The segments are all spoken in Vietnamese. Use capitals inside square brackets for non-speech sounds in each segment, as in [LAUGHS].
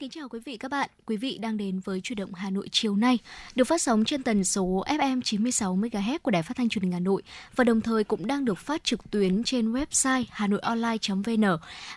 Kính chào quý vị các bạn. Quý vị đang đến với Chuyển động Hà Nội chiều nay, được phát sóng trên tần số FM 96 MHz của Đài Phát thanh Truyền hình Hà Nội và đồng thời cũng đang được phát trực tuyến trên website hanoionline.vn.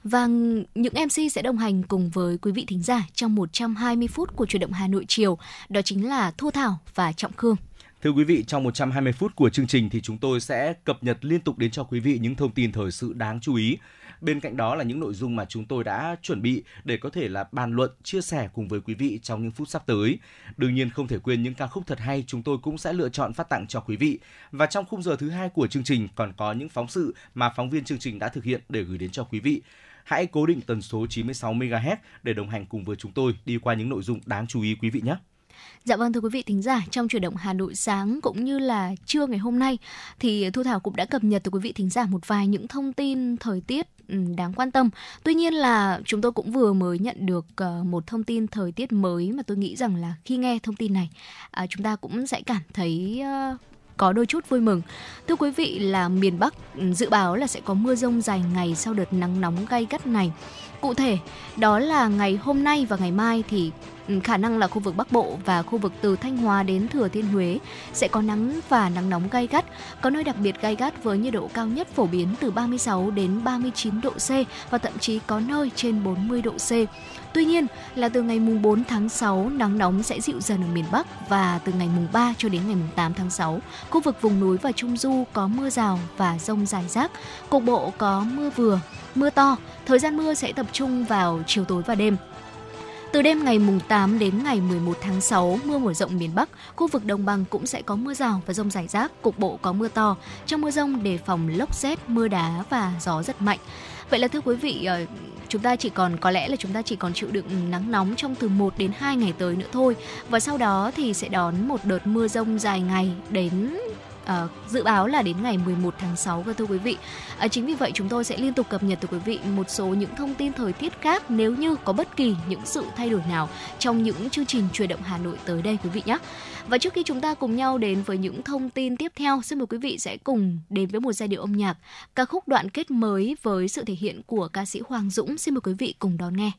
Và những MC sẽ đồng hành cùng với quý vị thính giả trong 120 phút của Chuyển động Hà Nội chiều, đó chính là Thu Thảo và Trọng Khương. Thưa quý vị, trong 120 phút của chương trình thì chúng tôi sẽ cập nhật liên tục đến cho quý vị những thông tin thời sự đáng chú ý Bên cạnh đó là những nội dung mà chúng tôi đã chuẩn bị để có thể là bàn luận, chia sẻ cùng với quý vị trong những phút sắp tới. Đương nhiên không thể quên những ca khúc thật hay chúng tôi cũng sẽ lựa chọn phát tặng cho quý vị. Và trong khung giờ thứ hai của chương trình còn có những phóng sự mà phóng viên chương trình đã thực hiện để gửi đến cho quý vị hãy cố định tần số 96 MHz để đồng hành cùng với chúng tôi đi qua những nội dung đáng chú ý quý vị nhé. Dạ vâng thưa quý vị thính giả, trong chuyển động Hà Nội sáng cũng như là trưa ngày hôm nay thì Thu Thảo cũng đã cập nhật từ quý vị thính giả một vài những thông tin thời tiết ừ, đáng quan tâm. Tuy nhiên là chúng tôi cũng vừa mới nhận được ờ, một thông tin thời tiết mới mà tôi nghĩ rằng là khi nghe thông tin này à, chúng ta cũng sẽ cảm thấy ờ, có đôi chút vui mừng. Thưa quý vị là miền Bắc ừ, dự báo là sẽ có mưa rông dài ngày sau đợt nắng nóng gay gắt này. Cụ thể, đó là ngày hôm nay và ngày mai thì ừ, khả năng là khu vực Bắc Bộ và khu vực từ Thanh Hóa đến Thừa Thiên Huế sẽ có nắng và nắng nóng gay gắt, có nơi đặc biệt gay gắt với nhiệt độ cao nhất phổ biến từ 36 đến 39 độ C và thậm chí có nơi trên 40 độ C. Tuy nhiên là từ ngày mùng 4 tháng 6 nắng nóng sẽ dịu dần ở miền Bắc và từ ngày mùng 3 cho đến ngày mùng 8 tháng 6, khu vực vùng núi và trung du có mưa rào và rông rải rác, cục bộ có mưa vừa, mưa to. Thời gian mưa sẽ tập trung vào chiều tối và đêm. Từ đêm ngày mùng 8 đến ngày 11 tháng 6, mưa mở rộng miền Bắc, khu vực đồng bằng cũng sẽ có mưa rào và rông rải rác, cục bộ có mưa to. Trong mưa rông đề phòng lốc xét, mưa đá và gió rất mạnh. Vậy là thưa quý vị, ờ, chúng ta chỉ còn có lẽ là chúng ta chỉ còn chịu đựng nắng nóng trong từ 1 đến 2 ngày tới nữa thôi. Và sau đó thì sẽ đón một đợt mưa rông dài ngày đến À, dự báo là đến ngày 11 tháng 6 cơ thưa quý vị. À, chính vì vậy chúng tôi sẽ liên tục cập nhật tới quý vị một số những thông tin thời tiết khác nếu như có bất kỳ những sự thay đổi nào trong những chương trình truyền động Hà Nội tới đây quý vị nhé. Và trước khi chúng ta cùng nhau đến với những thông tin tiếp theo, xin mời quý vị sẽ cùng đến với một giai điệu âm nhạc, ca khúc đoạn kết mới với sự thể hiện của ca sĩ Hoàng Dũng. Xin mời quý vị cùng đón nghe.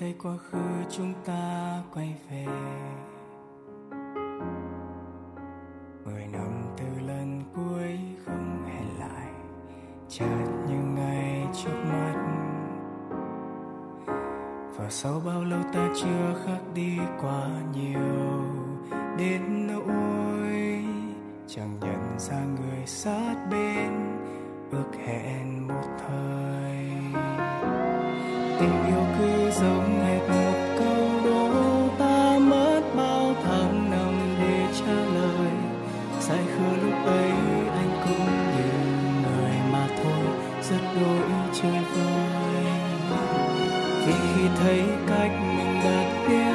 Thấy quá khứ chúng ta quay về. Mười năm từ lần cuối không hẹn lại, chợt những ngày trước mắt. Và sau bao lâu ta chưa khác đi quá nhiều, đến nỗi chẳng nhận ra người sát bên ước hẹn một thời. Tình yêu cứ giống Sai khứa lúc ấy anh cũng như người mà thôi, rất đôi chơi vơi vì khi thấy cách mình đặt niềm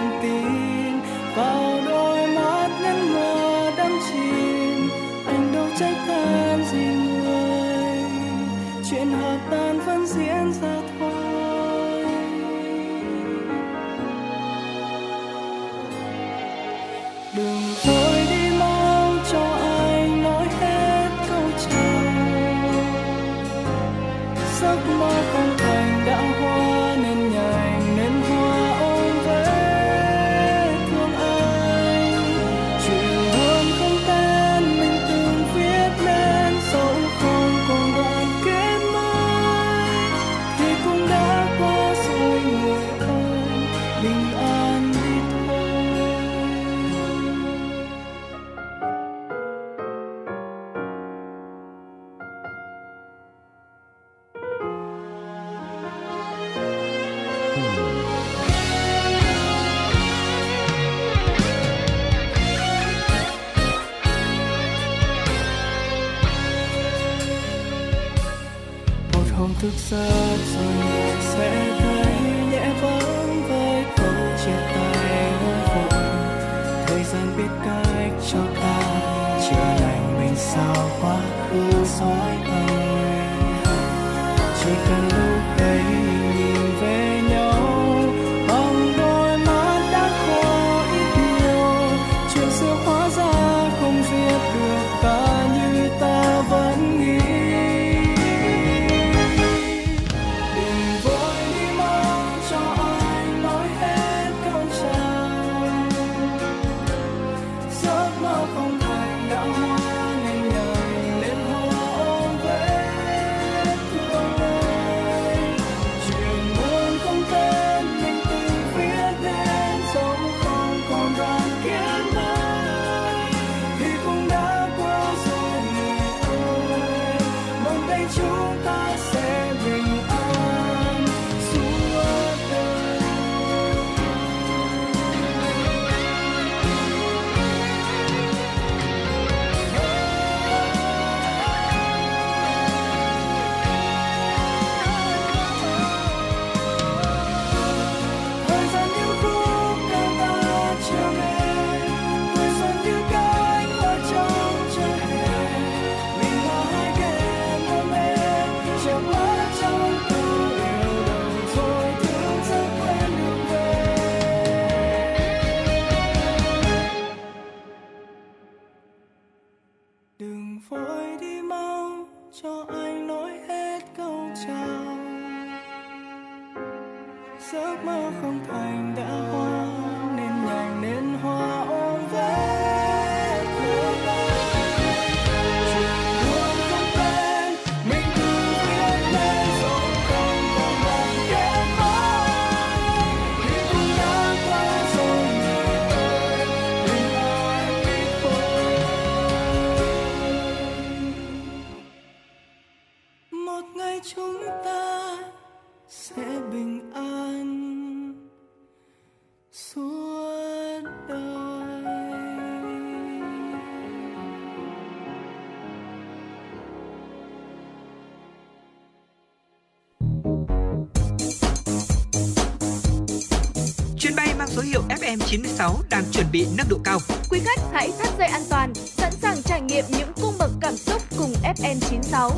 số hiệu FM96 đang chuẩn bị nâng độ cao. Quý khách hãy thắt dây an toàn, sẵn sàng trải nghiệm những cung bậc cảm xúc cùng FN96.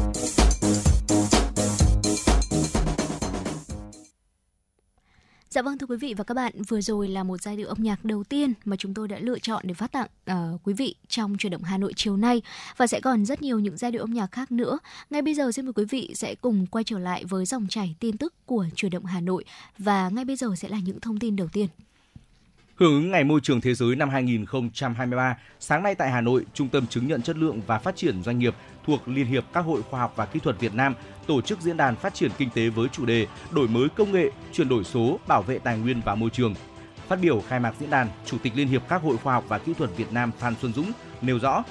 Dạ vâng thưa quý vị và các bạn, vừa rồi là một giai điệu âm nhạc đầu tiên mà chúng tôi đã lựa chọn để phát tặng uh, quý vị trong chuyển động Hà Nội chiều nay và sẽ còn rất nhiều những giai điệu âm nhạc khác nữa. Ngay bây giờ xin mời quý vị sẽ cùng quay trở lại với dòng chảy tin tức của chuyển động Hà Nội và ngay bây giờ sẽ là những thông tin đầu tiên. Hưởng ứng Ngày Môi trường Thế giới năm 2023, sáng nay tại Hà Nội, Trung tâm Chứng nhận Chất lượng và Phát triển Doanh nghiệp thuộc Liên hiệp các hội khoa học và kỹ thuật Việt Nam tổ chức diễn đàn phát triển kinh tế với chủ đề Đổi mới công nghệ, chuyển đổi số, bảo vệ tài nguyên và môi trường. Phát biểu khai mạc diễn đàn, Chủ tịch Liên hiệp các hội khoa học và kỹ thuật Việt Nam Phan Xuân Dũng nêu rõ,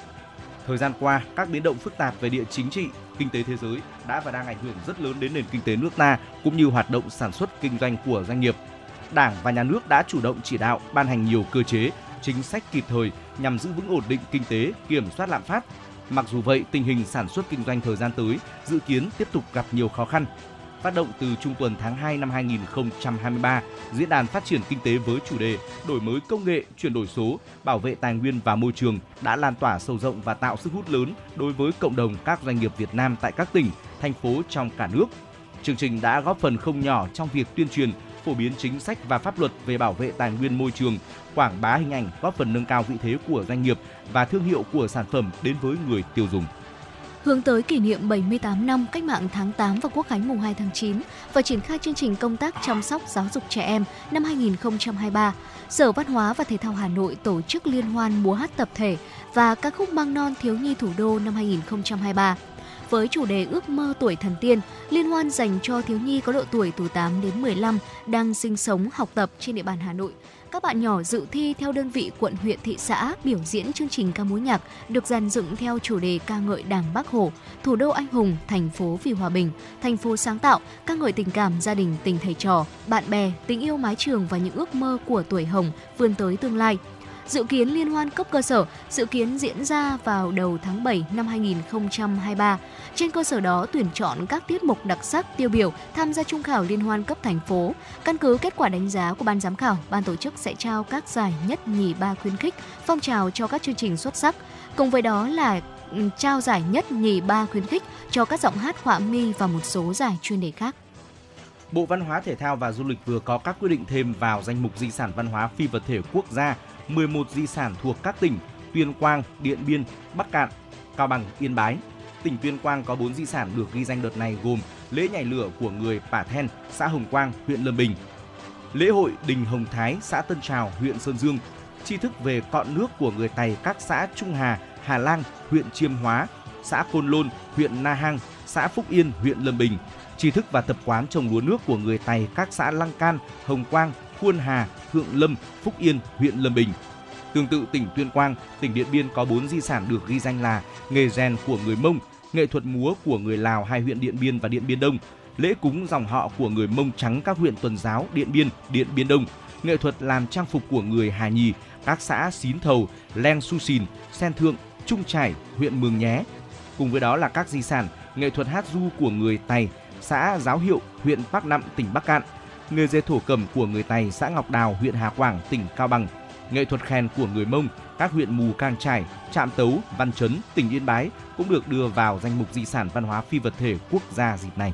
thời gian qua, các biến động phức tạp về địa chính trị, kinh tế thế giới đã và đang ảnh hưởng rất lớn đến nền kinh tế nước ta cũng như hoạt động sản xuất kinh doanh của doanh nghiệp. Đảng và Nhà nước đã chủ động chỉ đạo ban hành nhiều cơ chế, chính sách kịp thời nhằm giữ vững ổn định kinh tế, kiểm soát lạm phát. Mặc dù vậy, tình hình sản xuất kinh doanh thời gian tới dự kiến tiếp tục gặp nhiều khó khăn. Phát động từ trung tuần tháng 2 năm 2023, diễn đàn phát triển kinh tế với chủ đề đổi mới công nghệ, chuyển đổi số, bảo vệ tài nguyên và môi trường đã lan tỏa sâu rộng và tạo sức hút lớn đối với cộng đồng các doanh nghiệp Việt Nam tại các tỉnh, thành phố trong cả nước. Chương trình đã góp phần không nhỏ trong việc tuyên truyền, phổ biến chính sách và pháp luật về bảo vệ tài nguyên môi trường, quảng bá hình ảnh góp phần nâng cao vị thế của doanh nghiệp và thương hiệu của sản phẩm đến với người tiêu dùng. Hướng tới kỷ niệm 78 năm Cách mạng tháng 8 và Quốc khánh mùng 2 tháng 9 và triển khai chương trình công tác chăm sóc giáo dục trẻ em năm 2023, Sở Văn hóa và Thể thao Hà Nội tổ chức liên hoan múa hát tập thể và ca khúc mang non thiếu nhi thủ đô năm 2023. Với chủ đề Ước mơ tuổi thần tiên, liên hoan dành cho thiếu nhi có độ tuổi từ 8 đến 15 đang sinh sống, học tập trên địa bàn Hà Nội. Các bạn nhỏ dự thi theo đơn vị quận huyện thị xã biểu diễn chương trình ca mối nhạc được dàn dựng theo chủ đề ca ngợi Đảng Bắc Hồ, thủ đô anh hùng, thành phố vì hòa bình, thành phố sáng tạo, ca ngợi tình cảm gia đình, tình thầy trò, bạn bè, tình yêu mái trường và những ước mơ của tuổi hồng vươn tới tương lai. Dự kiến liên hoan cấp cơ sở dự kiến diễn ra vào đầu tháng 7 năm 2023. Trên cơ sở đó tuyển chọn các tiết mục đặc sắc tiêu biểu tham gia trung khảo liên hoan cấp thành phố. Căn cứ kết quả đánh giá của ban giám khảo, ban tổ chức sẽ trao các giải nhất nhì ba khuyến khích, phong trào cho các chương trình xuất sắc. Cùng với đó là ừ, trao giải nhất nhì ba khuyến khích cho các giọng hát họa mi và một số giải chuyên đề khác. Bộ Văn hóa Thể thao và Du lịch vừa có các quy định thêm vào danh mục di sản văn hóa phi vật thể quốc gia 11 di sản thuộc các tỉnh Tuyên Quang, Điện Biên, Bắc Cạn, Cao Bằng, Yên Bái. Tỉnh Tuyên Quang có 4 di sản được ghi danh đợt này gồm lễ nhảy lửa của người Pả Then, xã Hồng Quang, huyện Lâm Bình, lễ hội Đình Hồng Thái, xã Tân Trào, huyện Sơn Dương, tri thức về cọn nước của người Tày các xã Trung Hà, Hà Lang, huyện Chiêm Hóa, xã Côn Lôn, huyện Na Hang, xã Phúc Yên, huyện Lâm Bình, tri thức và tập quán trồng lúa nước của người Tày các xã Lăng Can, Hồng Quang, Khuôn Hà, Thượng Lâm, Phúc Yên, huyện Lâm Bình. Tương tự tỉnh Tuyên Quang, tỉnh Điện Biên có 4 di sản được ghi danh là nghề rèn của người Mông, nghệ thuật múa của người Lào hai huyện Điện Biên và Điện Biên Đông, lễ cúng dòng họ của người Mông Trắng các huyện Tuần Giáo, Điện Biên, Điện Biên Đông, nghệ thuật làm trang phục của người Hà Nhì, các xã Xín Thầu, Leng Su Xìn, Sen Thượng, Trung Trải, huyện Mường Nhé. Cùng với đó là các di sản nghệ thuật hát du của người Tày, xã Giáo Hiệu, huyện Bắc Nậm, tỉnh Bắc Cạn, nghề dệt thổ cẩm của người Tày, xã Ngọc Đào, huyện Hà Quảng, tỉnh Cao Bằng, nghệ thuật khen của người Mông, các huyện Mù Cang Trải, Trạm Tấu, Văn Chấn, tỉnh Yên Bái cũng được đưa vào danh mục di sản văn hóa phi vật thể quốc gia dịp này.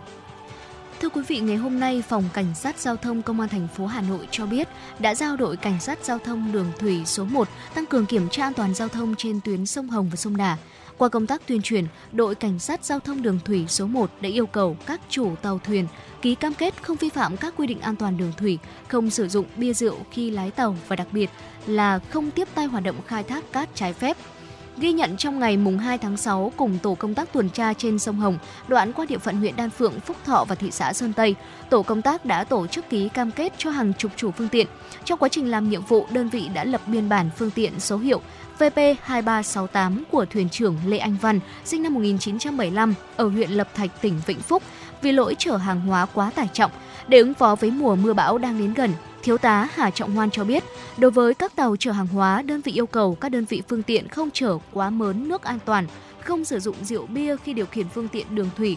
Thưa quý vị, ngày hôm nay, Phòng Cảnh sát Giao thông Công an thành phố Hà Nội cho biết đã giao đội Cảnh sát Giao thông đường thủy số 1 tăng cường kiểm tra an toàn giao thông trên tuyến sông Hồng và sông Đà. Qua công tác tuyên truyền, đội Cảnh sát Giao thông đường thủy số 1 đã yêu cầu các chủ tàu thuyền ký cam kết không vi phạm các quy định an toàn đường thủy, không sử dụng bia rượu khi lái tàu và đặc biệt là không tiếp tay hoạt động khai thác cát trái phép, Ghi nhận trong ngày mùng 2 tháng 6 cùng tổ công tác tuần tra trên sông Hồng, đoạn qua địa phận huyện Đan Phượng, Phúc Thọ và thị xã Sơn Tây, tổ công tác đã tổ chức ký cam kết cho hàng chục chủ phương tiện. Trong quá trình làm nhiệm vụ, đơn vị đã lập biên bản phương tiện số hiệu VP2368 của thuyền trưởng Lê Anh Văn, sinh năm 1975, ở huyện Lập Thạch, tỉnh Vĩnh Phúc, vì lỗi chở hàng hóa quá tải trọng. Để ứng phó với mùa mưa bão đang đến gần, Thiếu tá Hà Trọng Hoan cho biết, đối với các tàu chở hàng hóa, đơn vị yêu cầu các đơn vị phương tiện không chở quá mớn nước an toàn, không sử dụng rượu bia khi điều khiển phương tiện đường thủy.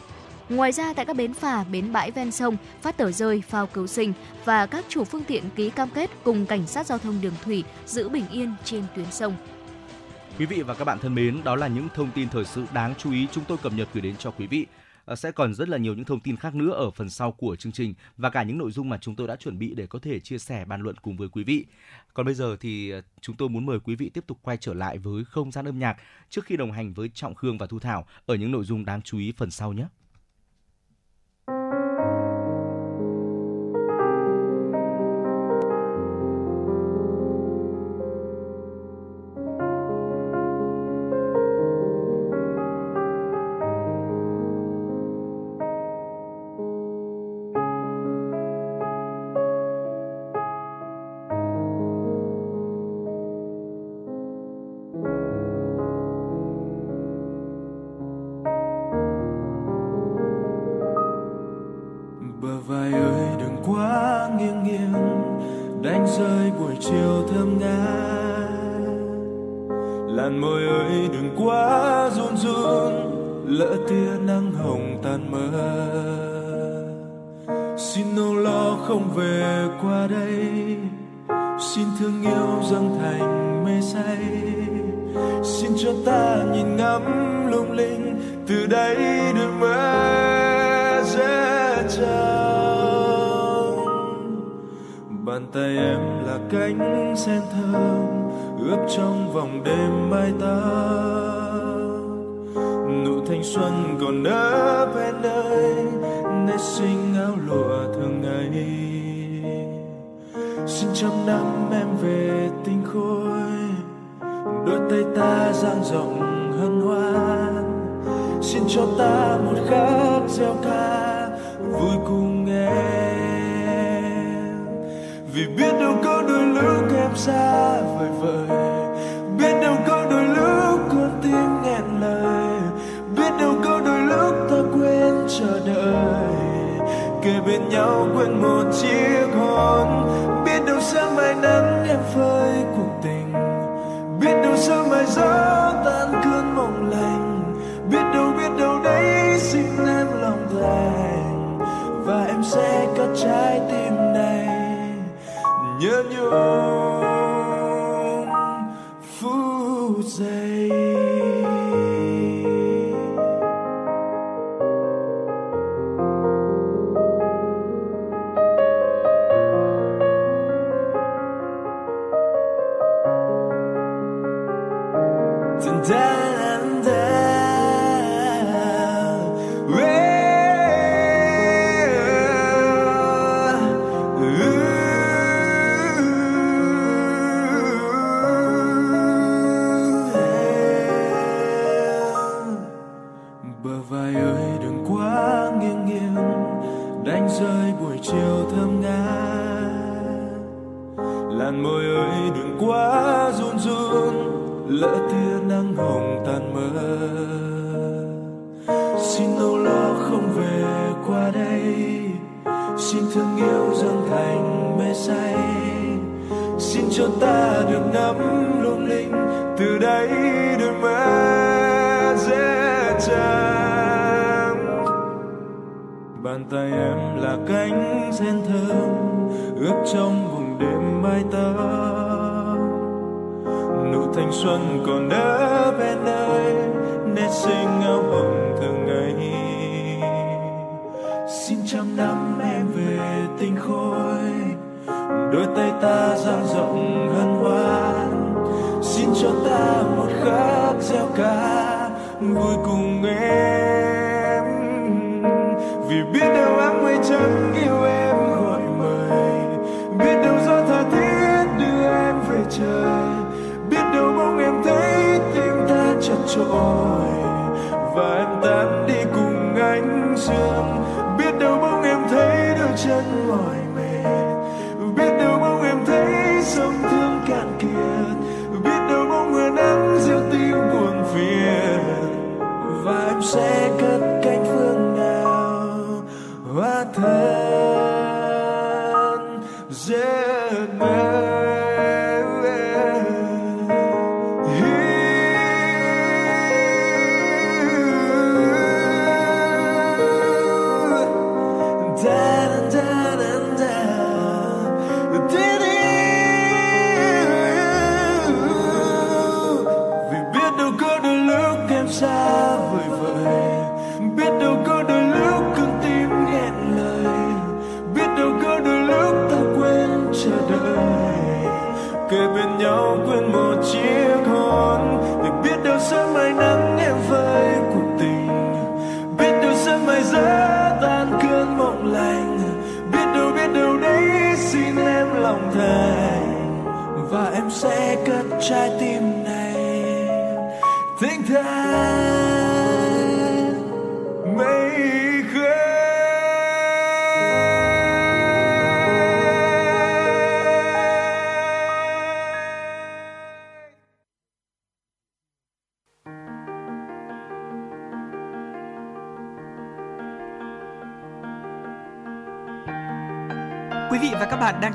Ngoài ra tại các bến phà, bến bãi ven sông, phát tờ rơi, phao cứu sinh và các chủ phương tiện ký cam kết cùng cảnh sát giao thông đường thủy giữ bình yên trên tuyến sông. Quý vị và các bạn thân mến, đó là những thông tin thời sự đáng chú ý chúng tôi cập nhật gửi đến cho quý vị. Ờ, sẽ còn rất là nhiều những thông tin khác nữa ở phần sau của chương trình và cả những nội dung mà chúng tôi đã chuẩn bị để có thể chia sẻ bàn luận cùng với quý vị. Còn bây giờ thì ờ, chúng tôi muốn mời quý vị tiếp tục quay trở lại với không gian âm nhạc trước khi đồng hành với Trọng Khương và Thu Thảo ở những nội dung đáng chú ý phần sau nhé.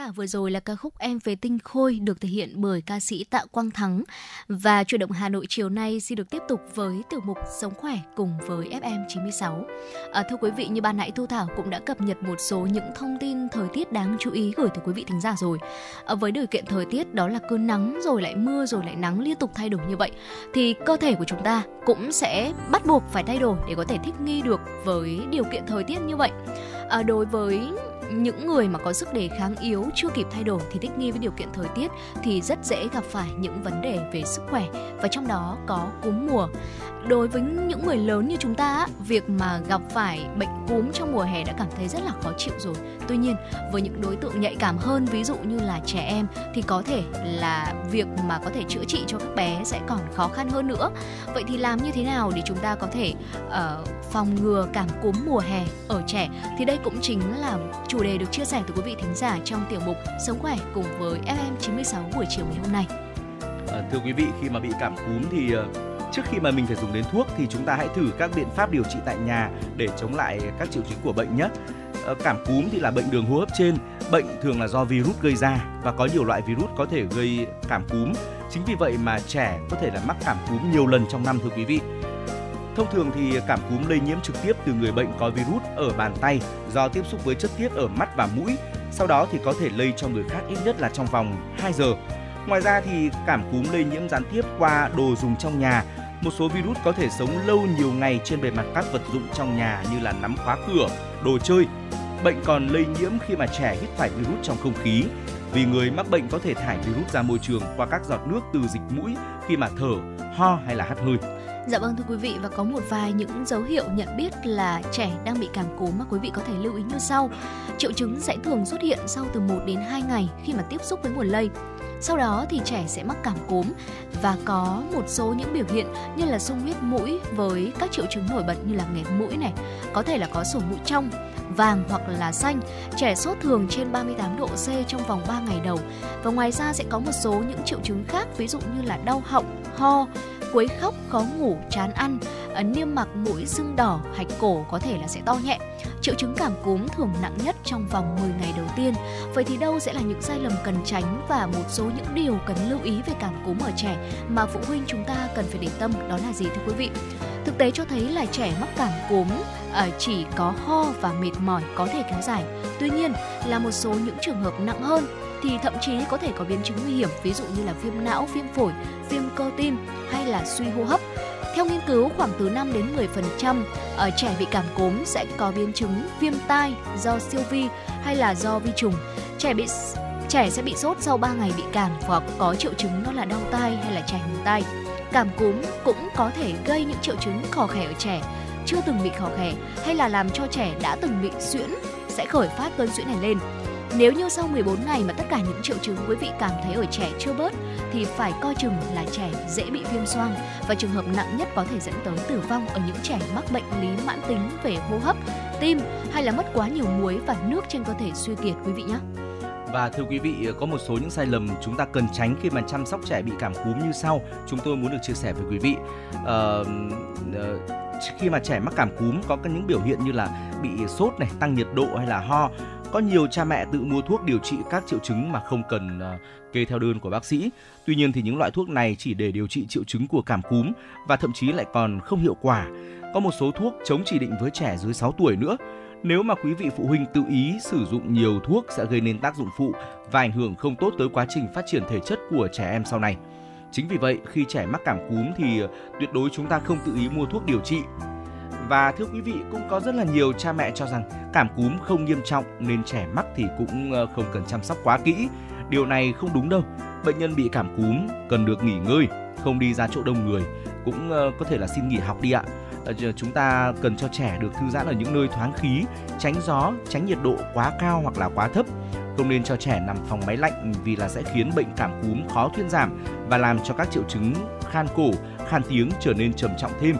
giả, vừa rồi là ca khúc Em về tinh khôi được thể hiện bởi ca sĩ Tạ Quang Thắng. Và chuyển động Hà Nội chiều nay xin được tiếp tục với tiểu mục Sống khỏe cùng với FM 96. À, thưa quý vị, như ban nãy Thu Thảo cũng đã cập nhật một số những thông tin thời tiết đáng chú ý gửi tới quý vị thính giả rồi. À, với điều kiện thời tiết đó là cứ nắng rồi lại mưa rồi lại nắng liên tục thay đổi như vậy thì cơ thể của chúng ta cũng sẽ bắt buộc phải thay đổi để có thể thích nghi được với điều kiện thời tiết như vậy. À, đối với những người mà có sức đề kháng yếu, chưa kịp thay đổi thì thích nghi với điều kiện thời tiết thì rất dễ gặp phải những vấn đề về sức khỏe và trong đó có cúm mùa. Đối với những người lớn như chúng ta, việc mà gặp phải bệnh cúm trong mùa hè đã cảm thấy rất là khó chịu rồi. Tuy nhiên, với những đối tượng nhạy cảm hơn, ví dụ như là trẻ em thì có thể là việc mà có thể chữa trị cho các bé sẽ còn khó khăn hơn nữa. Vậy thì làm như thế nào để chúng ta có thể uh, phòng ngừa cảm cúm mùa hè ở trẻ thì đây cũng chính là chủ đề được chia sẻ từ quý vị thính giả trong tiểu mục Sống khỏe cùng với FM 96 buổi chiều ngày hôm nay. À, thưa quý vị, khi mà bị cảm cúm thì uh, trước khi mà mình phải dùng đến thuốc thì chúng ta hãy thử các biện pháp điều trị tại nhà để chống lại các triệu chứng của bệnh nhé. Ờ, cảm cúm thì là bệnh đường hô hấp trên, bệnh thường là do virus gây ra và có nhiều loại virus có thể gây cảm cúm. Chính vì vậy mà trẻ có thể là mắc cảm cúm nhiều lần trong năm thưa quý vị. Thông thường thì cảm cúm lây nhiễm trực tiếp từ người bệnh có virus ở bàn tay do tiếp xúc với chất tiết ở mắt và mũi. Sau đó thì có thể lây cho người khác ít nhất là trong vòng 2 giờ. Ngoài ra thì cảm cúm lây nhiễm gián tiếp qua đồ dùng trong nhà. Một số virus có thể sống lâu nhiều ngày trên bề mặt các vật dụng trong nhà như là nắm khóa cửa, đồ chơi. Bệnh còn lây nhiễm khi mà trẻ hít phải virus trong không khí. Vì người mắc bệnh có thể thải virus ra môi trường qua các giọt nước từ dịch mũi khi mà thở, ho hay là hắt hơi. Dạ vâng thưa quý vị và có một vài những dấu hiệu nhận biết là trẻ đang bị cảm cúm mà quý vị có thể lưu ý như sau. Triệu chứng sẽ thường xuất hiện sau từ 1 đến 2 ngày khi mà tiếp xúc với nguồn lây. Sau đó thì trẻ sẽ mắc cảm cúm và có một số những biểu hiện như là sung huyết mũi với các triệu chứng nổi bật như là nghẹt mũi này, có thể là có sổ mũi trong, vàng hoặc là xanh. Trẻ sốt thường trên 38 độ C trong vòng 3 ngày đầu. Và ngoài ra sẽ có một số những triệu chứng khác ví dụ như là đau họng, ho, quấy khóc, khó ngủ, chán ăn, ờ, niêm mạc mũi sưng đỏ, hạch cổ có thể là sẽ to nhẹ. Triệu chứng cảm cúm thường nặng nhất trong vòng 10 ngày đầu tiên. Vậy thì đâu sẽ là những sai lầm cần tránh và một số những điều cần lưu ý về cảm cúm ở trẻ mà phụ huynh chúng ta cần phải để tâm đó là gì thưa quý vị? Thực tế cho thấy là trẻ mắc cảm cúm à, chỉ có ho và mệt mỏi có thể kéo dài. Tuy nhiên là một số những trường hợp nặng hơn thì thậm chí có thể có biến chứng nguy hiểm ví dụ như là viêm não, viêm phổi, viêm cơ tim hay là suy hô hấp. Theo nghiên cứu, khoảng từ 5 đến 10% ở ờ, trẻ bị cảm cúm sẽ có biến chứng viêm tai do siêu vi hay là do vi trùng. Trẻ bị trẻ sẽ bị sốt sau 3 ngày bị cảm hoặc có triệu chứng đó là đau tai hay là chảy mù tai. Cảm cúm cũng có thể gây những triệu chứng khò khè ở trẻ chưa từng bị khò khè hay là làm cho trẻ đã từng bị suyễn sẽ khởi phát cơn suyễn này lên. Nếu như sau 14 ngày mà tất cả những triệu chứng quý vị cảm thấy ở trẻ chưa bớt thì phải coi chừng là trẻ dễ bị viêm xoang và trường hợp nặng nhất có thể dẫn tới tử vong ở những trẻ mắc bệnh lý mãn tính về hô hấp, tim hay là mất quá nhiều muối và nước trên cơ thể suy kiệt quý vị nhé. Và thưa quý vị, có một số những sai lầm chúng ta cần tránh khi mà chăm sóc trẻ bị cảm cúm như sau. Chúng tôi muốn được chia sẻ với quý vị. Uh, uh, khi mà trẻ mắc cảm cúm có những biểu hiện như là bị sốt này, tăng nhiệt độ hay là ho có nhiều cha mẹ tự mua thuốc điều trị các triệu chứng mà không cần uh, kê theo đơn của bác sĩ. Tuy nhiên thì những loại thuốc này chỉ để điều trị triệu chứng của cảm cúm và thậm chí lại còn không hiệu quả. Có một số thuốc chống chỉ định với trẻ dưới 6 tuổi nữa. Nếu mà quý vị phụ huynh tự ý sử dụng nhiều thuốc sẽ gây nên tác dụng phụ và ảnh hưởng không tốt tới quá trình phát triển thể chất của trẻ em sau này. Chính vì vậy, khi trẻ mắc cảm cúm thì tuyệt đối chúng ta không tự ý mua thuốc điều trị và thưa quý vị, cũng có rất là nhiều cha mẹ cho rằng cảm cúm không nghiêm trọng nên trẻ mắc thì cũng ờ, không cần chăm sóc quá kỹ. Điều này không đúng đâu. Bệnh nhân bị cảm cúm cần được nghỉ ngơi, không đi ra chỗ đông người, cũng ờ, có thể là xin nghỉ học đi ạ. Ờ, chúng ta cần cho trẻ được thư giãn ở những nơi thoáng khí, tránh gió, tránh nhiệt độ quá cao hoặc là quá thấp. Không nên cho trẻ nằm phòng máy lạnh vì là sẽ khiến bệnh cảm cúm khó thuyên giảm và làm cho các triệu chứng khan cổ, khan tiếng trở nên trầm trọng thêm.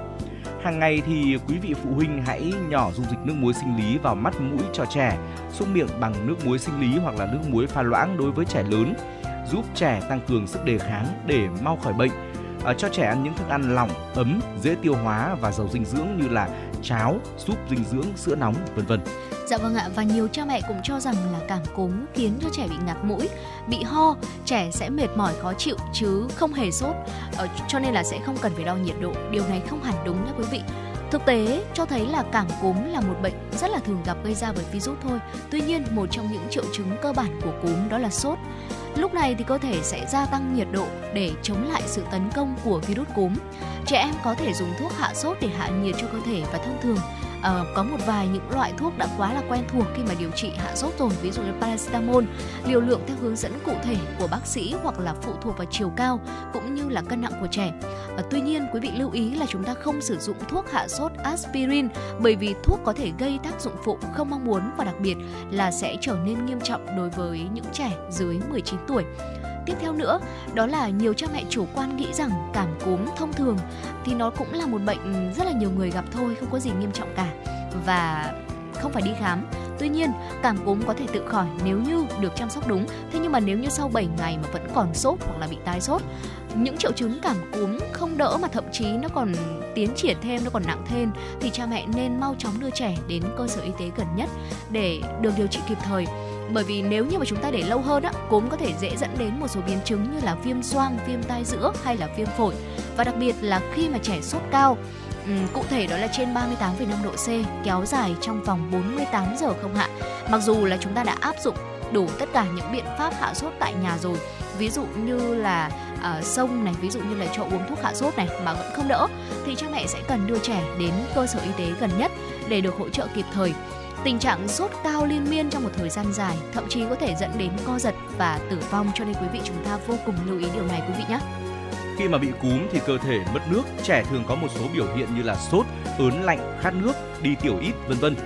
Hàng ngày thì quý vị phụ huynh hãy nhỏ dung dịch nước muối sinh lý vào mắt mũi cho trẻ, xúc miệng bằng nước muối sinh lý hoặc là nước muối pha loãng đối với trẻ lớn, giúp trẻ tăng cường sức đề kháng để mau khỏi bệnh. À, cho trẻ ăn những thức ăn lỏng, ấm, dễ tiêu hóa và giàu dinh dưỡng như là cháo, súp dinh dưỡng, sữa nóng, vân vân. Dạ vâng ạ và nhiều cha mẹ cũng cho rằng là cảm cúm khiến cho trẻ bị ngạt mũi, bị ho, trẻ sẽ mệt mỏi khó chịu chứ không hề sốt, ờ, cho nên là sẽ không cần phải đo nhiệt độ. Điều này không hẳn đúng nha quý vị. Thực tế cho thấy là cảm cúm là một bệnh rất là thường gặp gây ra bởi virus thôi. Tuy nhiên, một trong những triệu chứng cơ bản của cúm đó là sốt. Lúc này thì cơ thể sẽ gia tăng nhiệt độ để chống lại sự tấn công của virus cúm. Trẻ em có thể dùng thuốc hạ sốt để hạ nhiệt cho cơ thể và thông thường uh, có một vài những loại thuốc đã quá là quen thuộc khi mà điều trị hạ sốt rồi ví dụ như paracetamol. Liều lượng theo hướng dẫn cụ thể của bác sĩ hoặc là phụ thuộc vào chiều cao cũng như là cân nặng của trẻ. Uh, tuy nhiên quý vị lưu ý là chúng ta không sử dụng thuốc hạ sốt aspirin bởi vì thuốc có thể gây tác dụng phụ không mong muốn và đặc biệt là sẽ trở nên nghiêm trọng đối với những trẻ dưới 19 tuổi tiếp theo nữa đó là nhiều cha mẹ chủ quan nghĩ rằng cảm cúm thông thường thì nó cũng là một bệnh rất là nhiều người gặp thôi không có gì nghiêm trọng cả. Và không phải đi khám. Tuy nhiên, cảm cúm có thể tự khỏi nếu như được chăm sóc đúng. Thế nhưng mà nếu như sau 7 ngày mà vẫn còn sốt hoặc là bị tái sốt, những triệu chứng cảm cúm không đỡ mà thậm chí nó còn tiến triển thêm, nó còn nặng thêm thì cha mẹ nên mau chóng đưa trẻ đến cơ sở y tế gần nhất để được điều trị kịp thời bởi vì nếu như mà chúng ta để lâu hơn á cúm có thể dễ dẫn đến một số biến chứng như là viêm xoang viêm tai giữa hay là viêm phổi và đặc biệt là khi mà trẻ sốt cao cụ thể đó là trên 38,5 độ C kéo dài trong vòng 48 giờ không hạ. Mặc dù là chúng ta đã áp dụng đủ tất cả những biện pháp hạ sốt tại nhà rồi ví dụ như là uh, sông này ví dụ như là cho uống thuốc hạ sốt này mà vẫn không đỡ thì cha mẹ sẽ cần đưa trẻ đến cơ sở y tế gần nhất để được hỗ trợ kịp thời Tình trạng sốt cao liên miên trong một thời gian dài thậm chí có thể dẫn đến co giật và tử vong cho nên quý vị chúng ta vô cùng lưu ý điều này quý vị nhé. Khi mà bị cúm thì cơ thể mất nước, trẻ thường có một số biểu hiện như là sốt, ớn lạnh, khát nước, đi tiểu ít, vân vân.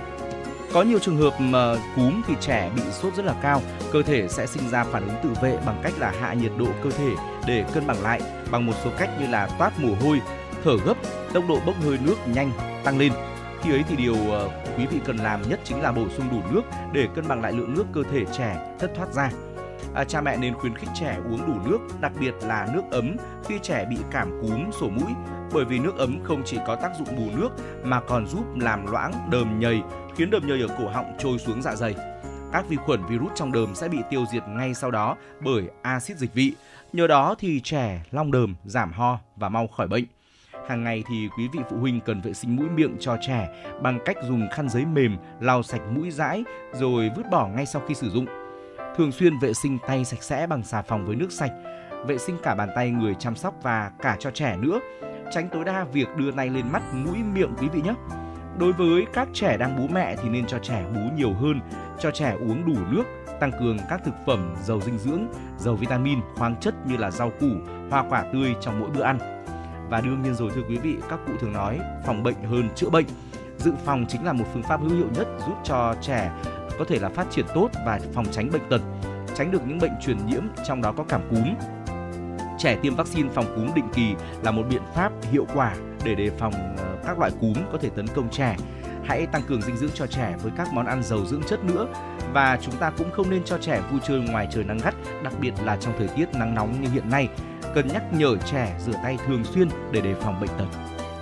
Có nhiều trường hợp mà cúm thì trẻ bị sốt rất là cao, cơ thể sẽ sinh ra phản ứng tự vệ bằng cách là hạ nhiệt độ cơ thể để cân bằng lại bằng một số cách như là toát mồ hôi, thở gấp, tốc độ bốc hơi nước nhanh tăng lên. Khi ấy thì điều ờ, quý vị cần làm nhất chính là bổ sung đủ nước để cân bằng lại lượng nước cơ thể trẻ thất thoát ra. À, cha mẹ nên khuyến khích trẻ uống đủ nước, đặc biệt là nước ấm khi trẻ bị cảm cúm, sổ mũi, bởi vì nước ấm không chỉ có tác dụng bù nước mà còn giúp làm loãng đờm nhầy, khiến đờm nhầy ở cổ họng trôi xuống dạ dày. Các vi khuẩn virus trong đờm sẽ bị tiêu diệt ngay sau đó bởi axit dịch vị. Nhờ đó thì trẻ long đờm, giảm ho và mau khỏi bệnh. Hàng ngày thì quý vị phụ huynh cần vệ sinh mũi miệng cho trẻ bằng cách dùng khăn giấy mềm lau sạch mũi dãi rồi vứt bỏ ngay sau khi sử dụng. Thường xuyên vệ sinh tay sạch sẽ bằng xà phòng với nước sạch, vệ sinh cả bàn tay người chăm sóc và cả cho trẻ nữa. Tránh tối đa việc đưa tay lên mắt, mũi, miệng quý vị nhé. Đối với các trẻ đang bú mẹ thì nên cho trẻ bú nhiều hơn, cho trẻ uống đủ nước, tăng cường các thực phẩm giàu dinh dưỡng, giàu vitamin, khoáng chất như là rau củ, hoa quả tươi trong mỗi bữa ăn. Và đương nhiên rồi thưa quý vị, các cụ thường nói phòng bệnh hơn chữa bệnh. Dự phòng chính là một phương pháp hữu hiệu nhất giúp cho trẻ có thể là phát triển tốt và phòng tránh bệnh tật, tránh được những bệnh truyền nhiễm trong đó có cảm cúm. Trẻ tiêm vaccine phòng cúm định kỳ là một biện pháp hiệu quả để đề phòng ờ, các loại cúm có thể tấn công trẻ. Hãy tăng cường dinh dưỡng cho trẻ với các món ăn giàu dưỡng chất nữa và chúng ta cũng không nên cho trẻ vui chơi ngoài trời nắng gắt, đặc biệt là trong thời tiết nắng nóng như hiện nay. Cần nhắc nhở trẻ rửa tay thường xuyên để đề phòng bệnh tật.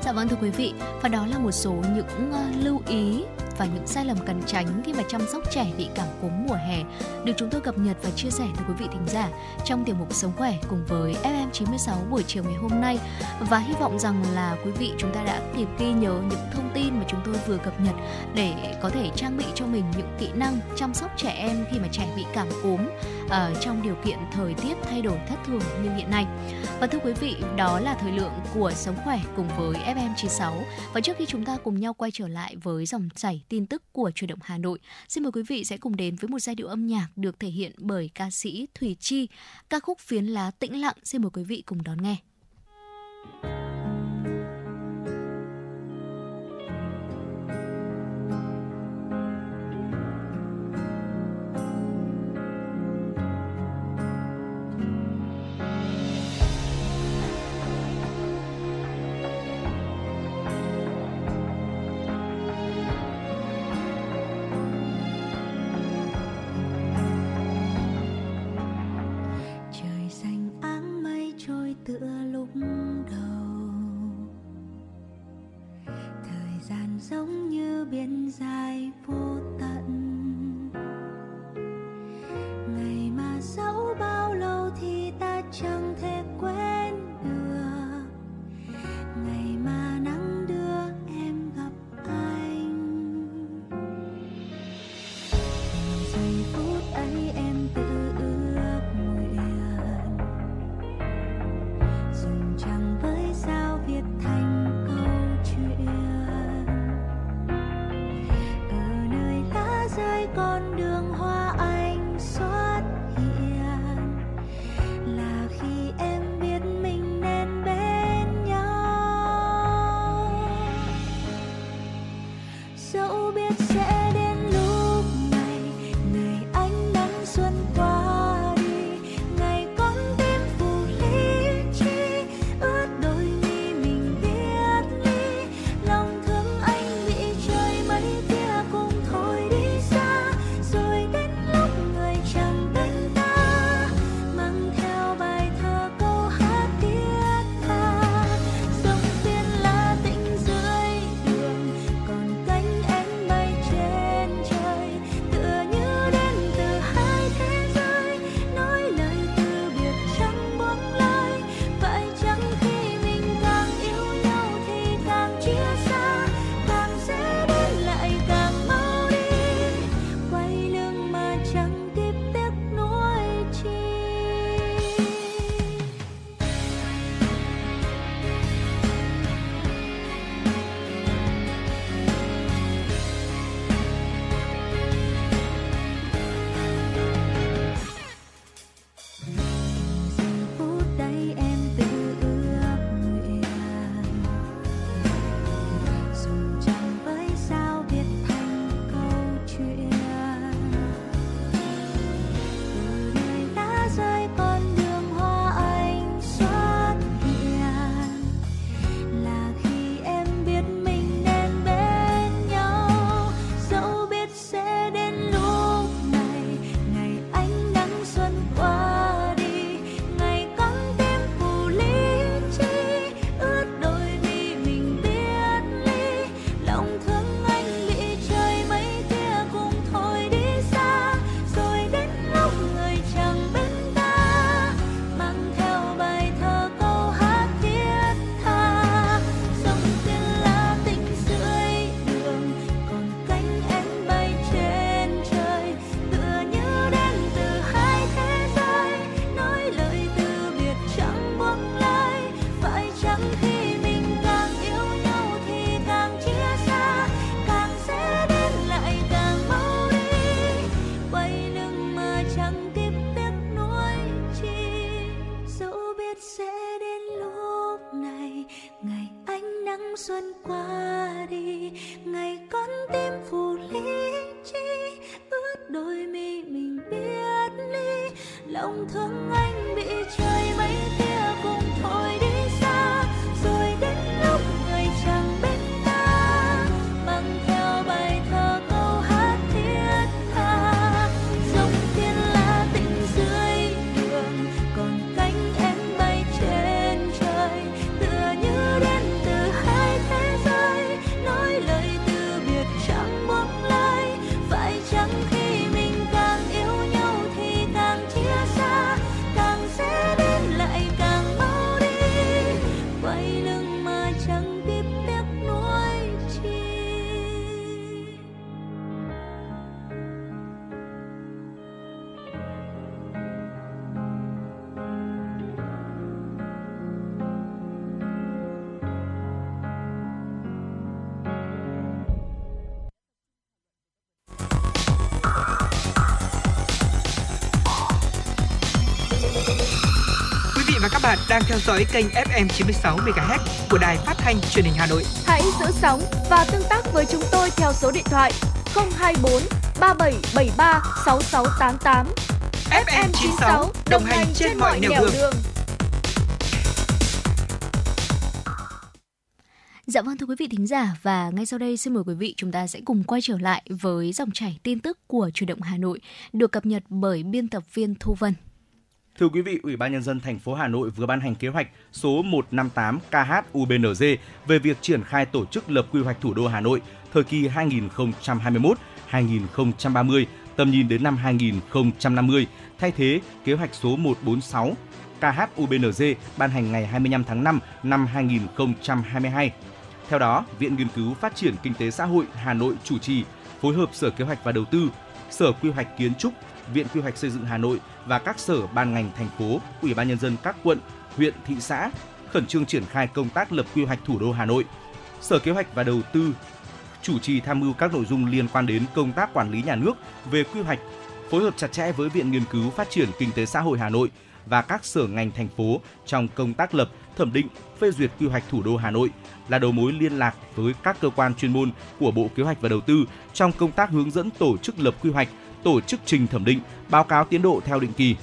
Dạ vâng thưa quý vị, và đó là một số những uh, lưu ý và những sai lầm cần tránh khi mà chăm sóc trẻ bị cảm cúm mùa hè được chúng tôi cập nhật và chia sẻ tới quý vị thính giả trong tiểu mục Sống khỏe cùng với FM96 buổi chiều ngày hôm nay và hy vọng rằng là quý vị chúng ta đã kịp ghi nhớ những thông tin mà chúng tôi vừa cập nhật để có thể trang bị cho mình những kỹ năng chăm sóc trẻ em khi mà trẻ bị cảm cúm ở trong điều kiện thời tiết thay đổi thất thường như hiện nay. Và thưa quý vị, đó là thời lượng của Sống khỏe cùng với FM96 và trước khi chúng ta cùng nhau quay trở lại với dòng chảy tin tức của truyền động Hà Nội. Xin mời quý vị sẽ cùng đến với một giai điệu âm nhạc được thể hiện bởi ca sĩ Thủy Chi, ca khúc Phiến lá tĩnh lặng. Xin mời quý vị cùng đón nghe. như biển dài vô tận. Ngày mà dẫu bao lâu thì ta chẳng bạn đang theo dõi kênh FM 96 MHz của đài phát thanh truyền hình Hà Nội. Hãy giữ sóng và tương tác với chúng tôi theo số điện thoại 024 3773 6688. FM 96 đồng hành trên mọi nẻo đường. Dạ vâng thưa quý vị thính giả và ngay sau đây xin mời quý vị chúng ta sẽ cùng quay trở lại với dòng chảy tin tức của Chủ động Hà Nội được cập nhật bởi biên tập viên Thu Vân. Thưa quý vị, Ủy ban nhân dân thành phố Hà Nội vừa ban hành kế hoạch số 158 KH-UBNZ về việc triển khai tổ chức lập quy hoạch thủ đô Hà Nội thời kỳ 2021-2030, tầm nhìn đến năm 2050, thay thế kế hoạch số 146 KHUBNZ ban hành ngày 25 tháng 5 năm 2022. Theo đó, Viện Nghiên cứu Phát triển Kinh tế Xã hội Hà Nội chủ trì phối hợp Sở Kế hoạch và Đầu tư, Sở Quy hoạch Kiến trúc, Viện Quy hoạch Xây dựng Hà Nội và các sở ban ngành thành phố, Ủy ban nhân dân các quận, huyện, thị xã khẩn trương triển khai công tác lập quy hoạch thủ đô Hà Nội. Sở Kế hoạch và Đầu tư chủ trì tham mưu các nội dung liên quan đến công tác quản lý nhà nước về quy hoạch, phối hợp chặt chẽ với Viện Nghiên cứu Phát triển Kinh tế Xã hội Hà Nội và các sở ngành thành phố trong công tác lập, thẩm định, phê duyệt quy hoạch thủ đô Hà Nội là đầu mối liên lạc với các cơ quan chuyên môn của Bộ Kế hoạch và Đầu tư trong công tác hướng dẫn tổ chức lập quy hoạch, tổ chức trình thẩm định, báo cáo tiến độ theo định kỳ.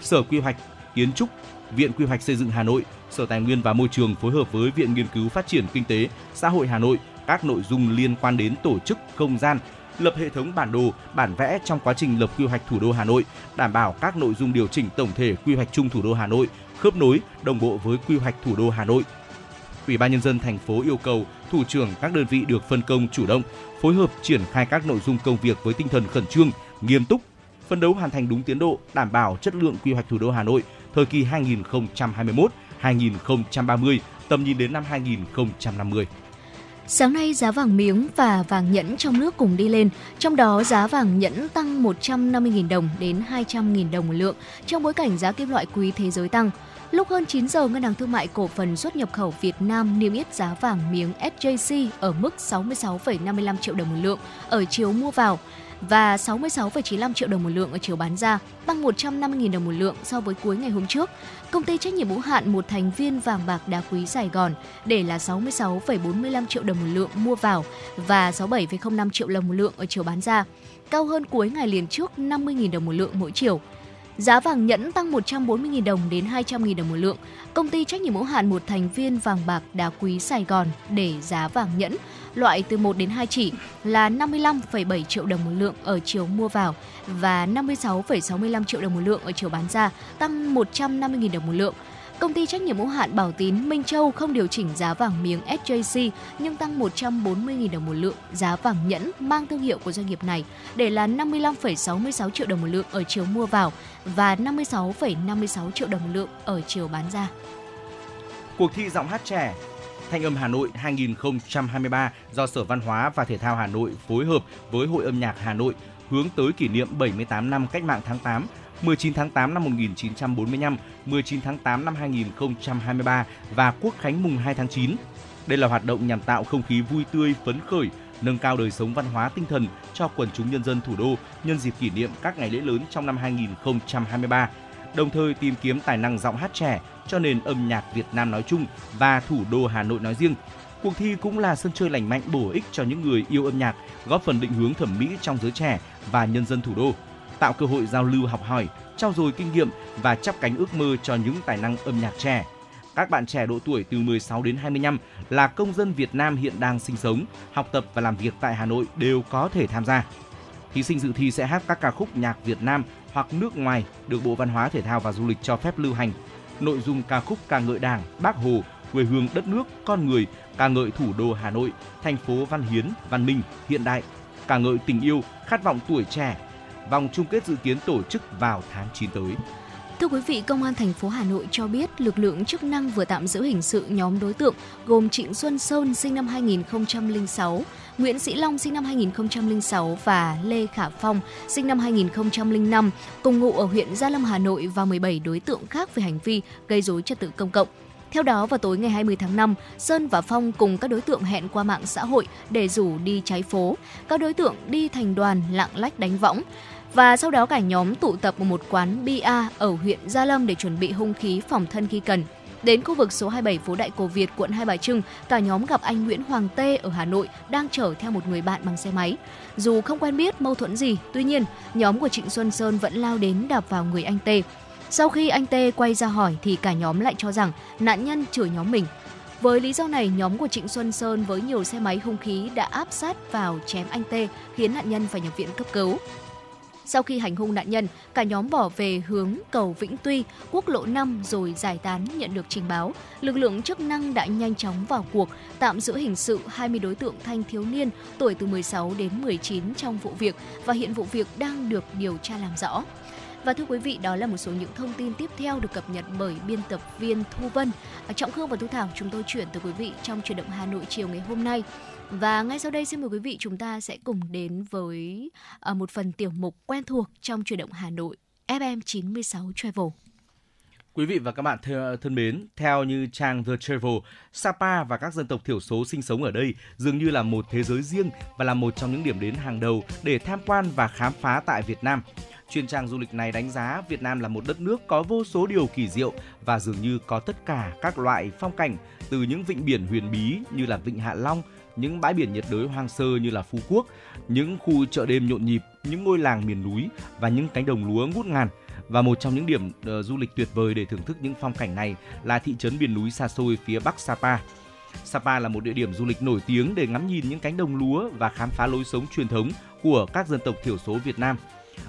Sở Quy hoạch, Kiến trúc, Viện Quy hoạch Xây dựng Hà Nội, Sở Tài nguyên và Môi trường phối hợp với Viện Nghiên cứu Phát triển Kinh tế Xã hội Hà Nội các nội dung liên quan đến tổ chức không gian, lập hệ thống bản đồ, bản vẽ trong quá trình lập quy hoạch thủ đô Hà Nội, đảm bảo các nội dung điều chỉnh tổng thể quy hoạch chung thủ đô Hà Nội khớp nối đồng bộ với quy hoạch thủ đô Hà Nội. Ủy ban nhân dân thành phố yêu cầu thủ trưởng các đơn vị được phân công chủ động phối hợp triển khai các nội dung công việc với tinh thần khẩn trương, nghiêm túc, phấn đấu hoàn thành đúng tiến độ, đảm bảo chất lượng quy hoạch thủ đô Hà Nội thời kỳ 2021-2030, tầm nhìn đến năm 2050. Sáng nay giá vàng miếng và vàng nhẫn trong nước cùng đi lên, trong đó giá vàng nhẫn tăng 150.000 đồng đến 200.000 đồng một lượng trong bối cảnh giá kim loại quý thế giới tăng. Lúc hơn 9 giờ, Ngân hàng Thương mại Cổ phần xuất nhập khẩu Việt Nam niêm yết giá vàng miếng SJC ở mức 66,55 triệu đồng một lượng ở chiều mua vào và 66,95 triệu đồng một lượng ở chiều bán ra, tăng 150.000 đồng một lượng so với cuối ngày hôm trước. Công ty trách nhiệm hữu hạn một thành viên vàng bạc đá quý Sài Gòn để là 66,45 triệu đồng một lượng mua vào và 67,05 triệu đồng một lượng ở chiều bán ra, cao hơn cuối ngày liền trước 50.000 đồng một lượng mỗi chiều. Giá vàng nhẫn tăng 140.000 đồng đến 200.000 đồng một lượng. Công ty trách nhiệm hữu hạn một thành viên vàng bạc đá quý Sài Gòn để giá vàng nhẫn loại từ 1 đến 2 chỉ là 55,7 triệu đồng một lượng ở chiều mua vào và 56,65 triệu đồng một lượng ở chiều bán ra, tăng 150.000 đồng một lượng. Công ty trách nhiệm hữu hạn Bảo Tín Minh Châu không điều chỉnh giá vàng miếng SJC nhưng tăng 140.000 đồng một lượng giá vàng nhẫn mang thương hiệu của doanh nghiệp này để là 55,66 triệu đồng một lượng ở chiều mua vào và 56,56 triệu đồng một lượng ở chiều bán ra. Cuộc thi giọng hát trẻ Thanh âm Hà Nội 2023 do Sở Văn hóa và Thể thao Hà Nội phối hợp với Hội âm nhạc Hà Nội hướng tới kỷ niệm 78 năm Cách mạng tháng 8, 19 tháng 8 năm 1945, 19 tháng 8 năm 2023 và Quốc khánh mùng 2 tháng 9. Đây là hoạt động nhằm tạo không khí vui tươi, phấn khởi, nâng cao đời sống văn hóa tinh thần cho quần chúng nhân dân thủ đô nhân dịp kỷ niệm các ngày lễ lớn trong năm 2023 đồng thời tìm kiếm tài năng giọng hát trẻ cho nền âm nhạc Việt Nam nói chung và thủ đô Hà Nội nói riêng. Cuộc thi cũng là sân chơi lành mạnh bổ ích cho những người yêu âm nhạc, góp phần định hướng thẩm mỹ trong giới trẻ và nhân dân thủ đô, tạo cơ hội giao lưu học hỏi, trao dồi kinh nghiệm và chắp cánh ước mơ cho những tài năng âm nhạc trẻ. Các bạn trẻ độ tuổi từ 16 đến 25 là công dân Việt Nam hiện đang sinh sống, học tập và làm việc tại Hà Nội đều có thể tham gia. Thí sinh dự thi sẽ hát các ca khúc nhạc Việt Nam hoặc nước ngoài được Bộ Văn hóa Thể thao và Du lịch cho phép lưu hành. Nội dung ca khúc ca ngợi Đảng, Bác Hồ, quê hương đất nước, con người, ca ngợi thủ đô Hà Nội, thành phố văn hiến, văn minh, hiện đại, ca ngợi tình yêu, khát vọng tuổi trẻ. Vòng chung kết dự kiến tổ chức vào tháng 9 tới. Thưa quý vị, Công an thành phố Hà Nội cho biết lực lượng chức năng vừa tạm giữ hình sự nhóm đối tượng gồm Trịnh Xuân Sơn sinh năm 2006, Nguyễn Sĩ Long sinh năm 2006 và Lê Khả Phong sinh năm 2005 cùng ngụ ở huyện Gia Lâm Hà Nội và 17 đối tượng khác về hành vi gây dối trật tự công cộng. Theo đó, vào tối ngày 20 tháng 5, Sơn và Phong cùng các đối tượng hẹn qua mạng xã hội để rủ đi trái phố. Các đối tượng đi thành đoàn lạng lách đánh võng và sau đó cả nhóm tụ tập ở một quán bia ở huyện Gia Lâm để chuẩn bị hung khí phòng thân khi cần. Đến khu vực số 27 phố Đại Cổ Việt, quận Hai Bà Trưng, cả nhóm gặp anh Nguyễn Hoàng Tê ở Hà Nội đang chở theo một người bạn bằng xe máy. Dù không quen biết mâu thuẫn gì, tuy nhiên, nhóm của Trịnh Xuân Sơn vẫn lao đến đạp vào người anh Tê. Sau khi anh Tê quay ra hỏi thì cả nhóm lại cho rằng nạn nhân chửi nhóm mình. Với lý do này, nhóm của Trịnh Xuân Sơn với nhiều xe máy hung khí đã áp sát vào chém anh Tê, khiến nạn nhân phải nhập viện cấp cứu. Sau khi hành hung nạn nhân, cả nhóm bỏ về hướng cầu Vĩnh Tuy, quốc lộ 5 rồi giải tán nhận được trình báo. Lực lượng chức năng đã nhanh chóng vào cuộc, tạm giữ hình sự 20 đối tượng thanh thiếu niên tuổi từ 16 đến 19 trong vụ việc và hiện vụ việc đang được điều tra làm rõ. Và thưa quý vị, đó là một số những thông tin tiếp theo được cập nhật bởi biên tập viên Thu Vân. À, Trọng Khương và Thu Thảo chúng tôi chuyển tới quý vị trong chuyển động Hà Nội chiều ngày hôm nay. Và ngay sau đây xin mời quý vị chúng ta sẽ cùng đến với ờ, một phần tiểu mục quen thuộc trong chuyển động Hà Nội FM 96 Travel. Quý vị và các bạn thân mến, theo như trang The Travel, Sapa và các dân tộc thiểu số sinh sống ở đây dường như là một thế giới riêng và là một trong những điểm đến hàng đầu để tham quan và khám phá tại Việt Nam. Chuyên trang du lịch này đánh giá Việt Nam là một đất nước có vô số điều kỳ diệu và dường như có tất cả các loại phong cảnh từ những vịnh biển huyền bí như là Vịnh Hạ Long, những bãi biển nhiệt đới hoang sơ như là Phú Quốc, những khu chợ đêm nhộn nhịp, những ngôi làng miền núi và những cánh đồng lúa ngút ngàn. Và một trong những điểm uh, du lịch tuyệt vời để thưởng thức những phong cảnh này là thị trấn miền núi xa xôi phía bắc Sapa. Sapa là một địa điểm du lịch nổi tiếng để ngắm nhìn những cánh đồng lúa và khám phá lối sống truyền thống của các dân tộc thiểu số Việt Nam.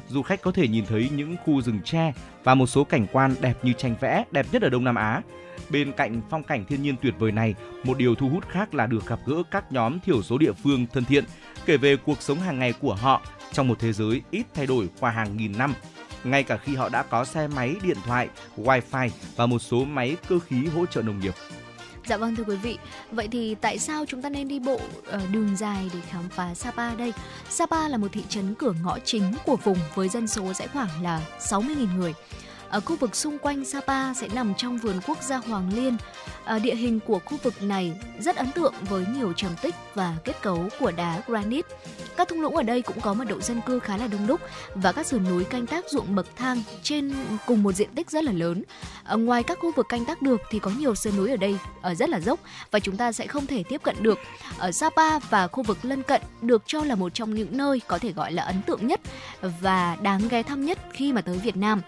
Du khách có thể nhìn thấy những khu rừng tre và một số cảnh quan đẹp như tranh vẽ, đẹp nhất ở Đông Nam Á. Bên cạnh phong cảnh thiên nhiên tuyệt vời này, một điều thu hút khác là được gặp gỡ các nhóm thiểu số địa phương thân thiện, kể về cuộc sống hàng ngày của họ trong một thế giới ít thay đổi qua hàng nghìn năm. Ngay cả khi họ đã có xe máy, điện thoại, wifi và một số máy cơ khí hỗ trợ nông nghiệp. Dạ vâng thưa quý vị, vậy thì tại sao chúng ta nên đi bộ ờ, đường dài để khám phá Sapa đây? Sapa là một thị trấn cửa ngõ chính của vùng với dân số sẽ khoảng là 60.000 người. Ở khu vực xung quanh Sapa sẽ nằm trong vườn quốc gia Hoàng Liên. À, địa hình của khu vực này rất ấn tượng với nhiều trầm tích và kết cấu của đá granite. Các thung lũng ở đây cũng có mật độ dân cư khá là đông đúc và các sườn núi canh tác ruộng bậc thang trên cùng một diện tích rất là lớn. À, ngoài các khu vực canh tác được thì có nhiều sườn núi ở đây ở rất là dốc và chúng ta sẽ không thể tiếp cận được. Ở Sapa và khu vực lân cận được cho là một trong những nơi có thể gọi là ấn tượng nhất và đáng ghé thăm nhất khi mà tới Việt Nam.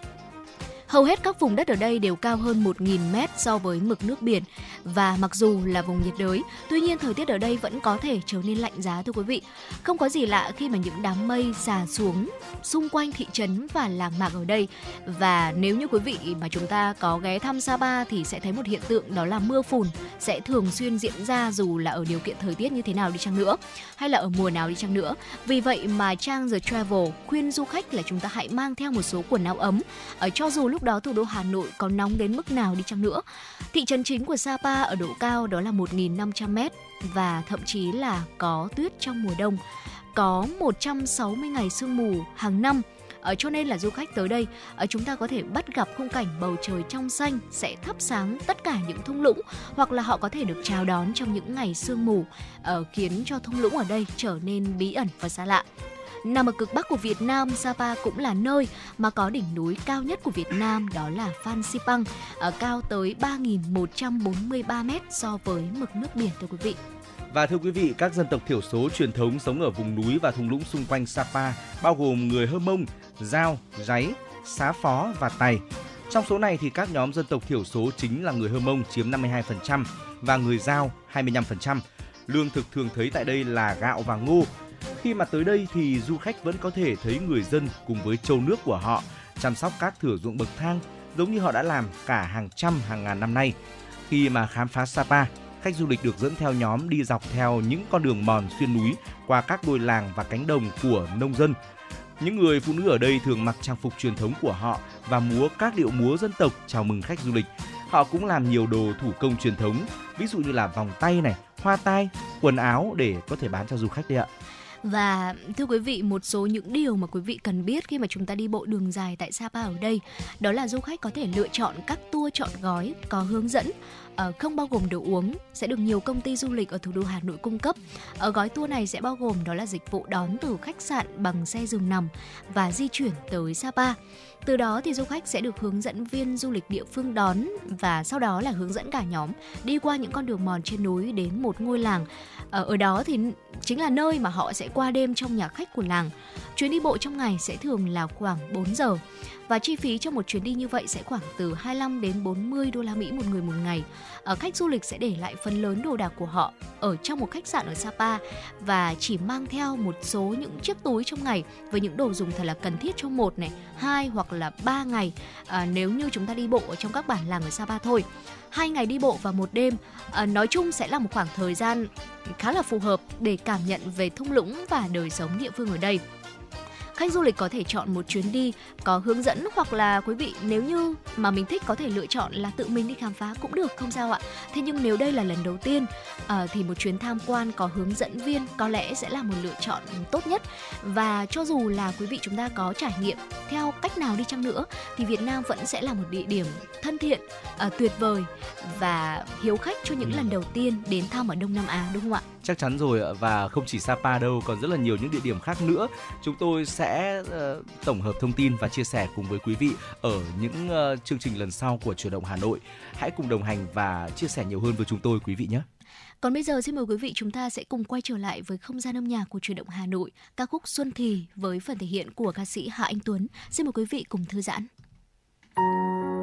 Hầu hết các vùng đất ở đây đều cao hơn 1.000 mét so với mực nước biển và mặc dù là vùng nhiệt đới, tuy nhiên thời tiết ở đây vẫn có thể trở nên lạnh giá thưa quý vị. Không có gì lạ khi mà những đám mây xà xuống xung quanh thị trấn và làng mạc ở đây và nếu như quý vị mà chúng ta có ghé thăm Sapa thì sẽ thấy một hiện tượng đó là mưa phùn sẽ thường xuyên diễn ra dù là ở điều kiện thời tiết như thế nào đi chăng nữa hay là ở mùa nào đi chăng nữa. Vì vậy mà trang The Travel khuyên du khách là chúng ta hãy mang theo một số quần áo ấm ở cho dù lúc lúc đó thủ đô Hà Nội có nóng đến mức nào đi chăng nữa. Thị trấn chính của Sapa ở độ cao đó là 1.500 m và thậm chí là có tuyết trong mùa đông. Có 160 ngày sương mù hàng năm ở cho nên là du khách tới đây ở chúng ta có thể bắt gặp khung cảnh bầu trời trong xanh sẽ thắp sáng tất cả những thung lũng hoặc là họ có thể được chào đón trong những ngày sương mù ở khiến cho thung lũng ở đây trở nên bí ẩn và xa lạ Nằm ở cực bắc của Việt Nam, Sapa cũng là nơi mà có đỉnh núi cao nhất của Việt Nam đó là Phan Xipang, ở cao tới 3.143 m so với mực nước biển thưa quý vị. Và thưa quý vị, các dân tộc thiểu số truyền thống sống ở vùng núi và thung lũng xung quanh Sapa bao gồm người Hơ Mông, Giao, Giấy, Xá Phó và Tày. Trong số này thì các nhóm dân tộc thiểu số chính là người Hơ Mông chiếm 52% và người Giao 25%. Lương thực thường thấy tại đây là gạo và ngô. Khi mà tới đây thì du khách vẫn có thể thấy người dân cùng với châu nước của họ chăm sóc các thửa ruộng bậc thang giống như họ đã làm cả hàng trăm hàng ngàn năm nay. Khi mà khám phá Sapa, khách du lịch được dẫn theo nhóm đi dọc theo những con đường mòn xuyên núi qua các đồi làng và cánh đồng của nông dân. Những người phụ nữ ở đây thường mặc trang phục truyền thống của họ và múa các điệu múa dân tộc chào mừng khách du lịch. Họ cũng làm nhiều đồ thủ công truyền thống, ví dụ như là vòng tay này, hoa tai, quần áo để có thể bán cho du khách đấy ạ. Và thưa quý vị, một số những điều mà quý vị cần biết khi mà chúng ta đi bộ đường dài tại Sapa ở đây, đó là du khách có thể lựa chọn các tour chọn gói có hướng dẫn ờ, không bao gồm đồ uống sẽ được nhiều công ty du lịch ở thủ đô Hà Nội cung cấp. Ở gói tour này sẽ bao gồm đó là dịch vụ đón từ khách sạn bằng xe giường nằm và di chuyển tới Sapa. Từ đó thì du khách sẽ được hướng dẫn viên du lịch địa phương đón và sau đó là hướng dẫn cả nhóm đi qua những con đường mòn trên núi đến một ngôi làng. Ở, ở đó thì chính là nơi mà họ sẽ qua đêm trong nhà khách của làng. Chuyến đi bộ trong ngày sẽ thường là khoảng 4 giờ và chi phí cho một chuyến đi như vậy sẽ khoảng từ 25 đến 40 đô la Mỹ một người một ngày. Ở khách du lịch sẽ để lại phần lớn đồ đạc của họ ở trong một khách sạn ở Sapa và chỉ mang theo một số những chiếc túi trong ngày với những đồ dùng thật là cần thiết cho một này, hai hoặc là ba ngày à, nếu như chúng ta đi bộ ở trong các bản làng ở Sapa thôi. Hai ngày đi bộ và một đêm à, nói chung sẽ là một khoảng thời gian khá là phù hợp để cảm nhận về thung lũng và đời sống địa phương ở đây khách du lịch có thể chọn một chuyến đi có hướng dẫn hoặc là quý vị nếu như mà mình thích có thể lựa chọn là tự mình đi khám phá cũng được không sao ạ thế nhưng nếu đây là lần đầu tiên uh, thì một chuyến tham quan có hướng dẫn viên có lẽ sẽ là một lựa chọn tốt nhất và cho dù là quý vị chúng ta có trải nghiệm theo cách nào đi chăng nữa thì Việt Nam vẫn sẽ là một địa điểm thân thiện uh, tuyệt vời và hiếu khách cho những ừ. lần đầu tiên đến thăm ở Đông Nam Á đúng không ạ? Chắc chắn rồi và không chỉ Sapa đâu còn rất là nhiều những địa điểm khác nữa. Chúng tôi sẽ uh, tổng hợp thông tin và chia sẻ cùng với quý vị ở những uh, chương trình lần sau của Chuyển động Hà Nội. Hãy cùng đồng hành và chia sẻ nhiều hơn với chúng tôi quý vị nhé. Còn bây giờ xin mời quý vị chúng ta sẽ cùng quay trở lại với không gian âm nhạc của Chuyển động Hà Nội, ca khúc Xuân Thì với phần thể hiện của ca sĩ Hạ Anh Tuấn. Xin mời quý vị cùng thư giãn. Thank you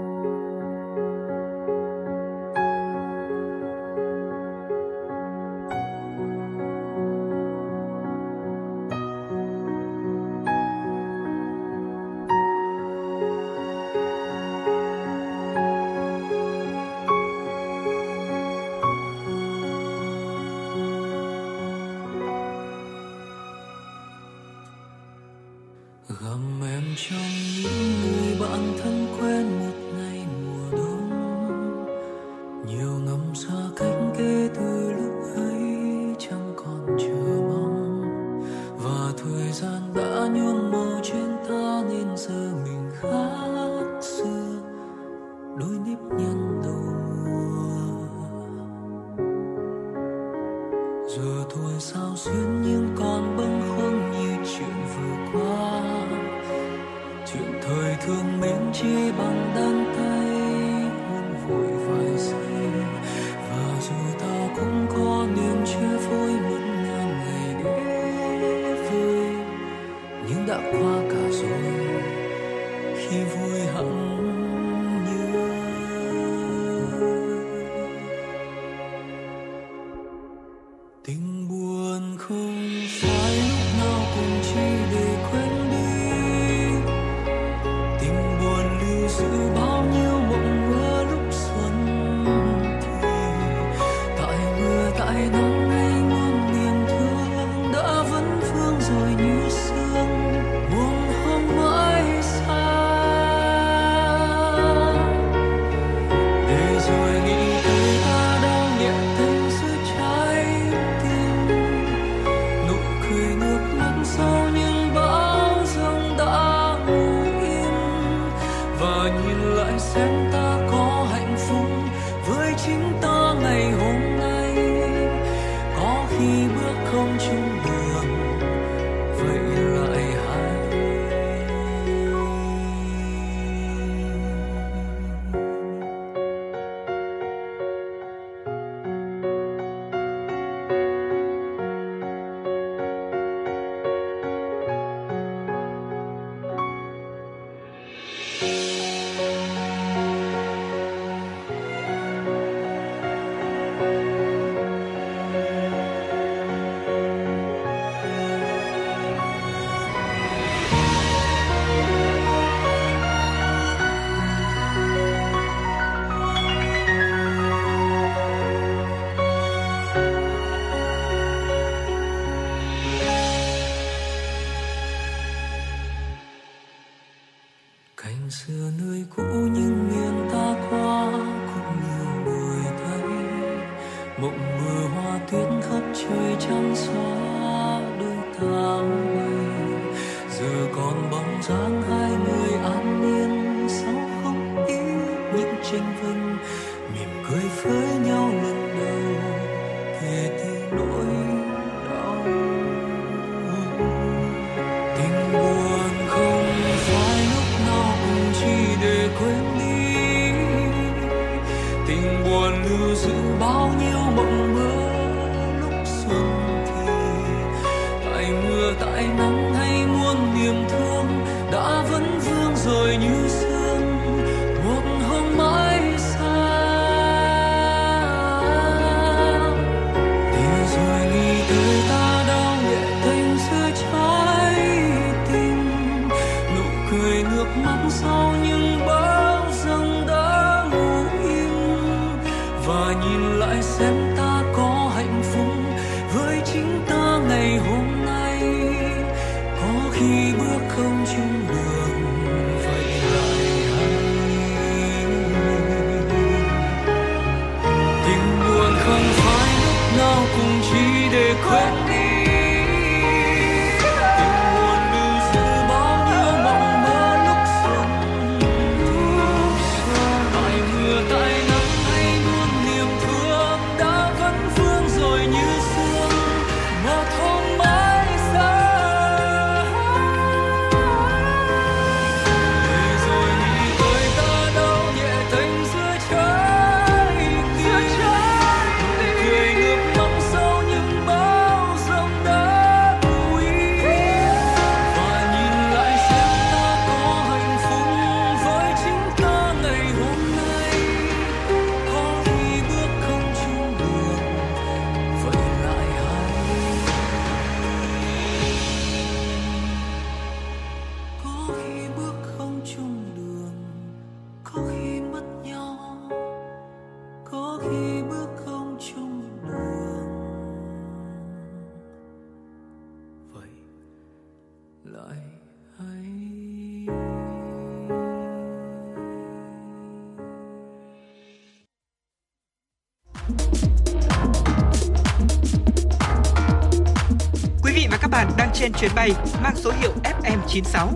chuyến bay mang số hiệu FM96.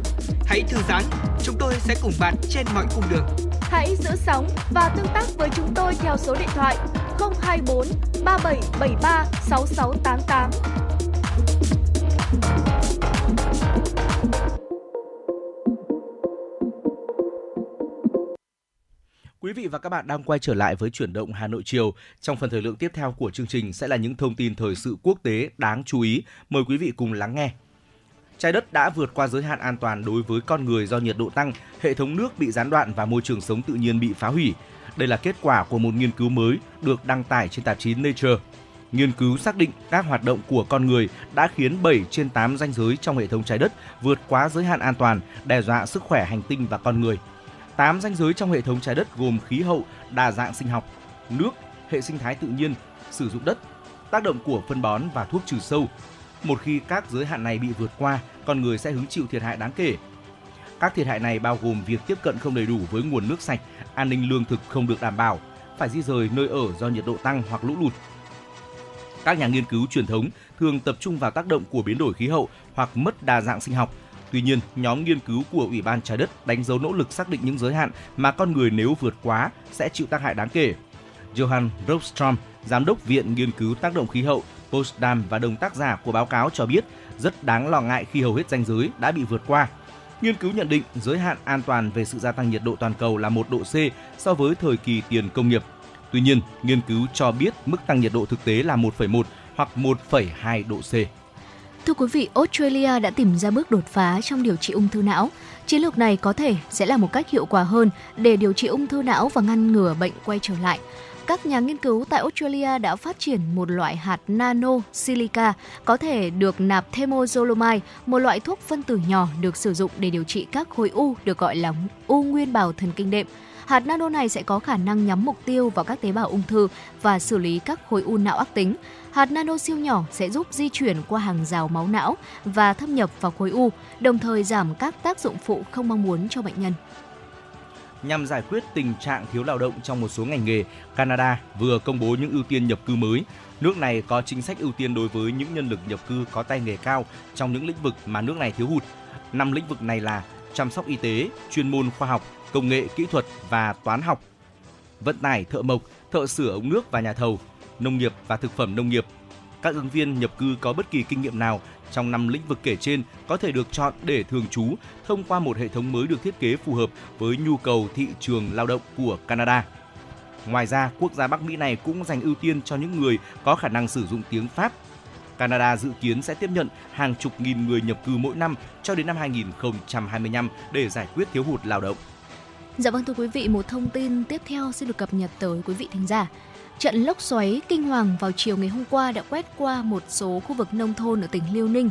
Hãy thư giãn, chúng tôi sẽ cùng bạn trên mọi cung đường. Hãy giữ sóng và tương tác với chúng tôi theo số điện thoại 024 3773 6688. Quý vị và các bạn đang quay trở lại với chuyển động Hà Nội chiều. Trong phần thời lượng tiếp theo của chương trình sẽ là những thông tin thời sự quốc tế đáng chú ý. Mời quý vị cùng lắng nghe. Trái đất đã vượt qua giới hạn an toàn đối với con người do nhiệt độ tăng, hệ thống nước bị gián đoạn và môi trường sống tự nhiên bị phá hủy. Đây là kết quả của một nghiên cứu mới được đăng tải trên tạp chí Nature. Nghiên cứu xác định các hoạt động của con người đã khiến 7 trên 8 ranh giới trong hệ thống trái đất vượt quá giới hạn an toàn, đe dọa sức khỏe hành tinh và con người. 8 ranh giới trong hệ thống trái đất gồm khí hậu, đa dạng sinh học, nước, hệ sinh thái tự nhiên, sử dụng đất, tác động của phân bón và thuốc trừ sâu. Một khi các giới hạn này bị vượt qua, con người sẽ hứng chịu thiệt hại đáng kể. Các thiệt hại này bao gồm việc tiếp cận không đầy đủ với nguồn nước sạch, an ninh lương thực không được đảm bảo, phải di rời nơi ở do nhiệt độ tăng hoặc lũ lụt. Các nhà nghiên cứu truyền thống thường tập trung vào tác động của biến đổi khí hậu hoặc mất đa dạng sinh học. Tuy nhiên, nhóm nghiên cứu của Ủy ban Trái đất đánh dấu nỗ lực xác định những giới hạn mà con người nếu vượt quá sẽ chịu tác hại đáng kể. Johan Rockstrom, giám đốc Viện Nghiên cứu Tác động khí hậu Potsdam và đồng tác giả của báo cáo cho biết rất đáng lo ngại khi hầu hết ranh giới đã bị vượt qua. Nghiên cứu nhận định giới hạn an toàn về sự gia tăng nhiệt độ toàn cầu là 1 độ C so với thời kỳ tiền công nghiệp. Tuy nhiên, nghiên cứu cho biết mức tăng nhiệt độ thực tế là 1,1 hoặc 1,2 độ C. Thưa quý vị, Australia đã tìm ra bước đột phá trong điều trị ung thư não. Chiến lược này có thể sẽ là một cách hiệu quả hơn để điều trị ung thư não và ngăn ngừa bệnh quay trở lại. Các nhà nghiên cứu tại Australia đã phát triển một loại hạt nano silica có thể được nạp temozolomide, một loại thuốc phân tử nhỏ được sử dụng để điều trị các khối u được gọi là u nguyên bào thần kinh đệm. Hạt nano này sẽ có khả năng nhắm mục tiêu vào các tế bào ung thư và xử lý các khối u não ác tính. Hạt nano siêu nhỏ sẽ giúp di chuyển qua hàng rào máu não và thâm nhập vào khối u, đồng thời giảm các tác dụng phụ không mong muốn cho bệnh nhân. Nhằm giải quyết tình trạng thiếu lao động trong một số ngành nghề, Canada vừa công bố những ưu tiên nhập cư mới. Nước này có chính sách ưu tiên đối với những nhân lực nhập cư có tay nghề cao trong những lĩnh vực mà nước này thiếu hụt. Năm lĩnh vực này là chăm sóc y tế, chuyên môn khoa học, công nghệ kỹ thuật và toán học, vận tải, thợ mộc, thợ sửa ống nước và nhà thầu, nông nghiệp và thực phẩm nông nghiệp. Các ứng viên nhập cư có bất kỳ kinh nghiệm nào trong năm lĩnh vực kể trên có thể được chọn để thường trú thông qua một hệ thống mới được thiết kế phù hợp với nhu cầu thị trường lao động của Canada. Ngoài ra, quốc gia Bắc Mỹ này cũng dành ưu tiên cho những người có khả năng sử dụng tiếng Pháp. Canada dự kiến sẽ tiếp nhận hàng chục nghìn người nhập cư mỗi năm cho đến năm 2025 để giải quyết thiếu hụt lao động. Dạ vâng thưa quý vị, một thông tin tiếp theo xin được cập nhật tới quý vị thính giả. Trận lốc xoáy kinh hoàng vào chiều ngày hôm qua đã quét qua một số khu vực nông thôn ở tỉnh Liêu Ninh.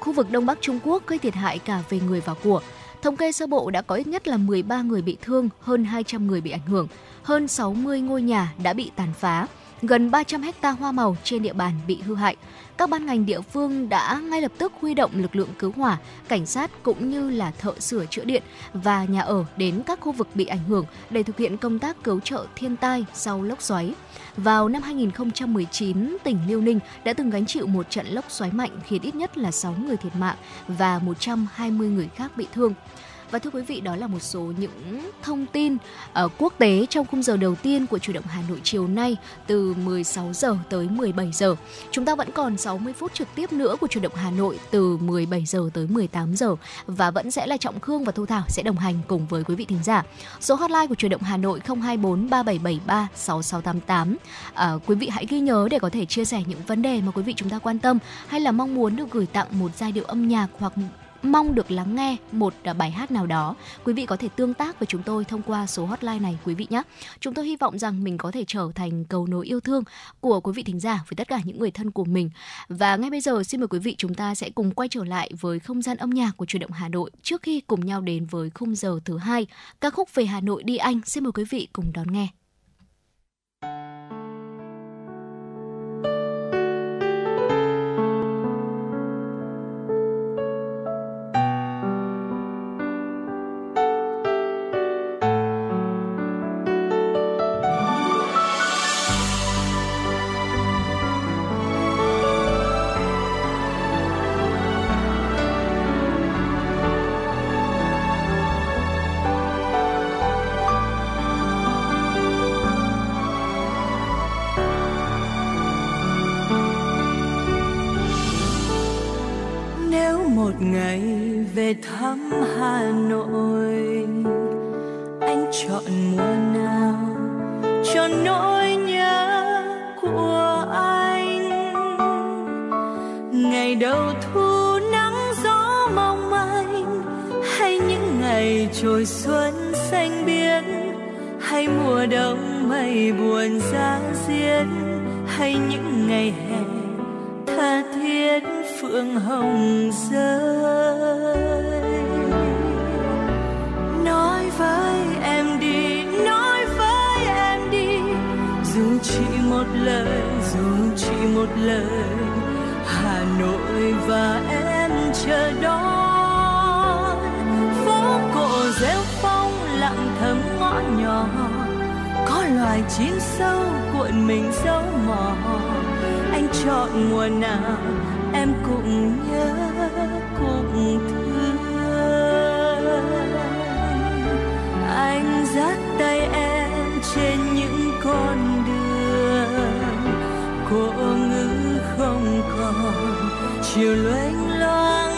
Khu vực Đông Bắc Trung Quốc gây thiệt hại cả về người và của. Thống kê sơ bộ đã có ít nhất là 13 người bị thương, hơn 200 người bị ảnh hưởng, hơn 60 ngôi nhà đã bị tàn phá, gần 300 hecta hoa màu trên địa bàn bị hư hại. Các ban ngành địa phương đã ngay lập tức huy động lực lượng cứu hỏa, cảnh sát cũng như là thợ sửa chữa điện và nhà ở đến các khu vực bị ảnh hưởng để thực hiện công tác cứu trợ thiên tai sau lốc xoáy. Vào năm 2019, tỉnh Liêu Ninh đã từng gánh chịu một trận lốc xoáy mạnh khiến ít nhất là 6 người thiệt mạng và 120 người khác bị thương. Và thưa quý vị, đó là một số những thông tin ở quốc tế trong khung giờ đầu tiên của chủ động Hà Nội chiều nay từ 16 giờ tới 17 giờ. Chúng ta vẫn còn 60 phút trực tiếp nữa của chủ động Hà Nội từ 17 giờ tới 18 giờ và vẫn sẽ là Trọng Khương và Thu Thảo sẽ đồng hành cùng với quý vị thính giả. Số hotline của chủ động Hà Nội 024 3773 6688. À, quý vị hãy ghi nhớ để có thể chia sẻ những vấn đề mà quý vị chúng ta quan tâm hay là mong muốn được gửi tặng một giai điệu âm nhạc hoặc mong được lắng nghe một à, bài hát nào đó, quý vị có thể tương tác với chúng tôi thông qua số hotline này quý vị nhé. Chúng tôi hy vọng rằng mình có thể trở thành cầu nối yêu thương của quý vị thính giả với tất cả những người thân của mình. Và ngay bây giờ xin mời quý vị chúng ta sẽ cùng quay trở lại với không gian âm nhạc của Chủ động Hà Nội trước khi cùng nhau đến với khung giờ thứ hai ca khúc về Hà Nội đi anh. Xin mời quý vị cùng đón nghe. hay những ngày hè tha thiết phượng hồng rơi. Nói với em đi, nói với em đi, dù chỉ một lời, dù chỉ một lời, hà nội và em chờ đón. Phố cổ rêu phong lặng thầm ngõ nhỏ loài chim sâu, cuộn mình dấu mò. Anh chọn mùa nào, em cũng nhớ, cũng thương. Anh dắt tay em trên những con đường cô ngữ không còn. Chiều loanh loáng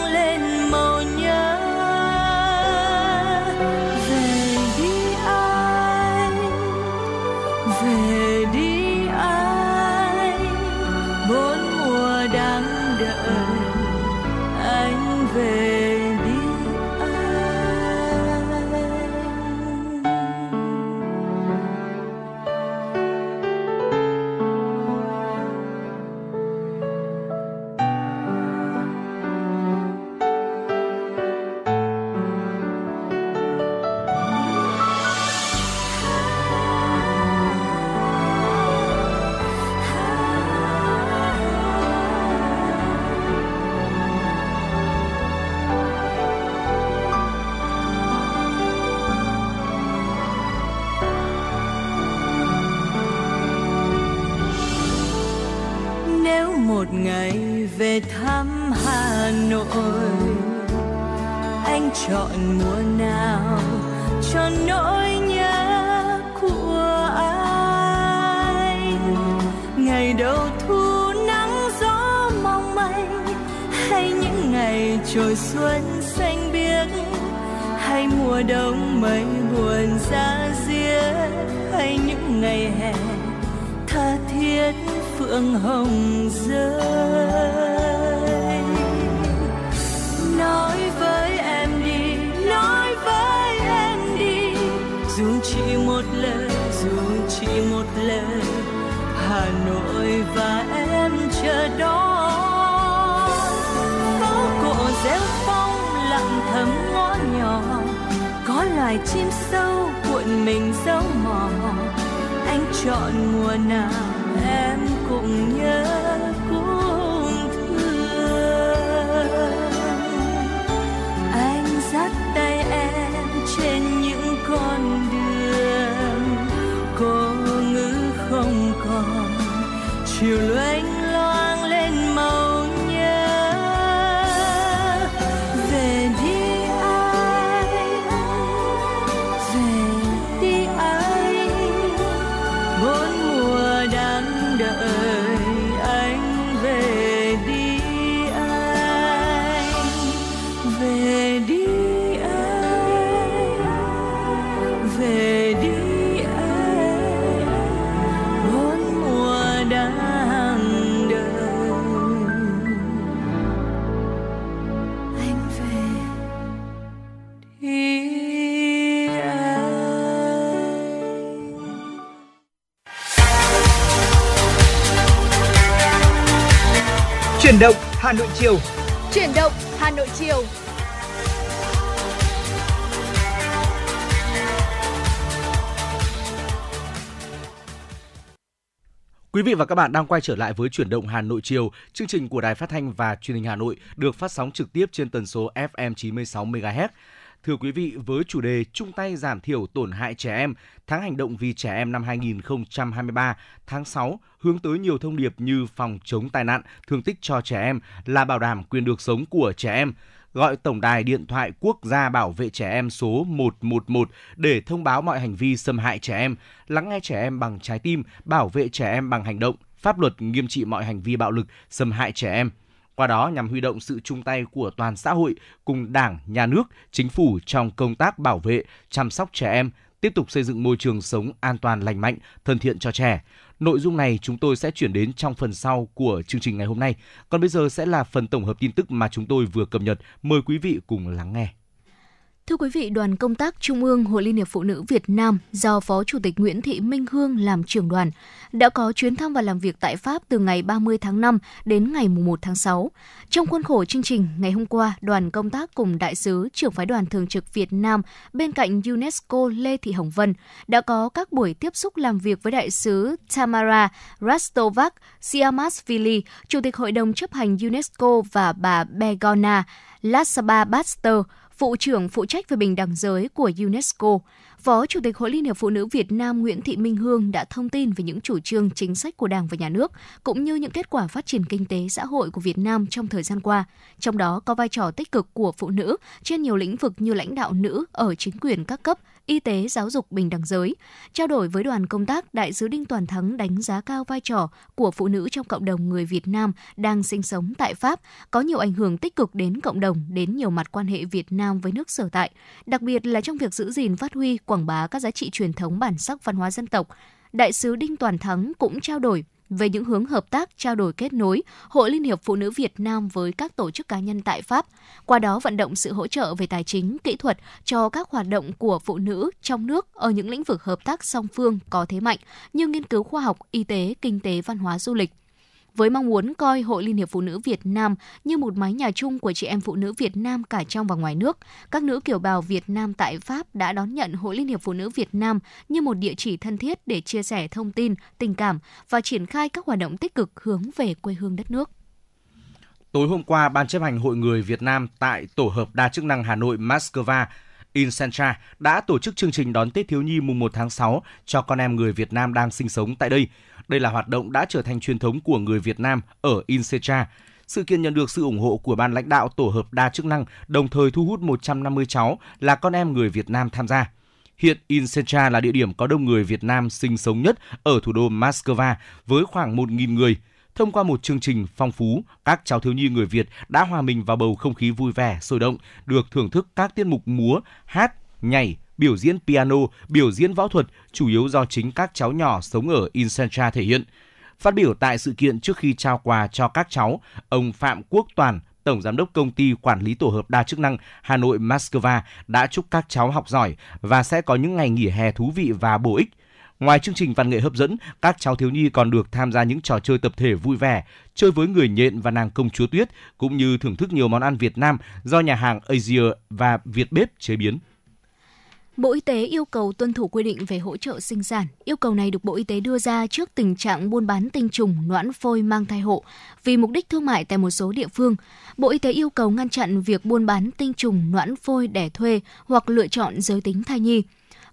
Chuyển động Hà Nội chiều. Chuyển động Hà Nội chiều. Quý vị và các bạn đang quay trở lại với chuyển động Hà Nội chiều, chương trình của Đài Phát thanh và Truyền hình Hà Nội được phát sóng trực tiếp trên tần số FM 96 MHz. Thưa quý vị, với chủ đề chung tay giảm thiểu tổn hại trẻ em, tháng hành động vì trẻ em năm 2023, tháng 6 hướng tới nhiều thông điệp như phòng chống tai nạn, thương tích cho trẻ em là bảo đảm quyền được sống của trẻ em. Gọi tổng đài điện thoại quốc gia bảo vệ trẻ em số 111 để thông báo mọi hành vi xâm hại trẻ em, lắng nghe trẻ em bằng trái tim, bảo vệ trẻ em bằng hành động, pháp luật nghiêm trị mọi hành vi bạo lực, xâm hại trẻ em. Qua đó nhằm huy động sự chung tay của toàn xã hội cùng Đảng, Nhà nước, Chính phủ trong công tác bảo vệ, chăm sóc trẻ em, tiếp tục xây dựng môi trường sống an toàn lành mạnh, thân thiện cho trẻ. Nội dung này chúng tôi sẽ chuyển đến trong phần sau của chương trình ngày hôm nay. Còn bây giờ sẽ là phần tổng hợp tin tức mà chúng tôi vừa cập nhật. Mời quý vị cùng lắng nghe. Thưa quý vị, đoàn công tác Trung ương Hội Liên hiệp Phụ nữ Việt Nam do Phó Chủ tịch Nguyễn Thị Minh Hương làm trưởng đoàn đã có chuyến thăm và làm việc tại Pháp từ ngày 30 tháng 5 đến ngày 1 tháng 6. Trong khuôn khổ chương trình, ngày hôm qua, đoàn công tác cùng đại sứ trưởng phái đoàn thường trực Việt Nam bên cạnh UNESCO Lê Thị Hồng Vân đã có các buổi tiếp xúc làm việc với đại sứ Tamara Rastovac Siamasvili, Chủ tịch Hội đồng chấp hành UNESCO và bà Begona Lassaba Baster, Vụ trưởng phụ trách về bình đẳng giới của UNESCO. Phó Chủ tịch Hội Liên hiệp Phụ nữ Việt Nam Nguyễn Thị Minh Hương đã thông tin về những chủ trương chính sách của Đảng và Nhà nước, cũng như những kết quả phát triển kinh tế xã hội của Việt Nam trong thời gian qua. Trong đó có vai trò tích cực của phụ nữ trên nhiều lĩnh vực như lãnh đạo nữ ở chính quyền các cấp, y tế, giáo dục, bình đẳng giới. Trao đổi với đoàn công tác, Đại sứ Đinh Toàn Thắng đánh giá cao vai trò của phụ nữ trong cộng đồng người Việt Nam đang sinh sống tại Pháp, có nhiều ảnh hưởng tích cực đến cộng đồng, đến nhiều mặt quan hệ Việt Nam với nước sở tại, đặc biệt là trong việc giữ gìn phát huy, quảng bá các giá trị truyền thống bản sắc văn hóa dân tộc. Đại sứ Đinh Toàn Thắng cũng trao đổi về những hướng hợp tác trao đổi kết nối Hội Liên hiệp Phụ nữ Việt Nam với các tổ chức cá nhân tại Pháp, qua đó vận động sự hỗ trợ về tài chính, kỹ thuật cho các hoạt động của phụ nữ trong nước ở những lĩnh vực hợp tác song phương có thế mạnh như nghiên cứu khoa học, y tế, kinh tế, văn hóa, du lịch với mong muốn coi Hội Liên hiệp Phụ nữ Việt Nam như một mái nhà chung của chị em phụ nữ Việt Nam cả trong và ngoài nước. Các nữ kiều bào Việt Nam tại Pháp đã đón nhận Hội Liên hiệp Phụ nữ Việt Nam như một địa chỉ thân thiết để chia sẻ thông tin, tình cảm và triển khai các hoạt động tích cực hướng về quê hương đất nước. Tối hôm qua, Ban chấp hành Hội người Việt Nam tại Tổ hợp đa chức năng Hà Nội Moscow Incentra đã tổ chức chương trình đón Tết thiếu nhi mùng 1 tháng 6 cho con em người Việt Nam đang sinh sống tại đây. Đây là hoạt động đã trở thành truyền thống của người Việt Nam ở Insecha. Sự kiện nhận được sự ủng hộ của ban lãnh đạo tổ hợp đa chức năng, đồng thời thu hút 150 cháu là con em người Việt Nam tham gia. Hiện Insecha là địa điểm có đông người Việt Nam sinh sống nhất ở thủ đô Moscow với khoảng 1.000 người. Thông qua một chương trình phong phú, các cháu thiếu nhi người Việt đã hòa mình vào bầu không khí vui vẻ, sôi động, được thưởng thức các tiết mục múa, hát, nhảy, biểu diễn piano, biểu diễn võ thuật, chủ yếu do chính các cháu nhỏ sống ở Incentra thể hiện. Phát biểu tại sự kiện trước khi trao quà cho các cháu, ông Phạm Quốc Toàn, Tổng Giám đốc Công ty Quản lý Tổ hợp Đa chức năng Hà Nội Moscow đã chúc các cháu học giỏi và sẽ có những ngày nghỉ hè thú vị và bổ ích. Ngoài chương trình văn nghệ hấp dẫn, các cháu thiếu nhi còn được tham gia những trò chơi tập thể vui vẻ, chơi với người nhện và nàng công chúa tuyết, cũng như thưởng thức nhiều món ăn Việt Nam do nhà hàng Asia và Việt Bếp chế biến. Bộ Y tế yêu cầu tuân thủ quy định về hỗ trợ sinh sản. Yêu cầu này được Bộ Y tế đưa ra trước tình trạng buôn bán tinh trùng noãn phôi mang thai hộ vì mục đích thương mại tại một số địa phương. Bộ Y tế yêu cầu ngăn chặn việc buôn bán tinh trùng noãn phôi đẻ thuê hoặc lựa chọn giới tính thai nhi.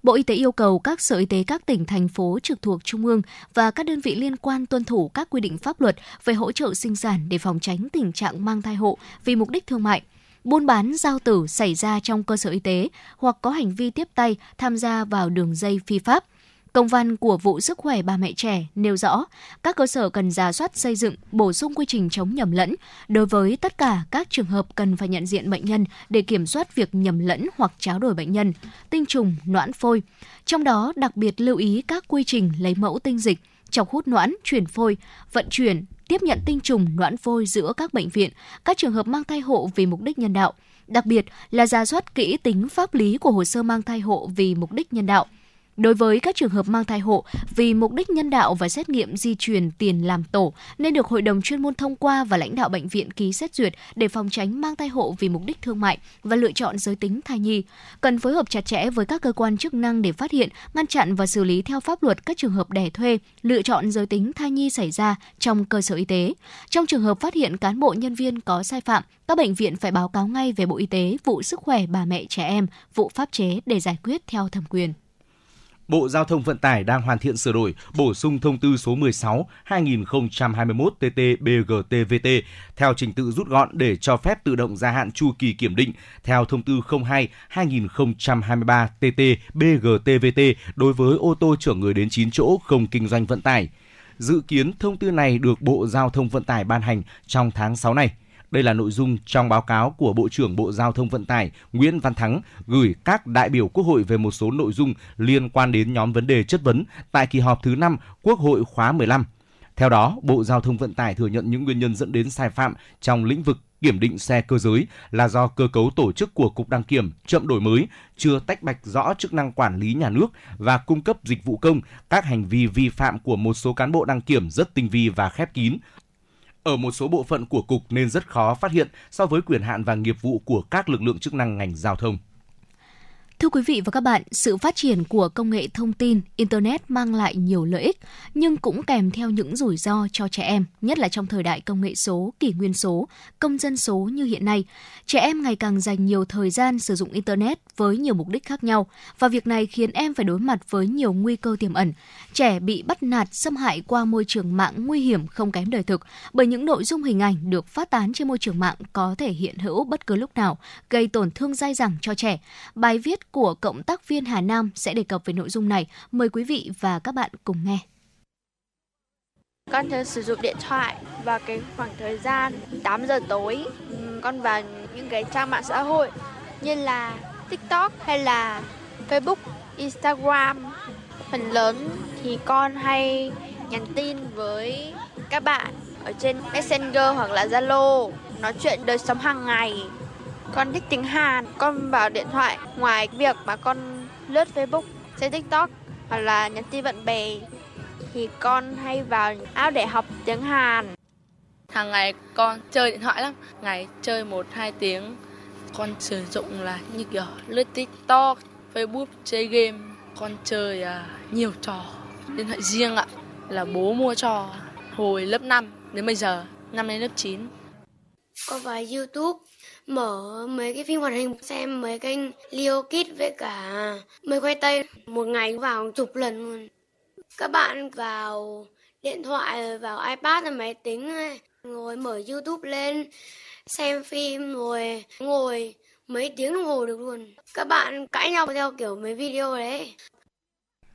Bộ Y tế yêu cầu các sở y tế các tỉnh, thành phố trực thuộc Trung ương và các đơn vị liên quan tuân thủ các quy định pháp luật về hỗ trợ sinh sản để phòng tránh tình trạng mang thai hộ vì mục đích thương mại buôn bán giao tử xảy ra trong cơ sở y tế hoặc có hành vi tiếp tay tham gia vào đường dây phi pháp. Công văn của vụ sức khỏe bà mẹ trẻ nêu rõ, các cơ sở cần giả soát xây dựng, bổ sung quy trình chống nhầm lẫn. Đối với tất cả các trường hợp cần phải nhận diện bệnh nhân để kiểm soát việc nhầm lẫn hoặc tráo đổi bệnh nhân, tinh trùng, noãn phôi. Trong đó đặc biệt lưu ý các quy trình lấy mẫu tinh dịch, chọc hút noãn, chuyển phôi, vận chuyển, tiếp nhận tinh trùng noãn phôi giữa các bệnh viện, các trường hợp mang thai hộ vì mục đích nhân đạo, đặc biệt là ra soát kỹ tính pháp lý của hồ sơ mang thai hộ vì mục đích nhân đạo. Đối với các trường hợp mang thai hộ vì mục đích nhân đạo và xét nghiệm di truyền tiền làm tổ nên được Hội đồng chuyên môn thông qua và lãnh đạo bệnh viện ký xét duyệt để phòng tránh mang thai hộ vì mục đích thương mại và lựa chọn giới tính thai nhi. Cần phối hợp chặt chẽ với các cơ quan chức năng để phát hiện, ngăn chặn và xử lý theo pháp luật các trường hợp đẻ thuê, lựa chọn giới tính thai nhi xảy ra trong cơ sở y tế. Trong trường hợp phát hiện cán bộ nhân viên có sai phạm, các bệnh viện phải báo cáo ngay về Bộ Y tế vụ sức khỏe bà mẹ trẻ em, vụ pháp chế để giải quyết theo thẩm quyền. Bộ Giao thông Vận tải đang hoàn thiện sửa đổi, bổ sung thông tư số 16/2021/TT-BGTVT theo trình tự rút gọn để cho phép tự động gia hạn chu kỳ kiểm định theo thông tư 02/2023/TT-BGTVT đối với ô tô chở người đến 9 chỗ không kinh doanh vận tải. Dự kiến thông tư này được Bộ Giao thông Vận tải ban hành trong tháng 6 này. Đây là nội dung trong báo cáo của Bộ trưởng Bộ Giao thông Vận tải Nguyễn Văn Thắng gửi các đại biểu Quốc hội về một số nội dung liên quan đến nhóm vấn đề chất vấn tại kỳ họp thứ 5 Quốc hội khóa 15. Theo đó, Bộ Giao thông Vận tải thừa nhận những nguyên nhân dẫn đến sai phạm trong lĩnh vực kiểm định xe cơ giới là do cơ cấu tổ chức của Cục Đăng Kiểm chậm đổi mới, chưa tách bạch rõ chức năng quản lý nhà nước và cung cấp dịch vụ công, các hành vi vi phạm của một số cán bộ đăng kiểm rất tinh vi và khép kín, ở một số bộ phận của cục nên rất khó phát hiện so với quyền hạn và nghiệp vụ của các lực lượng chức năng ngành giao thông. Thưa quý vị và các bạn, sự phát triển của công nghệ thông tin, Internet mang lại nhiều lợi ích, nhưng cũng kèm theo những rủi ro cho trẻ em, nhất là trong thời đại công nghệ số, kỷ nguyên số, công dân số như hiện nay. Trẻ em ngày càng dành nhiều thời gian sử dụng Internet với nhiều mục đích khác nhau, và việc này khiến em phải đối mặt với nhiều nguy cơ tiềm ẩn. Trẻ bị bắt nạt, xâm hại qua môi trường mạng nguy hiểm không kém đời thực, bởi những nội dung hình ảnh được phát tán trên môi trường mạng có thể hiện hữu bất cứ lúc nào, gây tổn thương dai dẳng cho trẻ. Bài viết của cộng tác viên Hà Nam sẽ đề cập về nội dung này. Mời quý vị và các bạn cùng nghe. Con thường sử dụng điện thoại vào cái khoảng thời gian 8 giờ tối. Con vào những cái trang mạng xã hội như là TikTok hay là Facebook, Instagram. Phần lớn thì con hay nhắn tin với các bạn ở trên Messenger hoặc là Zalo nói chuyện đời sống hàng ngày con thích tiếng Hàn, con vào điện thoại ngoài việc mà con lướt Facebook, xem TikTok hoặc là nhắn tin bạn bè thì con hay vào app để học tiếng Hàn. Hàng ngày con chơi điện thoại lắm, ngày chơi 1 2 tiếng. Con sử dụng là như kiểu lướt TikTok, Facebook, chơi game. Con chơi uh, nhiều trò. Điện thoại riêng ạ, là bố mua cho hồi lớp 5 đến bây giờ, năm nay lớp 9 có vào YouTube mở mấy cái phim hoạt hình xem mấy kênh Leo Kid với cả mấy quay tây. Một ngày vào chục lần luôn. Các bạn vào điện thoại vào iPad hay máy tính ngồi mở YouTube lên xem phim rồi ngồi mấy tiếng đồng hồ được luôn. Các bạn cãi nhau theo kiểu mấy video đấy.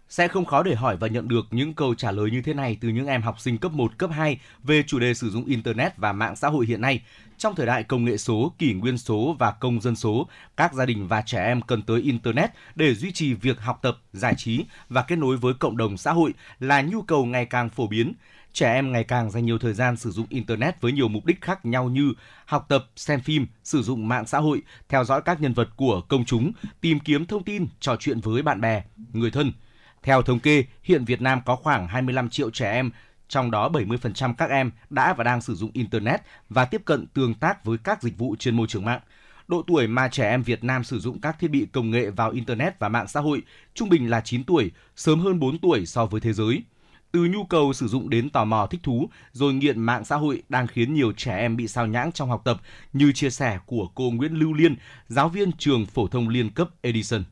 Sẽ không khó để hỏi và nhận được những câu trả lời như thế này từ những em học sinh cấp 1, cấp 2 về chủ đề sử dụng Internet và mạng xã hội hiện nay. Trong thời đại công nghệ số, kỷ nguyên số và công dân số, các gia đình và trẻ em cần tới Internet để duy trì việc học tập, giải trí và kết nối với cộng đồng xã hội là nhu cầu ngày càng phổ biến. Trẻ em ngày càng dành nhiều thời gian sử dụng Internet với nhiều mục đích khác nhau như học tập, xem phim, sử dụng mạng xã hội, theo dõi các nhân vật của công chúng, tìm kiếm thông tin, trò chuyện với bạn bè, người thân – theo thống kê, hiện Việt Nam có khoảng 25 triệu trẻ em, trong đó 70% các em đã và đang sử dụng Internet và tiếp cận tương tác với các dịch vụ trên môi trường mạng. Độ tuổi mà trẻ em Việt Nam sử dụng các thiết bị công nghệ vào Internet và mạng xã hội trung bình là 9 tuổi, sớm hơn 4 tuổi so với thế giới. Từ nhu cầu sử dụng đến tò mò thích thú, rồi nghiện mạng xã hội đang khiến nhiều trẻ em bị sao nhãng trong học tập, như chia sẻ của cô Nguyễn Lưu Liên, giáo viên trường phổ thông liên cấp Edison.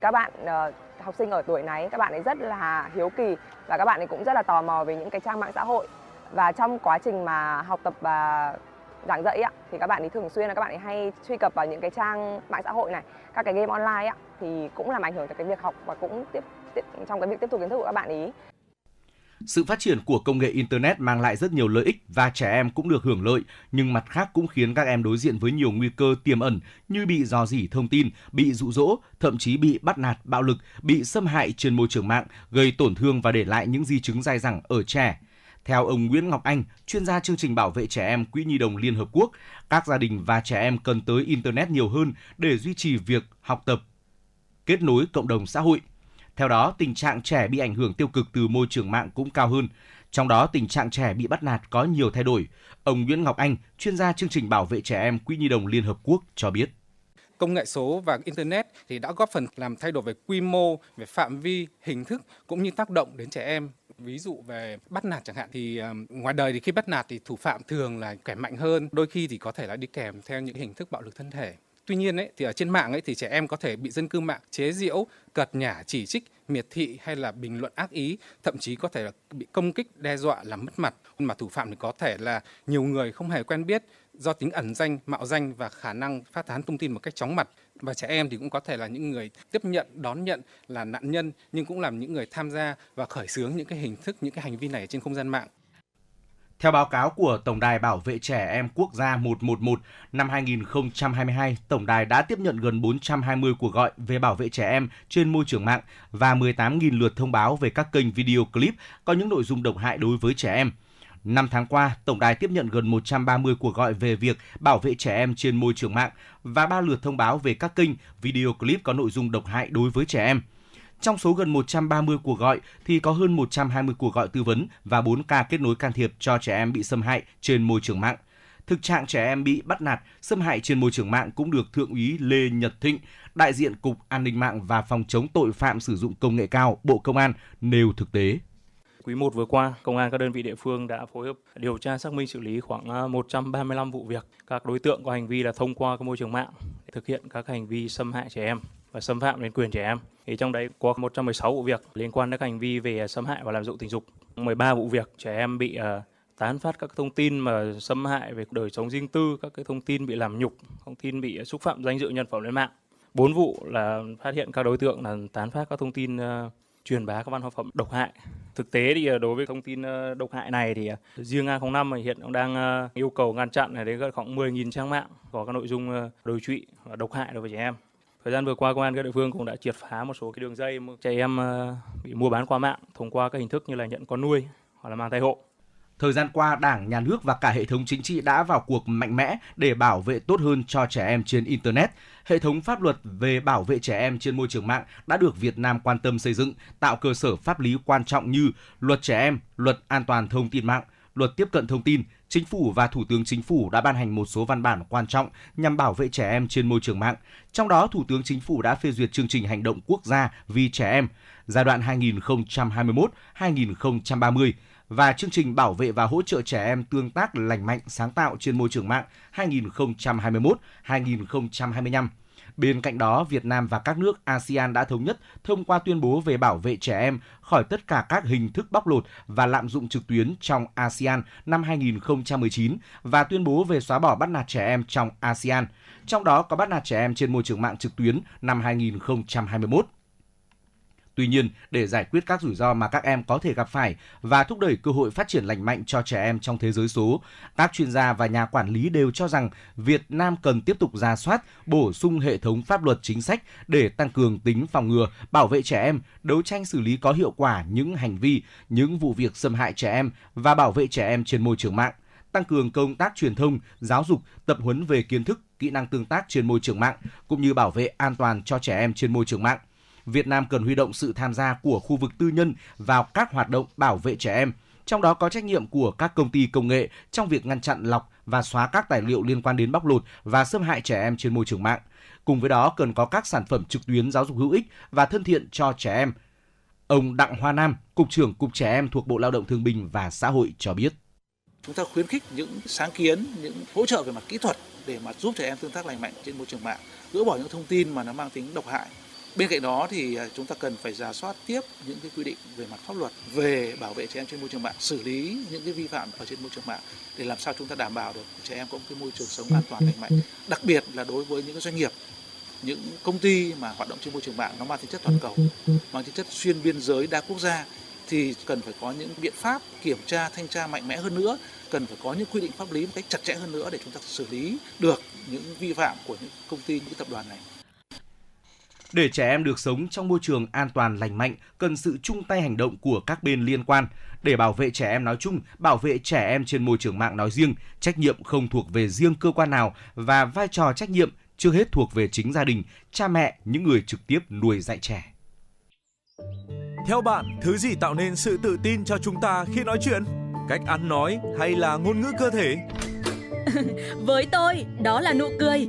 Các bạn uh học sinh ở tuổi này các bạn ấy rất là hiếu kỳ và các bạn ấy cũng rất là tò mò về những cái trang mạng xã hội và trong quá trình mà học tập và giảng dạy ạ thì các bạn ấy thường xuyên là các bạn ấy hay truy cập vào những cái trang mạng xã hội này các cái game online ạ thì cũng làm ảnh hưởng tới cái việc học và cũng tiếp, tiếp trong cái việc tiếp thu kiến thức của các bạn ấy sự phát triển của công nghệ Internet mang lại rất nhiều lợi ích và trẻ em cũng được hưởng lợi, nhưng mặt khác cũng khiến các em đối diện với nhiều nguy cơ tiềm ẩn như bị dò dỉ thông tin, bị dụ dỗ, thậm chí bị bắt nạt, bạo lực, bị xâm hại trên môi trường mạng, gây tổn thương và để lại những di chứng dai dẳng ở trẻ. Theo ông Nguyễn Ngọc Anh, chuyên gia chương trình bảo vệ trẻ em Quỹ Nhi đồng Liên Hợp Quốc, các gia đình và trẻ em cần tới Internet nhiều hơn để duy trì việc học tập, kết nối cộng đồng xã hội. Theo đó, tình trạng trẻ bị ảnh hưởng tiêu cực từ môi trường mạng cũng cao hơn. Trong đó, tình trạng trẻ bị bắt nạt có nhiều thay đổi. Ông Nguyễn Ngọc Anh, chuyên gia chương trình bảo vệ trẻ em Quỹ Nhi đồng Liên Hợp Quốc cho biết công nghệ số và internet thì đã góp phần làm thay đổi về quy mô, về phạm vi, hình thức cũng như tác động đến trẻ em. Ví dụ về bắt nạt chẳng hạn thì ờ, ngoài đời thì khi bắt nạt thì thủ phạm thường là kẻ mạnh hơn, đôi khi thì có thể là đi kèm theo những hình thức bạo lực thân thể. Tuy nhiên ấy, thì ở trên mạng ấy, thì trẻ em có thể bị dân cư mạng chế giễu, cợt nhả, chỉ trích, miệt thị hay là bình luận ác ý, thậm chí có thể là bị công kích, đe dọa làm mất mặt. Mà thủ phạm thì có thể là nhiều người không hề quen biết do tính ẩn danh, mạo danh và khả năng phát tán thông tin một cách chóng mặt. Và trẻ em thì cũng có thể là những người tiếp nhận, đón nhận là nạn nhân nhưng cũng làm những người tham gia và khởi xướng những cái hình thức, những cái hành vi này trên không gian mạng. Theo báo cáo của Tổng đài Bảo vệ Trẻ Em Quốc gia 111, năm 2022, Tổng đài đã tiếp nhận gần 420 cuộc gọi về bảo vệ trẻ em trên môi trường mạng và 18.000 lượt thông báo về các kênh video clip có những nội dung độc hại đối với trẻ em. Năm tháng qua, tổng đài tiếp nhận gần 130 cuộc gọi về việc bảo vệ trẻ em trên môi trường mạng và 3 lượt thông báo về các kênh video clip có nội dung độc hại đối với trẻ em. Trong số gần 130 cuộc gọi thì có hơn 120 cuộc gọi tư vấn và 4 ca kết nối can thiệp cho trẻ em bị xâm hại trên môi trường mạng. Thực trạng trẻ em bị bắt nạt, xâm hại trên môi trường mạng cũng được Thượng úy Lê Nhật Thịnh, đại diện Cục An ninh mạng và Phòng chống tội phạm sử dụng công nghệ cao, Bộ Công an nêu thực tế. Quý 1 vừa qua, công an các đơn vị địa phương đã phối hợp điều tra xác minh xử lý khoảng à, 135 vụ việc các đối tượng có hành vi là thông qua các môi trường mạng để thực hiện các hành vi xâm hại trẻ em và xâm phạm đến quyền trẻ em. Thì trong đấy có 116 vụ việc liên quan đến các hành vi về à, xâm hại và làm dụng tình dục. 13 vụ việc trẻ em bị uh, tán phát các thông tin mà xâm hại về đời sống riêng tư, các cái thông tin bị làm nhục, thông tin bị xúc phạm danh dự nhân phẩm lên mạng. Bốn vụ là phát hiện các đối tượng là tán phát các thông tin uh, truyền bá các văn hóa phẩm độc hại. Thực tế thì đối với thông tin độc hại này thì riêng A05 hiện cũng đang yêu cầu ngăn chặn đến gần khoảng 10.000 trang mạng có các nội dung đối trụy và độc hại đối với trẻ em. Thời gian vừa qua, công an các địa phương cũng đã triệt phá một số cái đường dây trẻ em ờ, bị mua bán qua mạng thông qua các hình thức như là nhận con nuôi hoặc là mang thai hộ. Thời gian qua, Đảng, Nhà nước và cả hệ thống chính trị đã vào cuộc mạnh mẽ để bảo vệ tốt hơn cho trẻ em trên Internet. Hệ thống pháp luật về bảo vệ trẻ em trên môi trường mạng đã được Việt Nam quan tâm xây dựng, tạo cơ sở pháp lý quan trọng như Luật Trẻ Em, Luật An toàn Thông tin mạng, Luật Tiếp cận Thông tin, Chính phủ và Thủ tướng Chính phủ đã ban hành một số văn bản quan trọng nhằm bảo vệ trẻ em trên môi trường mạng. Trong đó, Thủ tướng Chính phủ đã phê duyệt chương trình hành động quốc gia vì trẻ em giai đoạn 2021-2030 và chương trình bảo vệ và hỗ trợ trẻ em tương tác lành mạnh sáng tạo trên môi trường mạng 2021-2025. Bên cạnh đó, Việt Nam và các nước ASEAN đã thống nhất thông qua tuyên bố về bảo vệ trẻ em khỏi tất cả các hình thức bóc lột và lạm dụng trực tuyến trong ASEAN năm 2019 và tuyên bố về xóa bỏ bắt nạt trẻ em trong ASEAN, trong đó có bắt nạt trẻ em trên môi trường mạng trực tuyến năm 2021. Tuy nhiên, để giải quyết các rủi ro mà các em có thể gặp phải và thúc đẩy cơ hội phát triển lành mạnh cho trẻ em trong thế giới số, các chuyên gia và nhà quản lý đều cho rằng Việt Nam cần tiếp tục ra soát, bổ sung hệ thống pháp luật chính sách để tăng cường tính phòng ngừa, bảo vệ trẻ em, đấu tranh xử lý có hiệu quả những hành vi, những vụ việc xâm hại trẻ em và bảo vệ trẻ em trên môi trường mạng tăng cường công tác truyền thông, giáo dục, tập huấn về kiến thức, kỹ năng tương tác trên môi trường mạng cũng như bảo vệ an toàn cho trẻ em trên môi trường mạng. Việt Nam cần huy động sự tham gia của khu vực tư nhân vào các hoạt động bảo vệ trẻ em, trong đó có trách nhiệm của các công ty công nghệ trong việc ngăn chặn lọc và xóa các tài liệu liên quan đến bóc lột và xâm hại trẻ em trên môi trường mạng. Cùng với đó cần có các sản phẩm trực tuyến giáo dục hữu ích và thân thiện cho trẻ em. Ông Đặng Hoa Nam, Cục trưởng Cục Trẻ Em thuộc Bộ Lao động Thương binh và Xã hội cho biết. Chúng ta khuyến khích những sáng kiến, những hỗ trợ về mặt kỹ thuật để mà giúp trẻ em tương tác lành mạnh trên môi trường mạng, gỡ bỏ những thông tin mà nó mang tính độc hại Bên cạnh đó thì à, chúng ta cần phải giả soát tiếp những cái quy định về mặt pháp luật về bảo vệ trẻ em trên môi trường mạng, xử lý những cái vi phạm ở trên môi trường mạng để làm sao chúng ta đảm bảo được trẻ em có một cái môi trường sống an toàn lành mạnh. Đặc biệt là đối với những cái doanh nghiệp những công ty mà hoạt động trên môi trường mạng nó mang tính chất toàn cầu, mang tính chất xuyên biên giới đa quốc gia thì cần phải có những biện pháp kiểm tra thanh tra mạnh mẽ hơn nữa cần phải có những quy định pháp lý một cách chặt chẽ hơn nữa để chúng ta xử lý được những vi phạm của những công ty những tập đoàn này để trẻ em được sống trong môi trường an toàn lành mạnh, cần sự chung tay hành động của các bên liên quan. Để bảo vệ trẻ em nói chung, bảo vệ trẻ em trên môi trường mạng nói riêng, trách nhiệm không thuộc về riêng cơ quan nào và vai trò trách nhiệm chưa hết thuộc về chính gia đình, cha mẹ, những người trực tiếp nuôi dạy trẻ. Theo bạn, thứ gì tạo nên sự tự tin cho chúng ta khi nói chuyện? Cách ăn nói hay là ngôn ngữ cơ thể? [LAUGHS] Với tôi, đó là nụ cười.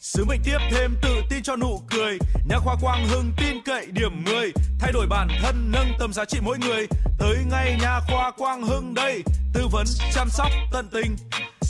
Sứ mệnh tiếp thêm tự tin cho nụ cười. Nhà khoa Quang Hưng tin cậy điểm 10 Thay đổi bản thân, nâng tầm giá trị mỗi người. Tới ngay nhà khoa Quang Hưng đây. Tư vấn, chăm sóc tận tình.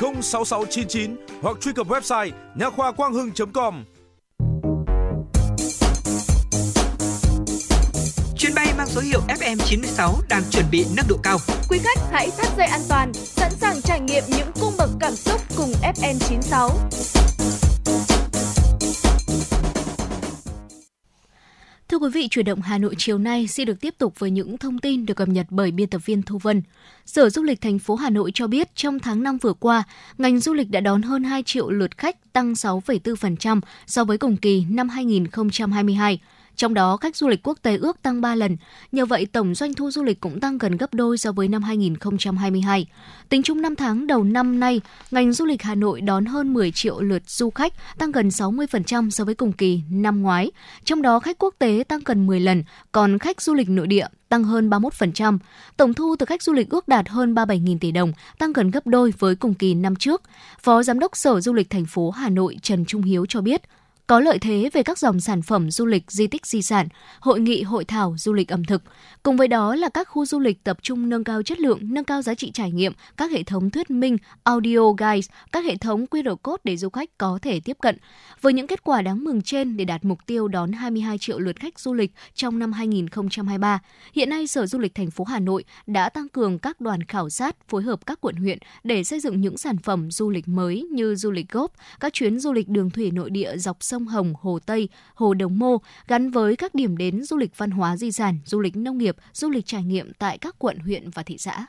06699 hoặc truy cập website nha khoa quang hưng.com. Chuyến bay mang số hiệu FM96 đang chuẩn bị nâng độ cao. Quý khách hãy thắt dây an toàn, sẵn sàng trải nghiệm những cung bậc cảm xúc cùng FN96. Thưa quý vị, chuyển động Hà Nội chiều nay sẽ được tiếp tục với những thông tin được cập nhật bởi biên tập viên Thu Vân. Sở Du lịch thành phố Hà Nội cho biết trong tháng 5 vừa qua, ngành du lịch đã đón hơn 2 triệu lượt khách, tăng 6,4% so với cùng kỳ năm 2022. Trong đó, khách du lịch quốc tế ước tăng 3 lần. Nhờ vậy, tổng doanh thu du lịch cũng tăng gần gấp đôi so với năm 2022. Tính chung 5 tháng đầu năm nay, ngành du lịch Hà Nội đón hơn 10 triệu lượt du khách, tăng gần 60% so với cùng kỳ năm ngoái. Trong đó, khách quốc tế tăng gần 10 lần, còn khách du lịch nội địa tăng hơn 31%. Tổng thu từ khách du lịch ước đạt hơn 37.000 tỷ đồng, tăng gần gấp đôi với cùng kỳ năm trước. Phó Giám đốc Sở Du lịch thành phố Hà Nội Trần Trung Hiếu cho biết, có lợi thế về các dòng sản phẩm du lịch di tích di sản, hội nghị hội thảo du lịch ẩm thực. Cùng với đó là các khu du lịch tập trung nâng cao chất lượng, nâng cao giá trị trải nghiệm, các hệ thống thuyết minh, audio guides, các hệ thống QR code để du khách có thể tiếp cận. Với những kết quả đáng mừng trên để đạt mục tiêu đón 22 triệu lượt khách du lịch trong năm 2023, hiện nay Sở Du lịch thành phố Hà Nội đã tăng cường các đoàn khảo sát phối hợp các quận huyện để xây dựng những sản phẩm du lịch mới như du lịch góp, các chuyến du lịch đường thủy nội địa dọc sông sông Hồng, Hồ Tây, Hồ Đồng Mô gắn với các điểm đến du lịch văn hóa di sản, du lịch nông nghiệp, du lịch trải nghiệm tại các quận, huyện và thị xã.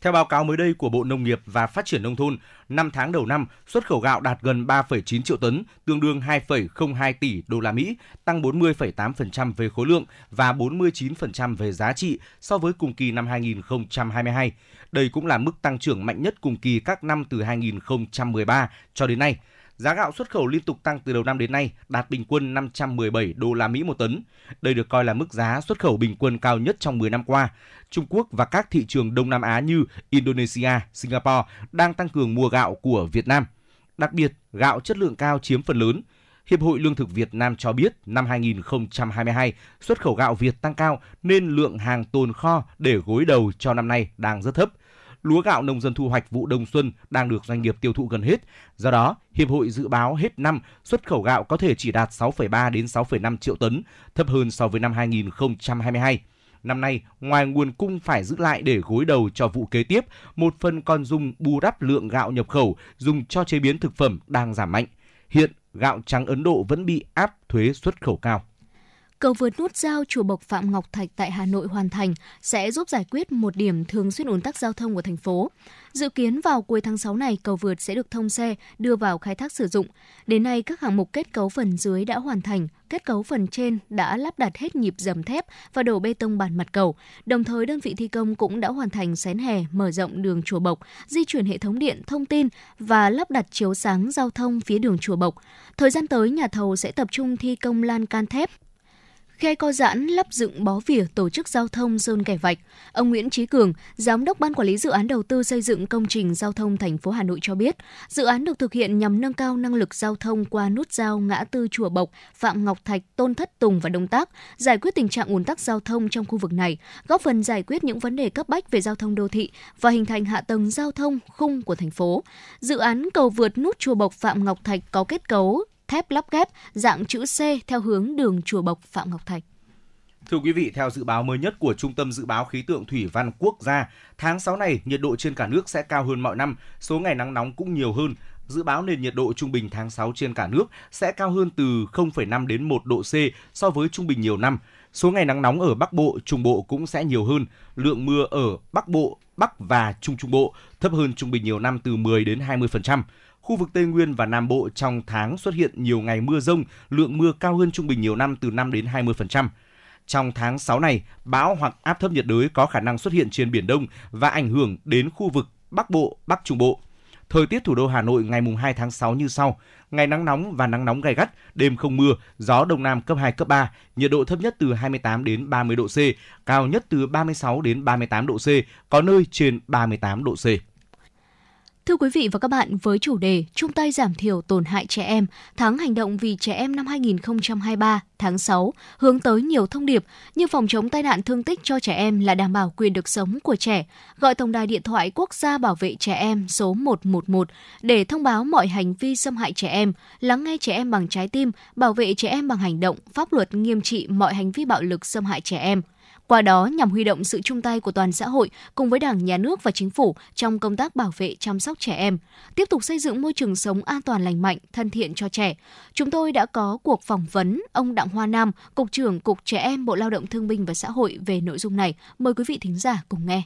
Theo báo cáo mới đây của Bộ Nông nghiệp và Phát triển Nông thôn, 5 tháng đầu năm, xuất khẩu gạo đạt gần 3,9 triệu tấn, tương đương 2,02 tỷ đô la Mỹ, tăng 40,8% về khối lượng và 49% về giá trị so với cùng kỳ năm 2022. Đây cũng là mức tăng trưởng mạnh nhất cùng kỳ các năm từ 2013 cho đến nay. Giá gạo xuất khẩu liên tục tăng từ đầu năm đến nay, đạt bình quân 517 đô la Mỹ một tấn. Đây được coi là mức giá xuất khẩu bình quân cao nhất trong 10 năm qua. Trung Quốc và các thị trường Đông Nam Á như Indonesia, Singapore đang tăng cường mua gạo của Việt Nam. Đặc biệt, gạo chất lượng cao chiếm phần lớn. Hiệp hội Lương thực Việt Nam cho biết năm 2022, xuất khẩu gạo Việt tăng cao nên lượng hàng tồn kho để gối đầu cho năm nay đang rất thấp lúa gạo nông dân thu hoạch vụ đông xuân đang được doanh nghiệp tiêu thụ gần hết. Do đó, Hiệp hội dự báo hết năm xuất khẩu gạo có thể chỉ đạt 6,3 đến 6,5 triệu tấn, thấp hơn so với năm 2022. Năm nay, ngoài nguồn cung phải giữ lại để gối đầu cho vụ kế tiếp, một phần còn dùng bù đắp lượng gạo nhập khẩu dùng cho chế biến thực phẩm đang giảm mạnh. Hiện, gạo trắng Ấn Độ vẫn bị áp thuế xuất khẩu cao. Cầu vượt nút giao chùa Bộc Phạm Ngọc Thạch tại Hà Nội hoàn thành sẽ giúp giải quyết một điểm thường xuyên ùn tắc giao thông của thành phố. Dự kiến vào cuối tháng 6 này, cầu vượt sẽ được thông xe, đưa vào khai thác sử dụng. Đến nay, các hạng mục kết cấu phần dưới đã hoàn thành, kết cấu phần trên đã lắp đặt hết nhịp dầm thép và đổ bê tông bàn mặt cầu. Đồng thời, đơn vị thi công cũng đã hoàn thành xén hè, mở rộng đường chùa Bộc, di chuyển hệ thống điện, thông tin và lắp đặt chiếu sáng giao thông phía đường chùa Bộc. Thời gian tới, nhà thầu sẽ tập trung thi công lan can thép, Khe co giãn lắp dựng bó vỉa tổ chức giao thông sơn kẻ vạch. Ông Nguyễn Trí Cường, giám đốc ban quản lý dự án đầu tư xây dựng công trình giao thông thành phố Hà Nội cho biết, dự án được thực hiện nhằm nâng cao năng lực giao thông qua nút giao ngã tư Chùa Bộc, Phạm Ngọc Thạch, Tôn Thất Tùng và Đông Tác, giải quyết tình trạng ùn tắc giao thông trong khu vực này, góp phần giải quyết những vấn đề cấp bách về giao thông đô thị và hình thành hạ tầng giao thông khung của thành phố. Dự án cầu vượt nút Chùa Bộc Phạm Ngọc Thạch có kết cấu thép lắp ghép dạng chữ C theo hướng đường Chùa Bộc Phạm Ngọc Thạch. Thưa quý vị, theo dự báo mới nhất của Trung tâm Dự báo Khí tượng Thủy văn Quốc gia, tháng 6 này nhiệt độ trên cả nước sẽ cao hơn mọi năm, số ngày nắng nóng cũng nhiều hơn. Dự báo nền nhiệt độ trung bình tháng 6 trên cả nước sẽ cao hơn từ 0,5 đến 1 độ C so với trung bình nhiều năm. Số ngày nắng nóng ở Bắc Bộ, Trung Bộ cũng sẽ nhiều hơn. Lượng mưa ở Bắc Bộ, Bắc và Trung Trung Bộ thấp hơn trung bình nhiều năm từ 10 đến 20%. Khu vực Tây Nguyên và Nam Bộ trong tháng xuất hiện nhiều ngày mưa rông, lượng mưa cao hơn trung bình nhiều năm từ 5 đến 20%. Trong tháng 6 này, bão hoặc áp thấp nhiệt đới có khả năng xuất hiện trên Biển Đông và ảnh hưởng đến khu vực Bắc Bộ, Bắc Trung Bộ. Thời tiết thủ đô Hà Nội ngày mùng 2 tháng 6 như sau. Ngày nắng nóng và nắng nóng gay gắt, đêm không mưa, gió đông nam cấp 2, cấp 3, nhiệt độ thấp nhất từ 28 đến 30 độ C, cao nhất từ 36 đến 38 độ C, có nơi trên 38 độ C. Thưa quý vị và các bạn, với chủ đề chung tay giảm thiểu tổn hại trẻ em, tháng hành động vì trẻ em năm 2023 tháng 6 hướng tới nhiều thông điệp như phòng chống tai nạn thương tích cho trẻ em là đảm bảo quyền được sống của trẻ, gọi tổng đài điện thoại quốc gia bảo vệ trẻ em số 111 để thông báo mọi hành vi xâm hại trẻ em, lắng nghe trẻ em bằng trái tim, bảo vệ trẻ em bằng hành động, pháp luật nghiêm trị mọi hành vi bạo lực xâm hại trẻ em qua đó nhằm huy động sự chung tay của toàn xã hội cùng với Đảng, Nhà nước và Chính phủ trong công tác bảo vệ chăm sóc trẻ em, tiếp tục xây dựng môi trường sống an toàn lành mạnh, thân thiện cho trẻ. Chúng tôi đã có cuộc phỏng vấn ông Đặng Hoa Nam, Cục trưởng Cục Trẻ Em Bộ Lao động Thương binh và Xã hội về nội dung này. Mời quý vị thính giả cùng nghe.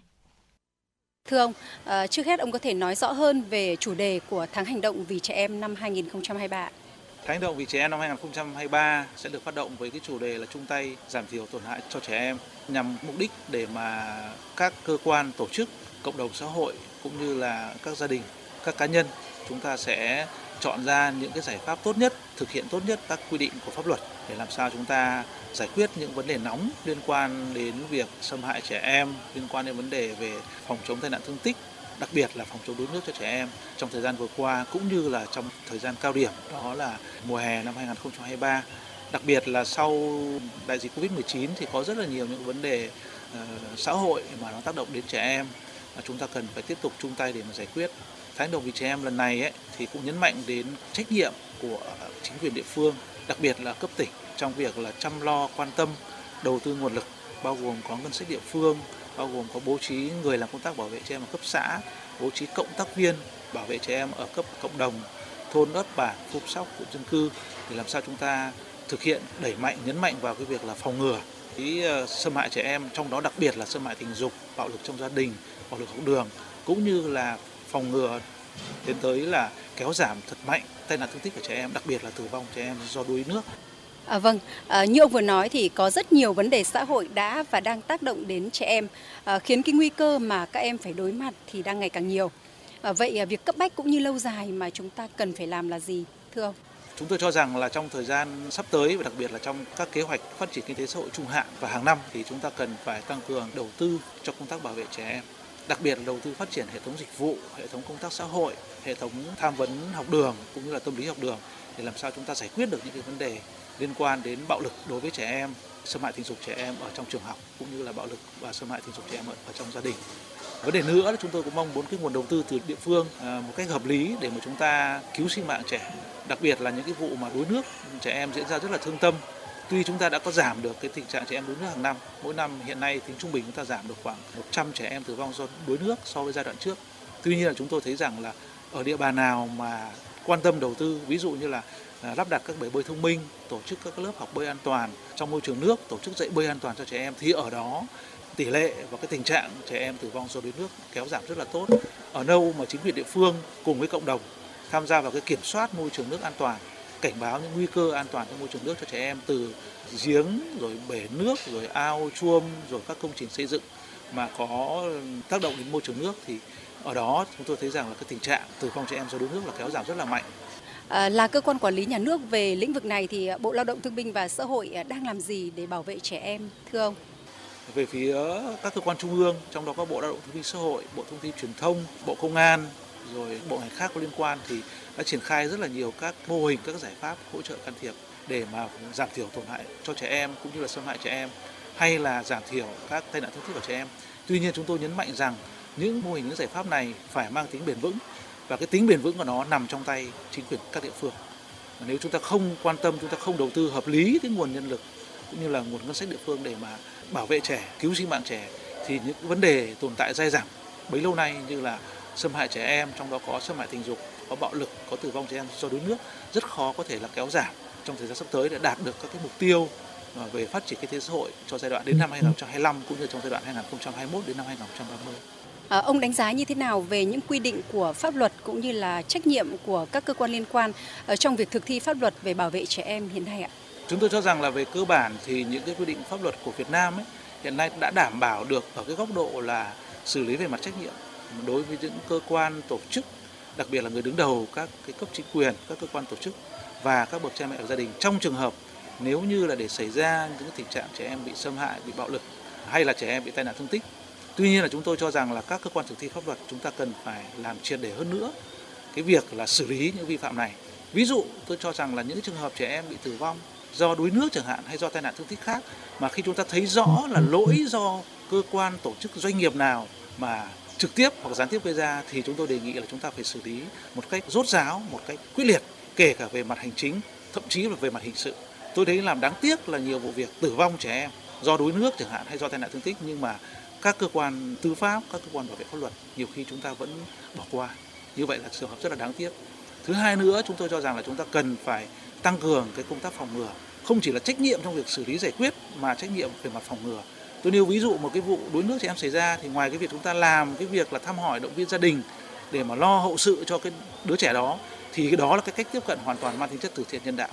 Thưa ông, ờ, trước hết ông có thể nói rõ hơn về chủ đề của tháng hành động vì trẻ em năm 2023. Tháng động vì trẻ em năm 2023 sẽ được phát động với cái chủ đề là chung tay giảm thiểu tổn hại cho trẻ em nhằm mục đích để mà các cơ quan, tổ chức, cộng đồng xã hội cũng như là các gia đình, các cá nhân chúng ta sẽ chọn ra những cái giải pháp tốt nhất, thực hiện tốt nhất các quy định của pháp luật để làm sao chúng ta giải quyết những vấn đề nóng liên quan đến việc xâm hại trẻ em, liên quan đến vấn đề về phòng chống tai nạn thương tích đặc biệt là phòng chống đuối nước cho trẻ em trong thời gian vừa qua cũng như là trong thời gian cao điểm đó là mùa hè năm 2023 đặc biệt là sau đại dịch Covid-19 thì có rất là nhiều những vấn đề uh, xã hội mà nó tác động đến trẻ em mà chúng ta cần phải tiếp tục chung tay để mà giải quyết. Tháng đồng vì trẻ em lần này ấy, thì cũng nhấn mạnh đến trách nhiệm của chính quyền địa phương, đặc biệt là cấp tỉnh trong việc là chăm lo quan tâm đầu tư nguồn lực bao gồm có ngân sách địa phương, bao gồm có bố trí người làm công tác bảo vệ trẻ em ở cấp xã, bố trí cộng tác viên bảo vệ trẻ em ở cấp cộng đồng thôn ấp bản khu sóc cụm dân cư để làm sao chúng ta thực hiện đẩy mạnh nhấn mạnh vào cái việc là phòng ngừa cái ờ, xâm hại trẻ em trong đó đặc biệt là xâm hại tình dục bạo lực trong gia đình bạo lực học đường cũng như là phòng ngừa tiến tới là kéo giảm thật mạnh tai nạn thương tích của trẻ em đặc biệt là tử vong trẻ em do đuối nước. À, vâng, à, như ông vừa nói thì có rất nhiều vấn đề xã hội đã và đang tác động đến trẻ em, à, khiến cái nguy cơ mà các em phải đối mặt thì đang ngày càng nhiều. À, vậy à, việc cấp bách cũng như lâu dài mà chúng ta cần phải làm là gì, thưa ông? Chúng tôi cho rằng là trong thời gian sắp tới và đặc biệt là trong các kế hoạch phát triển kinh tế xã hội trung hạn và hàng năm thì chúng ta cần phải tăng cường đầu tư cho công tác bảo vệ trẻ em. Đặc biệt là đầu tư phát triển hệ thống dịch vụ, hệ thống công tác xã hội, hệ thống tham vấn học đường cũng như là tâm lý học đường để làm sao chúng ta giải quyết được những cái vấn đề liên quan đến bạo lực đối với trẻ em, xâm hại tình dục trẻ em ở trong trường học cũng như là bạo lực và xâm hại tình dục trẻ em ở, ở trong gia đình. Vấn đề nữa là chúng tôi cũng mong muốn cái nguồn đầu tư từ địa phương à, một cách hợp lý để mà chúng ta cứu sinh mạng trẻ, đặc biệt là những cái vụ mà đuối nước trẻ em diễn ra rất là thương tâm. Tuy chúng ta đã có giảm được cái tình trạng trẻ em đuối nước hàng năm, mỗi năm hiện nay tính trung bình chúng ta giảm được khoảng 100 trẻ em tử vong do đuối nước so với giai đoạn trước. Tuy nhiên là chúng tôi thấy rằng là ở địa bàn nào mà quan tâm đầu tư, ví dụ như là À, lắp đặt các bể bơi thông minh, tổ chức các lớp học bơi an toàn trong môi trường nước, tổ chức dạy bơi an toàn cho trẻ em thì ở đó tỷ lệ và cái tình trạng trẻ em tử vong do đuối nước kéo giảm rất là tốt. Ở đâu mà chính quyền địa phương cùng với cộng đồng tham gia vào cái kiểm soát môi trường nước an toàn, cảnh báo những nguy cơ an toàn trong môi trường nước cho trẻ em từ giếng rồi bể nước rồi ao chuông rồi các công trình xây dựng mà có tác động đến môi trường nước thì ở đó chúng tôi thấy rằng là cái tình trạng tử vong trẻ em do đuối nước là kéo giảm rất là mạnh. Ờ, là cơ quan quản lý nhà nước về lĩnh vực này thì Bộ Lao động Thương binh và Xã hội ờ, đang làm gì để bảo vệ trẻ em, thưa ông? về phía các cơ quan trung ương, trong đó có bộ lao động thương binh xã hội, bộ thông tin truyền thông, bộ công an, rồi bộ ngành khác có liên quan thì đã triển khai rất là nhiều các mô hình, các giải pháp hỗ trợ can thiệp để mà giảm thiểu tổn hại cho trẻ em cũng như là xâm hại trẻ em, hay là giảm thiểu các tai nạn thương tích của trẻ em tuy nhiên chúng tôi nhấn mạnh rằng những mô hình, những giải pháp này phải mang tính bền vững và cái tính bền vững của nó nằm trong tay chính quyền các địa phương nếu chúng ta không quan tâm chúng ta không đầu tư hợp lý cái nguồn nhân lực cũng như là nguồn ngân sách địa phương để mà bảo vệ trẻ, cứu sinh mạng trẻ thì những vấn đề tồn tại dai dẳng bấy lâu nay như là xâm hại trẻ em, trong đó có xâm hại tình dục, có bạo lực, có tử vong trẻ em do đuối nước rất khó có thể là kéo giảm trong thời gian sắp tới để đạt được các cái mục tiêu à, về phát triển kinh tế xã hội cho giai đoạn đến năm 2025 cũng như trong giai đoạn 2021 đến năm 2030. Ờ, ông đánh giá như thế nào về những quy định của pháp luật cũng như là trách nhiệm của các cơ quan liên quan ờ, trong việc thực thi pháp luật về bảo vệ trẻ em hiện nay ạ? Chúng tôi cho rằng là về cơ bản thì những cái quy định pháp luật của Việt Nam ấy, hiện nay đã đảm bảo được ở cái góc độ là xử lý về mặt trách nhiệm đối với những cơ quan tổ chức, đặc biệt là người đứng đầu các cái cấp chính quyền, các cơ quan tổ chức và các bậc cha mẹ ở gia đình trong trường hợp nếu như là để xảy ra những tình trạng trẻ em bị xâm hại, bị bạo lực hay là trẻ em bị tai nạn thương tích tuy nhiên là chúng tôi cho rằng là các cơ quan thực thi pháp luật chúng ta cần phải làm triệt để hơn nữa cái việc là xử lý những vi phạm này ví dụ tôi cho rằng là những trường hợp trẻ em bị tử vong do đuối nước chẳng hạn hay do tai nạn thương tích khác mà khi chúng ta thấy rõ là lỗi do cơ quan tổ chức doanh nghiệp nào mà trực tiếp hoặc gián tiếp gây ra thì chúng tôi đề nghị là chúng ta phải xử lý một cách rốt ráo, một cách quyết liệt, kể cả về mặt hành chính, thậm chí là về mặt hình sự. Tôi thấy làm đáng tiếc là nhiều vụ việc tử vong trẻ em do đuối nước chẳng hạn hay do tai nạn thương tích nhưng mà các cơ quan tư pháp, các cơ quan bảo vệ pháp luật nhiều khi chúng ta vẫn bỏ qua. Như vậy là trường hợp rất là đáng tiếc. Thứ hai nữa chúng tôi cho rằng là chúng ta cần phải tăng cường cái công tác phòng ngừa không chỉ là trách nhiệm trong việc xử lý giải quyết mà trách nhiệm về mặt phòng ngừa tôi nêu ví dụ một cái vụ đuối nước trẻ em xảy ra thì ngoài cái việc chúng ta làm cái việc là thăm hỏi động viên gia đình để mà lo hậu sự cho cái đứa trẻ đó thì cái đó là cái cách tiếp cận hoàn toàn mang tính chất từ thiện nhân đạo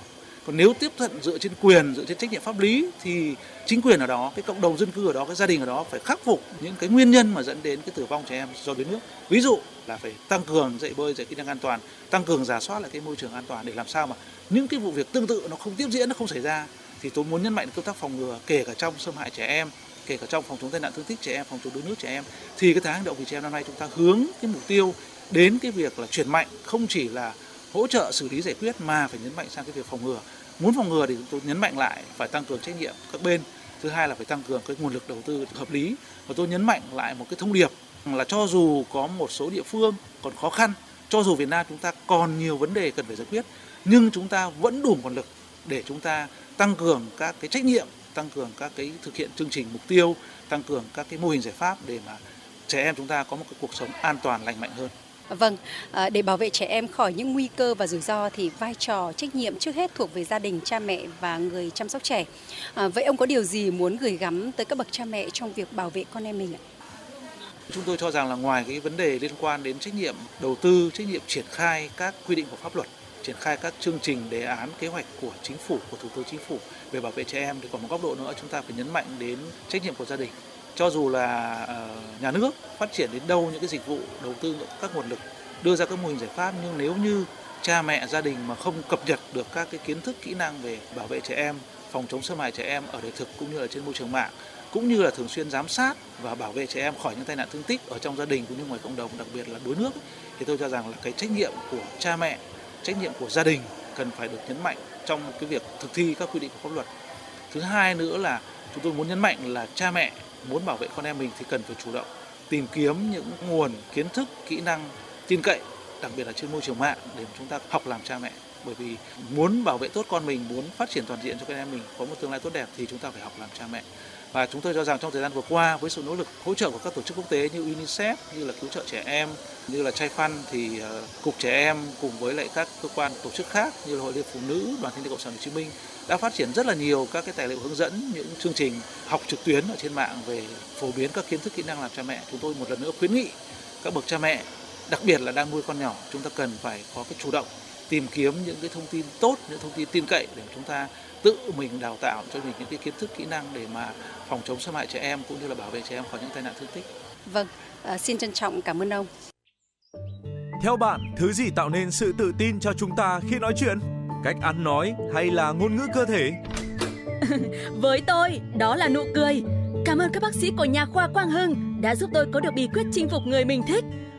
còn nếu tiếp cận dựa trên quyền, dựa trên trách nhiệm pháp lý, thì chính quyền ở đó, cái cộng đồng dân cư ở đó, cái gia đình ở đó phải khắc phục những cái nguyên nhân mà dẫn đến cái tử vong trẻ em do đuối nước. Ví dụ là phải tăng cường dạy bơi, dạy kỹ năng an toàn, tăng cường giả soát lại cái môi trường an toàn để làm sao mà những cái vụ việc tương tự nó không tiếp diễn, nó không xảy ra, thì tôi muốn nhấn mạnh công tác phòng ngừa, kể cả trong xâm hại trẻ em, kể cả trong phòng chống tai nạn thương tích trẻ em, phòng chống đuối nước trẻ em, thì cái tháng hành động vì trẻ em năm nay chúng ta hướng cái mục tiêu đến cái việc là chuyển mạnh, không chỉ là hỗ trợ xử lý giải quyết mà phải nhấn mạnh sang cái việc phòng ngừa. Muốn phòng ngừa thì tôi nhấn mạnh lại phải tăng cường trách nhiệm các bên. Thứ hai là phải tăng cường cái nguồn lực đầu tư hợp lý. Và tôi nhấn mạnh lại một cái thông điệp là cho dù có một số địa phương còn khó khăn, cho dù Việt Nam chúng ta còn nhiều vấn đề cần phải giải quyết, nhưng chúng ta vẫn đủ nguồn lực để chúng ta tăng cường các cái trách nhiệm, tăng cường các cái thực hiện chương trình mục tiêu, tăng cường các cái mô hình giải pháp để mà trẻ em chúng ta có một cái cuộc sống an toàn, lành mạnh hơn. Vâng, à, để bảo vệ trẻ em khỏi những nguy cơ và rủi ro thì vai trò trách nhiệm trước hết thuộc về gia đình, cha mẹ và người chăm sóc trẻ. À, vậy ông có điều gì muốn gửi gắm tới các bậc cha mẹ trong việc bảo vệ con em mình ạ? Chúng tôi cho rằng là ngoài cái vấn đề liên quan đến trách nhiệm đầu tư, trách nhiệm triển khai các quy định của pháp luật, triển khai các chương trình, đề án, kế hoạch của chính phủ, của Thủ tướng Chính phủ về bảo vệ trẻ em thì còn một góc độ nữa chúng ta phải nhấn mạnh đến trách nhiệm của gia đình cho dù là ờ, nhà nước phát triển đến đâu, những cái dịch vụ đầu tư, các nguồn lực đưa ra các mô hình giải pháp, nhưng nếu như cha mẹ, gia đình mà không cập nhật được các cái kiến thức, kỹ năng về bảo vệ trẻ em, phòng chống xâm hại trẻ em ở đời thực cũng như là trên môi trường mạng, cũng như là thường xuyên giám sát và bảo vệ trẻ em khỏi những tai nạn thương tích ở trong gia đình cũng như ngoài cộng đồng, đặc biệt là đuối nước thì tôi cho rằng là cái trách nhiệm của cha mẹ, trách nhiệm của gia đình cần phải được nhấn mạnh trong cái việc thực thi các quy định của pháp luật. Thứ hai nữa là chúng tôi muốn nhấn mạnh là cha mẹ muốn bảo vệ con em mình thì cần phải chủ động tìm kiếm những nguồn kiến thức, kỹ năng tin cậy, đặc biệt là trên môi trường mạng để chúng ta học làm cha mẹ. Bởi vì muốn bảo vệ tốt con mình, muốn phát triển toàn diện cho con em mình, có một tương lai tốt đẹp thì chúng ta phải học làm cha mẹ và chúng tôi cho rằng trong thời gian vừa qua với sự nỗ lực hỗ trợ của các tổ chức quốc tế như UNICEF như là cứu trợ trẻ em như là Chai Fund thì ờ, cục trẻ em cùng với lại các cơ quan tổ chức khác như là Hội Liên phụ nữ, Đoàn Thanh niên Cộng sản Hồ Chí Minh đã phát triển rất là nhiều các cái tài liệu hướng dẫn những chương trình học trực tuyến ở trên mạng về phổ biến các kiến thức kỹ năng làm cha mẹ. Chúng tôi một lần nữa khuyến nghị các bậc cha mẹ đặc biệt là đang nuôi con nhỏ chúng ta cần phải có cái chủ động tìm kiếm những cái thông tin tốt những thông tin tin cậy để chúng ta tự mình đào tạo cho mình những cái kiến thức kỹ năng để mà phòng chống xâm hại trẻ em cũng như là bảo vệ trẻ em khỏi những tai nạn thương tích. Vâng, à, xin trân trọng cảm ơn ông. Theo bạn, thứ gì tạo nên sự tự tin cho chúng ta khi nói chuyện? Cách ăn nói hay là ngôn ngữ cơ thể? [LAUGHS] Với tôi, đó là nụ cười. Cảm ơn các bác sĩ của nhà khoa Quang Hưng đã giúp tôi có được bí quyết chinh phục người mình thích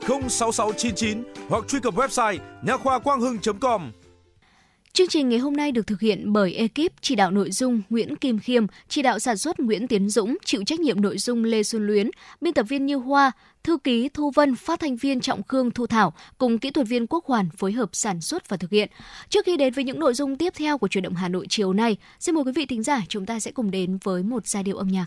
06699 hoặc truy cập website nha khoa quang hưng.com. Chương trình ngày hôm nay được thực hiện bởi ekip chỉ đạo nội dung Nguyễn Kim Khiêm, chỉ đạo sản xuất Nguyễn Tiến Dũng, chịu trách nhiệm nội dung Lê Xuân Luyến, biên tập viên Như Hoa, thư ký Thu Vân, phát thanh viên Trọng Khương Thu Thảo cùng kỹ thuật viên Quốc Hoàn phối hợp sản xuất và thực hiện. Trước khi đến với những nội dung tiếp theo của chuyển động Hà Nội chiều nay, xin mời quý vị thính giả chúng ta sẽ cùng đến với một giai điệu âm nhạc.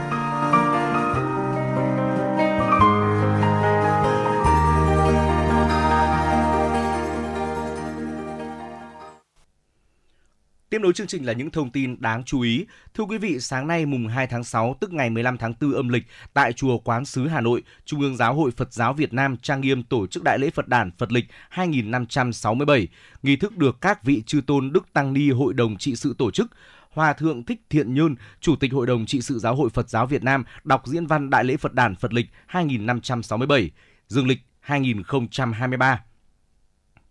Tiếp nối chương trình là những thông tin đáng chú ý. Thưa quý vị, sáng nay mùng 2 tháng 6 tức ngày 15 tháng 4 âm lịch tại chùa Quán Sứ Hà Nội, Trung ương Giáo hội Phật giáo Việt Nam trang nghiêm tổ chức Đại lễ Phật đản Phật lịch 2567. Nghi thức được các vị chư tôn Đức Tăng Ni Hội đồng trị sự tổ chức. Hòa thượng Thích Thiện Nhơn, Chủ tịch Hội đồng trị sự Giáo hội Phật giáo Việt Nam đọc diễn văn Đại lễ Phật đản Phật lịch 2567, dương lịch 2023.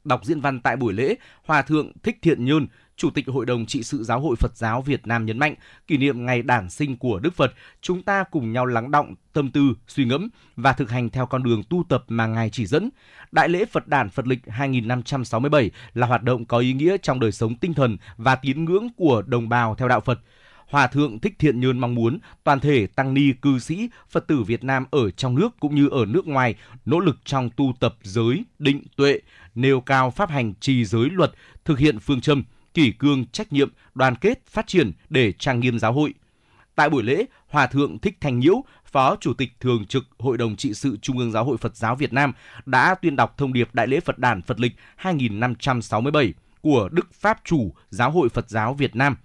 Đọc diễn văn tại buổi lễ, Hòa thượng Thích Thiện Nhơn, Chủ tịch Hội đồng trị sự Giáo hội Phật giáo Việt Nam nhấn mạnh, kỷ niệm ngày đản sinh của Đức Phật, chúng ta cùng nhau lắng động tâm tư, suy ngẫm và thực hành theo con đường tu tập mà Ngài chỉ dẫn. Đại lễ Phật đản Phật lịch 2567 là hoạt động có ý nghĩa trong đời sống tinh thần và tín ngưỡng của đồng bào theo đạo Phật. Hòa thượng Thích Thiện Nhơn mong muốn toàn thể tăng ni cư sĩ Phật tử Việt Nam ở trong nước cũng như ở nước ngoài nỗ lực trong tu tập giới, định tuệ, nêu cao pháp hành trì giới luật, thực hiện phương châm kỷ cương trách nhiệm, đoàn kết, phát triển để trang nghiêm giáo hội. Tại buổi lễ, Hòa thượng Thích Thanh Nhiễu, Phó Chủ tịch Thường trực Hội đồng trị sự Trung ương Giáo hội Phật giáo Việt Nam đã tuyên đọc thông điệp Đại lễ Phật đản Phật lịch 2567 của Đức Pháp Chủ Giáo hội Phật giáo Việt Nam.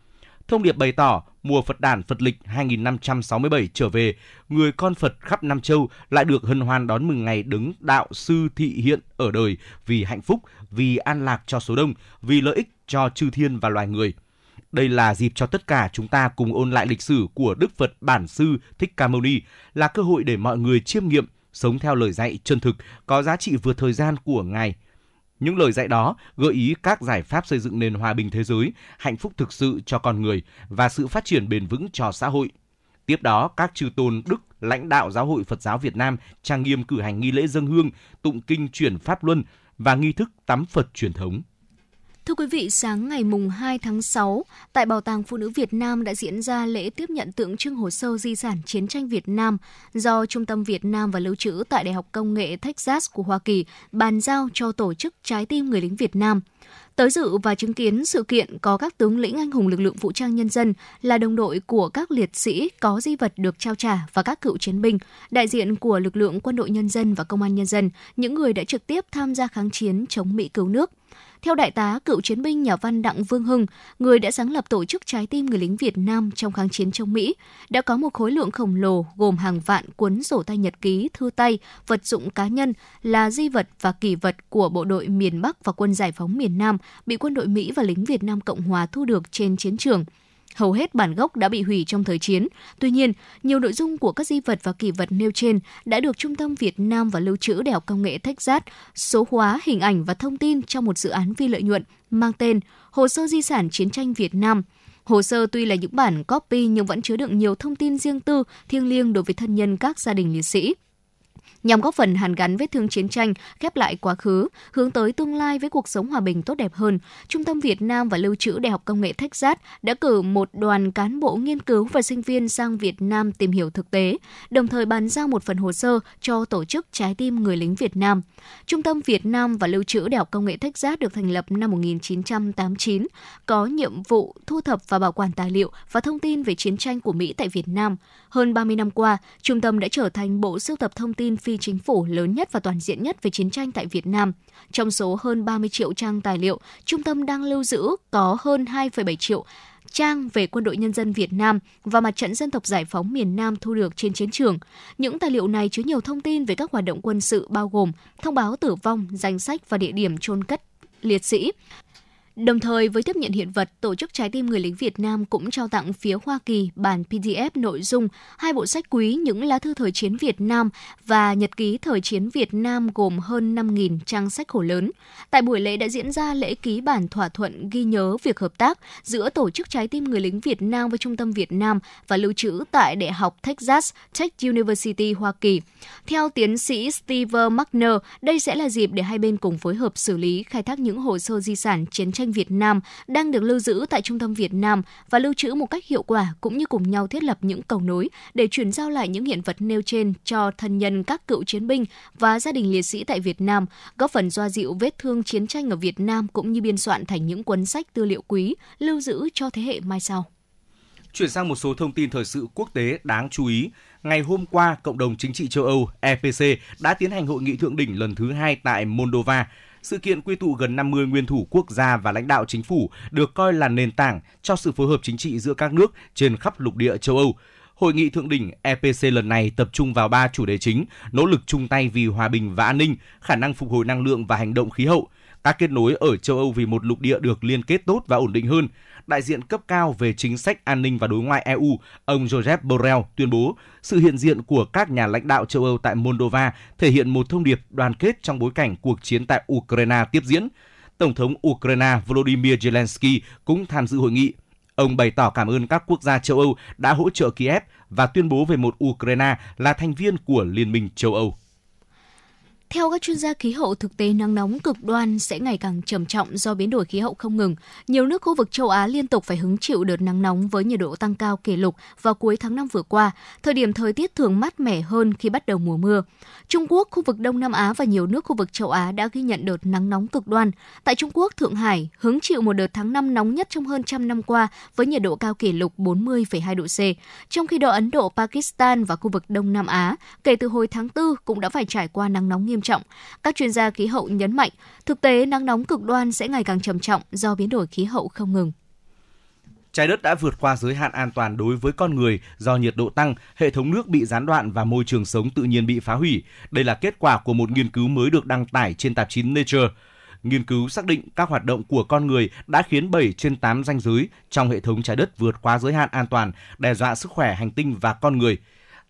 Thông điệp bày tỏ mùa Phật đản Phật lịch 2567 trở về, người con Phật khắp Nam Châu lại được hân hoan đón mừng ngày đứng đạo sư thị hiện ở đời vì hạnh phúc, vì an lạc cho số đông, vì lợi ích cho chư thiên và loài người. Đây là dịp cho tất cả chúng ta cùng ôn lại lịch sử của Đức Phật Bản Sư Thích Ca Mâu Ni, là cơ hội để mọi người chiêm nghiệm, sống theo lời dạy chân thực, có giá trị vượt thời gian của Ngài. Những lời dạy đó gợi ý các giải pháp xây dựng nền hòa bình thế giới, hạnh phúc thực sự cho con người và sự phát triển bền vững cho xã hội. Tiếp đó, các chư tôn đức lãnh đạo Giáo hội Phật giáo Việt Nam trang nghiêm cử hành nghi lễ dân hương, tụng kinh chuyển pháp luân và nghi thức tắm Phật truyền thống. Thưa quý vị, sáng ngày mùng 2 tháng 6, tại Bảo tàng Phụ nữ Việt Nam đã diễn ra lễ tiếp nhận tượng trưng hồ sơ di sản chiến tranh Việt Nam do Trung tâm Việt Nam và Lưu trữ tại Đại học Công nghệ Texas của Hoa Kỳ bàn giao cho Tổ chức Trái tim Người lính Việt Nam. Tới dự và chứng kiến sự kiện có các tướng lĩnh anh hùng lực lượng vũ trang nhân dân là đồng đội của các liệt sĩ có di vật được trao trả và các cựu chiến binh, đại diện của lực lượng quân đội nhân dân và công an nhân dân, những người đã trực tiếp tham gia kháng chiến chống Mỹ cứu nước. Theo đại tá cựu chiến binh nhà văn Đặng Vương Hưng, người đã sáng lập tổ chức Trái tim người lính Việt Nam trong kháng chiến chống Mỹ, đã có một khối lượng khổng lồ gồm hàng vạn cuốn sổ tay nhật ký, thư tay, vật dụng cá nhân là di vật và kỷ vật của bộ đội miền Bắc và quân giải phóng miền Nam bị quân đội Mỹ và lính Việt Nam Cộng Hòa thu được trên chiến trường hầu hết bản gốc đã bị hủy trong thời chiến. Tuy nhiên, nhiều nội dung của các di vật và kỷ vật nêu trên đã được Trung tâm Việt Nam và Lưu trữ Đại học Công nghệ Texas số hóa hình ảnh và thông tin trong một dự án phi lợi nhuận mang tên Hồ sơ di sản chiến tranh Việt Nam. Hồ sơ tuy là những bản copy nhưng vẫn chứa đựng nhiều thông tin riêng tư, thiêng liêng đối với thân nhân các gia đình liệt sĩ nhằm góp phần hàn gắn vết thương chiến tranh, khép lại quá khứ, hướng tới tương lai với cuộc sống hòa bình tốt đẹp hơn. Trung tâm Việt Nam và Lưu trữ Đại học Công nghệ Texas đã cử một đoàn cán bộ nghiên cứu và sinh viên sang Việt Nam tìm hiểu thực tế, đồng thời bàn giao một phần hồ sơ cho tổ chức Trái tim người lính Việt Nam. Trung tâm Việt Nam và Lưu trữ Đại học Công nghệ Texas được thành lập năm 1989, có nhiệm vụ thu thập và bảo quản tài liệu và thông tin về chiến tranh của Mỹ tại Việt Nam. Hơn 30 năm qua, trung tâm đã trở thành bộ sưu tập thông tin phi chính phủ lớn nhất và toàn diện nhất về chiến tranh tại Việt Nam. Trong số hơn 30 triệu trang tài liệu, trung tâm đang lưu giữ có hơn 2,7 triệu trang về quân đội nhân dân Việt Nam và mặt trận dân tộc giải phóng miền Nam thu được trên chiến trường. Những tài liệu này chứa nhiều thông tin về các hoạt động quân sự bao gồm thông báo tử vong, danh sách và địa điểm chôn cất liệt sĩ, Đồng thời với tiếp nhận hiện vật, Tổ chức Trái tim người lính Việt Nam cũng trao tặng phía Hoa Kỳ bản PDF nội dung hai bộ sách quý những lá thư thời chiến Việt Nam và nhật ký thời chiến Việt Nam gồm hơn 5.000 trang sách khổ lớn. Tại buổi lễ đã diễn ra lễ ký bản thỏa thuận ghi nhớ việc hợp tác giữa Tổ chức Trái tim người lính Việt Nam với Trung tâm Việt Nam và lưu trữ tại Đại học Texas Tech University Hoa Kỳ. Theo tiến sĩ Steve Magner, đây sẽ là dịp để hai bên cùng phối hợp xử lý khai thác những hồ sơ di sản chiến tranh tranh Việt Nam đang được lưu giữ tại Trung tâm Việt Nam và lưu trữ một cách hiệu quả cũng như cùng nhau thiết lập những cầu nối để chuyển giao lại những hiện vật nêu trên cho thân nhân các cựu chiến binh và gia đình liệt sĩ tại Việt Nam, góp phần xoa dịu vết thương chiến tranh ở Việt Nam cũng như biên soạn thành những cuốn sách tư liệu quý lưu giữ cho thế hệ mai sau. Chuyển sang một số thông tin thời sự quốc tế đáng chú ý. Ngày hôm qua, Cộng đồng Chính trị châu Âu EPC đã tiến hành hội nghị thượng đỉnh lần thứ hai tại Moldova sự kiện quy tụ gần 50 nguyên thủ quốc gia và lãnh đạo chính phủ được coi là nền tảng cho sự phối hợp chính trị giữa các nước trên khắp lục địa châu Âu. Hội nghị thượng đỉnh EPC lần này tập trung vào ba chủ đề chính: nỗ lực chung tay vì hòa bình và an ninh, khả năng phục hồi năng lượng và hành động khí hậu, các kết nối ở châu Âu vì một lục địa được liên kết tốt và ổn định hơn, đại diện cấp cao về chính sách an ninh và đối ngoại EU, ông Joseph Borrell tuyên bố sự hiện diện của các nhà lãnh đạo châu Âu tại Moldova thể hiện một thông điệp đoàn kết trong bối cảnh cuộc chiến tại Ukraine tiếp diễn. Tổng thống Ukraine Volodymyr Zelensky cũng tham dự hội nghị. Ông bày tỏ cảm ơn các quốc gia châu Âu đã hỗ trợ Kiev và tuyên bố về một Ukraine là thành viên của Liên minh châu Âu. Theo các chuyên gia khí hậu, thực tế nắng nóng cực đoan sẽ ngày càng trầm trọng do biến đổi khí hậu không ngừng. Nhiều nước khu vực châu Á liên tục phải hứng chịu đợt nắng nóng với nhiệt độ tăng cao kỷ lục vào cuối tháng 5 vừa qua, thời điểm thời tiết thường mát mẻ hơn khi bắt đầu mùa mưa. Trung Quốc, khu vực Đông Nam Á và nhiều nước khu vực châu Á đã ghi nhận đợt nắng nóng cực đoan. Tại Trung Quốc, Thượng Hải hứng chịu một đợt tháng 5 nóng nhất trong hơn trăm năm qua với nhiệt độ cao kỷ lục 40,2 độ C. Trong khi đó Ấn Độ, Pakistan và khu vực Đông Nam Á kể từ hồi tháng 4 cũng đã phải trải qua nắng nóng nghiêm trọng. Các chuyên gia khí hậu nhấn mạnh, thực tế nắng nóng cực đoan sẽ ngày càng trầm trọng do biến đổi khí hậu không ngừng. Trái đất đã vượt qua giới hạn an toàn đối với con người do nhiệt độ tăng, hệ thống nước bị gián đoạn và môi trường sống tự nhiên bị phá hủy. Đây là kết quả của một nghiên cứu mới được đăng tải trên tạp chí Nature. Nghiên cứu xác định các hoạt động của con người đã khiến 7 trên 8 ranh giới trong hệ thống trái đất vượt qua giới hạn an toàn, đe dọa sức khỏe hành tinh và con người.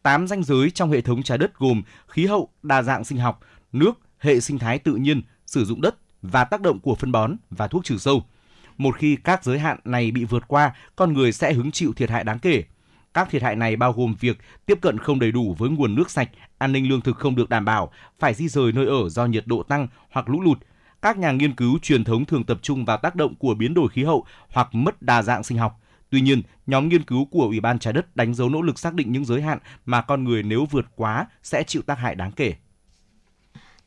8 ranh giới trong hệ thống trái đất gồm khí hậu, đa dạng sinh học, nước, hệ sinh thái tự nhiên, sử dụng đất và tác động của phân bón và thuốc trừ sâu. Một khi các giới hạn này bị vượt qua, con người sẽ hứng chịu thiệt hại đáng kể. Các thiệt hại này bao gồm việc tiếp cận không đầy đủ với nguồn nước sạch, an ninh lương thực không được đảm bảo, phải di rời nơi ở do nhiệt độ tăng hoặc lũ lụt. Các nhà nghiên cứu truyền thống thường tập trung vào tác động của biến đổi khí hậu hoặc mất đa dạng sinh học. Tuy nhiên, nhóm nghiên cứu của Ủy ban Trái đất đánh dấu nỗ lực xác định những giới hạn mà con người nếu vượt quá sẽ chịu tác hại đáng kể.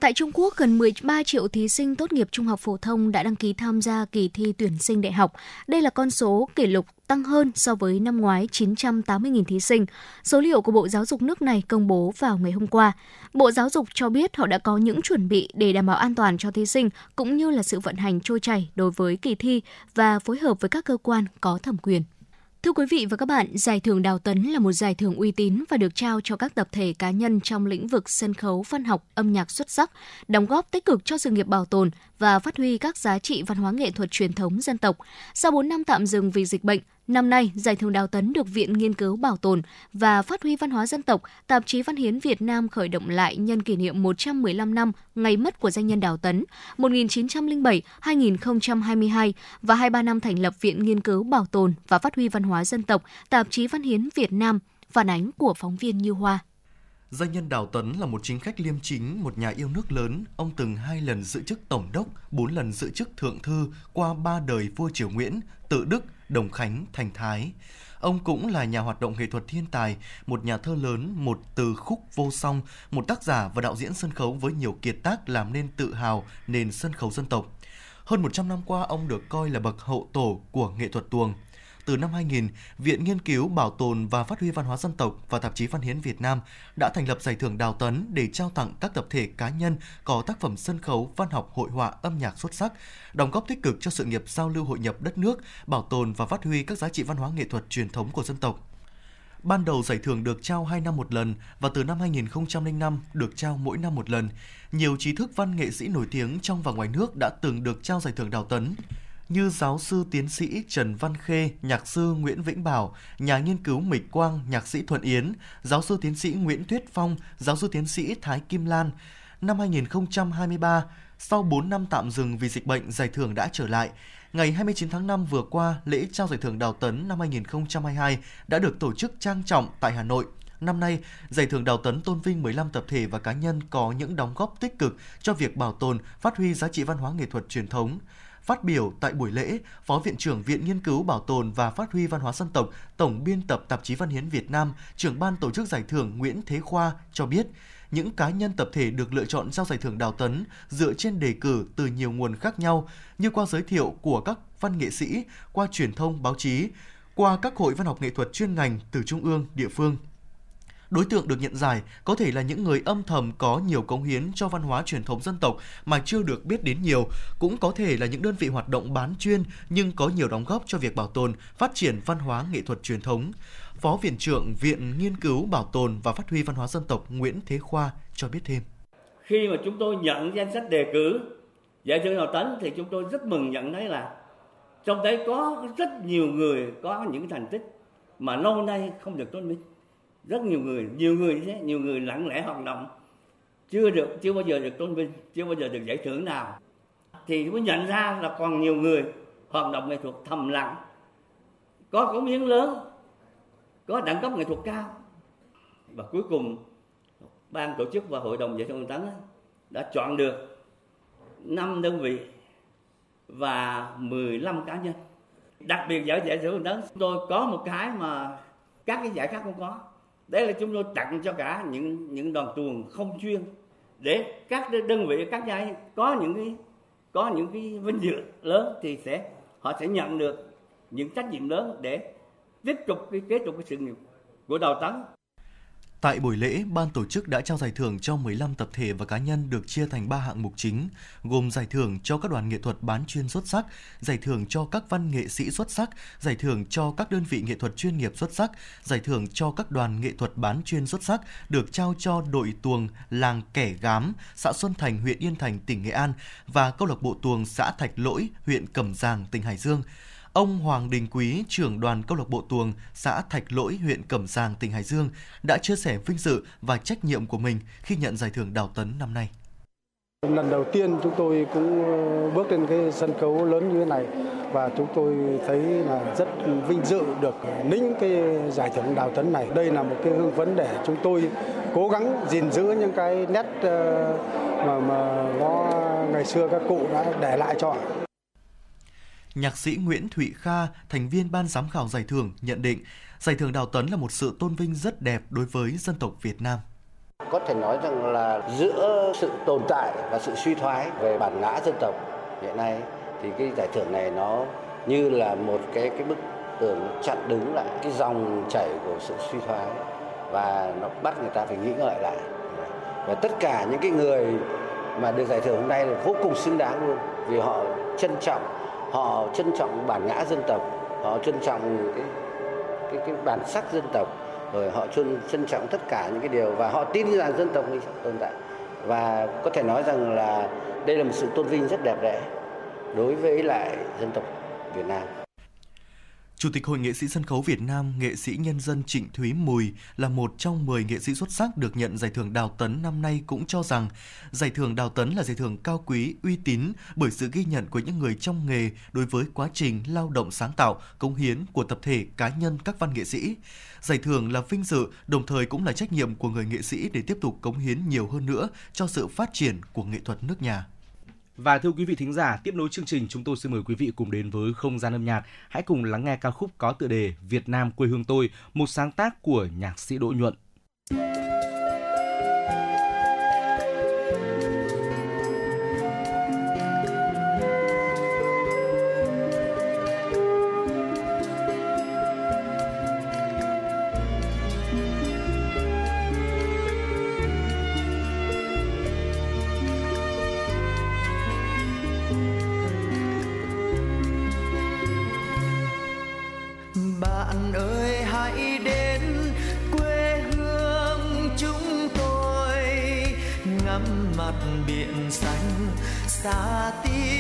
Tại Trung Quốc, gần 13 triệu thí sinh tốt nghiệp trung học phổ thông đã đăng ký tham gia kỳ thi tuyển sinh đại học. Đây là con số kỷ lục tăng hơn so với năm ngoái 980.000 thí sinh. Số liệu của Bộ Giáo dục nước này công bố vào ngày hôm qua. Bộ Giáo dục cho biết họ đã có những chuẩn bị để đảm bảo an toàn cho thí sinh cũng như là sự vận hành trôi chảy đối với kỳ thi và phối hợp với các cơ quan có thẩm quyền. Thưa quý vị và các bạn, Giải thưởng Đào Tấn là một giải thưởng uy tín và được trao cho các tập thể cá nhân trong lĩnh vực sân khấu, văn học, âm nhạc xuất sắc, đóng góp tích cực cho sự nghiệp bảo tồn và phát huy các giá trị văn hóa nghệ thuật truyền thống dân tộc. Sau 4 năm tạm dừng vì dịch bệnh, Năm nay, giải thưởng Đào Tấn được Viện Nghiên cứu Bảo tồn và Phát huy Văn hóa Dân tộc, Tạp chí Văn hiến Việt Nam khởi động lại nhân kỷ niệm 115 năm ngày mất của danh nhân Đào Tấn 1907-2022 và 23 năm thành lập Viện Nghiên cứu Bảo tồn và Phát huy Văn hóa Dân tộc, Tạp chí Văn hiến Việt Nam, phản ánh của phóng viên Như Hoa. Danh nhân Đào Tấn là một chính khách liêm chính, một nhà yêu nước lớn. Ông từng hai lần giữ chức tổng đốc, bốn lần giữ chức thượng thư qua ba đời vua Triều Nguyễn, Tự Đức, Đồng Khánh, Thành Thái. Ông cũng là nhà hoạt động nghệ thuật thiên tài, một nhà thơ lớn, một từ khúc vô song, một tác giả và đạo diễn sân khấu với nhiều kiệt tác làm nên tự hào nền sân khấu dân tộc. Hơn 100 năm qua, ông được coi là bậc hậu tổ của nghệ thuật tuồng từ năm 2000, Viện Nghiên cứu Bảo tồn và Phát huy Văn hóa Dân tộc và Tạp chí Văn hiến Việt Nam đã thành lập giải thưởng Đào Tấn để trao tặng các tập thể cá nhân có tác phẩm sân khấu, văn học, hội họa, âm nhạc xuất sắc, đóng góp tích cực cho sự nghiệp giao lưu hội nhập đất nước, bảo tồn và phát huy các giá trị văn hóa nghệ thuật truyền thống của dân tộc. Ban đầu giải thưởng được trao 2 năm một lần và từ năm 2005 được trao mỗi năm một lần. Nhiều trí thức văn nghệ sĩ nổi tiếng trong và ngoài nước đã từng được trao giải thưởng Đào Tấn như giáo sư tiến sĩ Trần Văn Khê, nhạc sư Nguyễn Vĩnh Bảo, nhà nghiên cứu Mịch Quang, nhạc sĩ Thuận Yến, giáo sư tiến sĩ Nguyễn Tuyết Phong, giáo sư tiến sĩ Thái Kim Lan. Năm 2023, sau 4 năm tạm dừng vì dịch bệnh, giải thưởng đã trở lại. Ngày 29 tháng 5 vừa qua, lễ trao giải thưởng Đào Tấn năm 2022 đã được tổ chức trang trọng tại Hà Nội. Năm nay, giải thưởng Đào Tấn tôn vinh 15 tập thể và cá nhân có những đóng góp tích cực cho việc bảo tồn, phát huy giá trị văn hóa nghệ thuật truyền thống. Phát biểu tại buổi lễ, Phó Viện trưởng Viện Nghiên cứu Bảo tồn và Phát huy Văn hóa Dân tộc, Tổng biên tập Tạp chí Văn hiến Việt Nam, trưởng ban tổ chức giải thưởng Nguyễn Thế Khoa cho biết, những cá nhân tập thể được lựa chọn trao giải thưởng Đào Tấn dựa trên đề cử từ nhiều nguồn khác nhau như qua giới thiệu của các văn nghệ sĩ, qua truyền thông báo chí, qua các hội văn học nghệ thuật chuyên ngành từ trung ương, địa phương. Đối tượng được nhận giải có thể là những người âm thầm có nhiều cống hiến cho văn hóa truyền thống dân tộc mà chưa được biết đến nhiều, cũng có thể là những đơn vị hoạt động bán chuyên nhưng có nhiều đóng góp cho việc bảo tồn, phát triển văn hóa nghệ thuật truyền thống. Phó Viện trưởng Viện Nghiên cứu Bảo tồn và Phát huy Văn hóa Dân tộc Nguyễn Thế Khoa cho biết thêm. Khi mà chúng tôi nhận danh sách đề cử dạ giải thưởng Hào Tấn thì chúng tôi rất mừng nhận thấy là trong đấy có rất nhiều người có những thành tích mà lâu nay không được tôn vinh rất nhiều người nhiều người như thế, nhiều người lặng lẽ hoạt động. Chưa được, chưa bao giờ được tôn vinh, chưa bao giờ được giải thưởng nào. Thì mới nhận ra là còn nhiều người hoạt động nghệ thuật thầm lặng. Có cống hiến lớn, có đẳng cấp nghệ thuật cao. Và cuối cùng, ban tổ chức và hội đồng giải thưởng tấn đã chọn được 5 đơn vị và 15 cá nhân. Đặc biệt giải giải thưởng tấn, tôi có một cái mà các cái giải khác không có đấy là chúng tôi tặng cho cả những những đoàn tuồng không chuyên để các đơn vị, các giai có những cái, có những cái vinh dự lớn thì sẽ, họ sẽ nhận được những trách nhiệm lớn để tiếp tục cái, kế tục cái sự nghiệp của đào tấn. Tại buổi lễ, ban tổ chức đã trao giải thưởng cho 15 tập thể và cá nhân được chia thành 3 hạng mục chính, gồm giải thưởng cho các đoàn nghệ thuật bán chuyên xuất sắc, giải thưởng cho các văn nghệ sĩ xuất sắc, giải thưởng cho các đơn vị nghệ thuật chuyên nghiệp xuất sắc, giải thưởng cho các đoàn nghệ thuật bán chuyên xuất sắc được trao cho đội tuồng làng Kẻ Gám, xã Xuân Thành, huyện Yên Thành, tỉnh Nghệ An và câu lạc bộ tuồng xã Thạch Lỗi, huyện Cẩm Giàng, tỉnh Hải Dương. Ông Hoàng Đình Quý, trưởng đoàn câu lạc bộ tuồng xã Thạch Lỗi, huyện Cẩm Giàng, tỉnh Hải Dương đã chia sẻ vinh dự và trách nhiệm của mình khi nhận giải thưởng Đào Tấn năm nay. Lần đầu tiên chúng tôi cũng ờ, bước lên cái sân khấu lớn như thế này và chúng tôi thấy là rất vinh dự được ờ, lĩnh cái giải thưởng Đào Tấn này. Đây là một cái hương phấn để chúng tôi cố gắng gìn giữ những cái nét ờ, mà mà nó ngày xưa các cụ đã để lại cho nhạc sĩ Nguyễn Thụy Kha, thành viên ban giám khảo giải thưởng, nhận định giải thưởng Đào Tấn là một sự tôn vinh rất đẹp đối với dân tộc Việt Nam. Có thể nói rằng là giữa sự tồn tại và sự suy thoái về bản ngã dân tộc hiện nay thì cái giải thưởng này nó như là một cái cái bức tường chặn đứng lại cái dòng chảy của sự suy thoái và nó bắt người ta phải nghĩ ngợi lại và tất cả những cái người mà được giải thưởng hôm nay là vô cùng xứng đáng luôn vì họ trân trọng họ trân trọng bản ngã dân tộc họ trân trọng cái cái, cái bản sắc dân tộc rồi họ trân trân trọng tất cả những cái điều và họ tin rằng dân tộc mình sẽ tồn tại và có thể nói rằng là đây là một sự tôn vinh rất đẹp đẽ đối với lại dân tộc Việt Nam. Chủ tịch Hội nghệ sĩ sân khấu Việt Nam, nghệ sĩ nhân dân Trịnh Thúy Mùi là một trong 10 nghệ sĩ xuất sắc được nhận giải thưởng Đào Tấn năm nay cũng cho rằng giải thưởng Đào Tấn là giải thưởng cao quý, uy tín bởi sự ghi nhận của những người trong nghề đối với quá trình lao động sáng tạo, cống hiến của tập thể cá nhân các văn nghệ sĩ. Giải thưởng là vinh dự, đồng thời cũng là trách nhiệm của người nghệ sĩ để tiếp tục cống hiến nhiều hơn nữa cho sự phát triển của nghệ thuật nước nhà. Và thưa quý vị thính giả, tiếp nối chương trình chúng tôi xin mời quý vị cùng đến với không gian âm nhạc. Hãy cùng lắng nghe ca khúc có tựa đề Việt Nam quê hương tôi, một sáng tác của nhạc sĩ Đỗ Nhuận. Xanh xa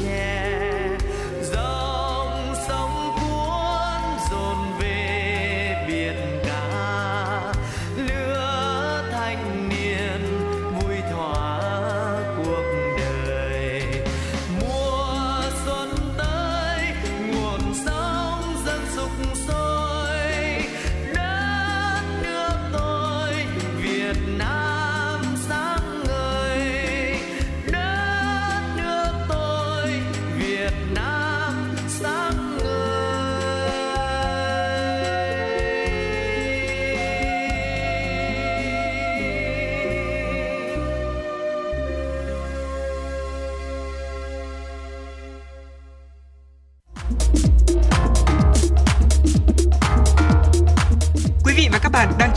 yeah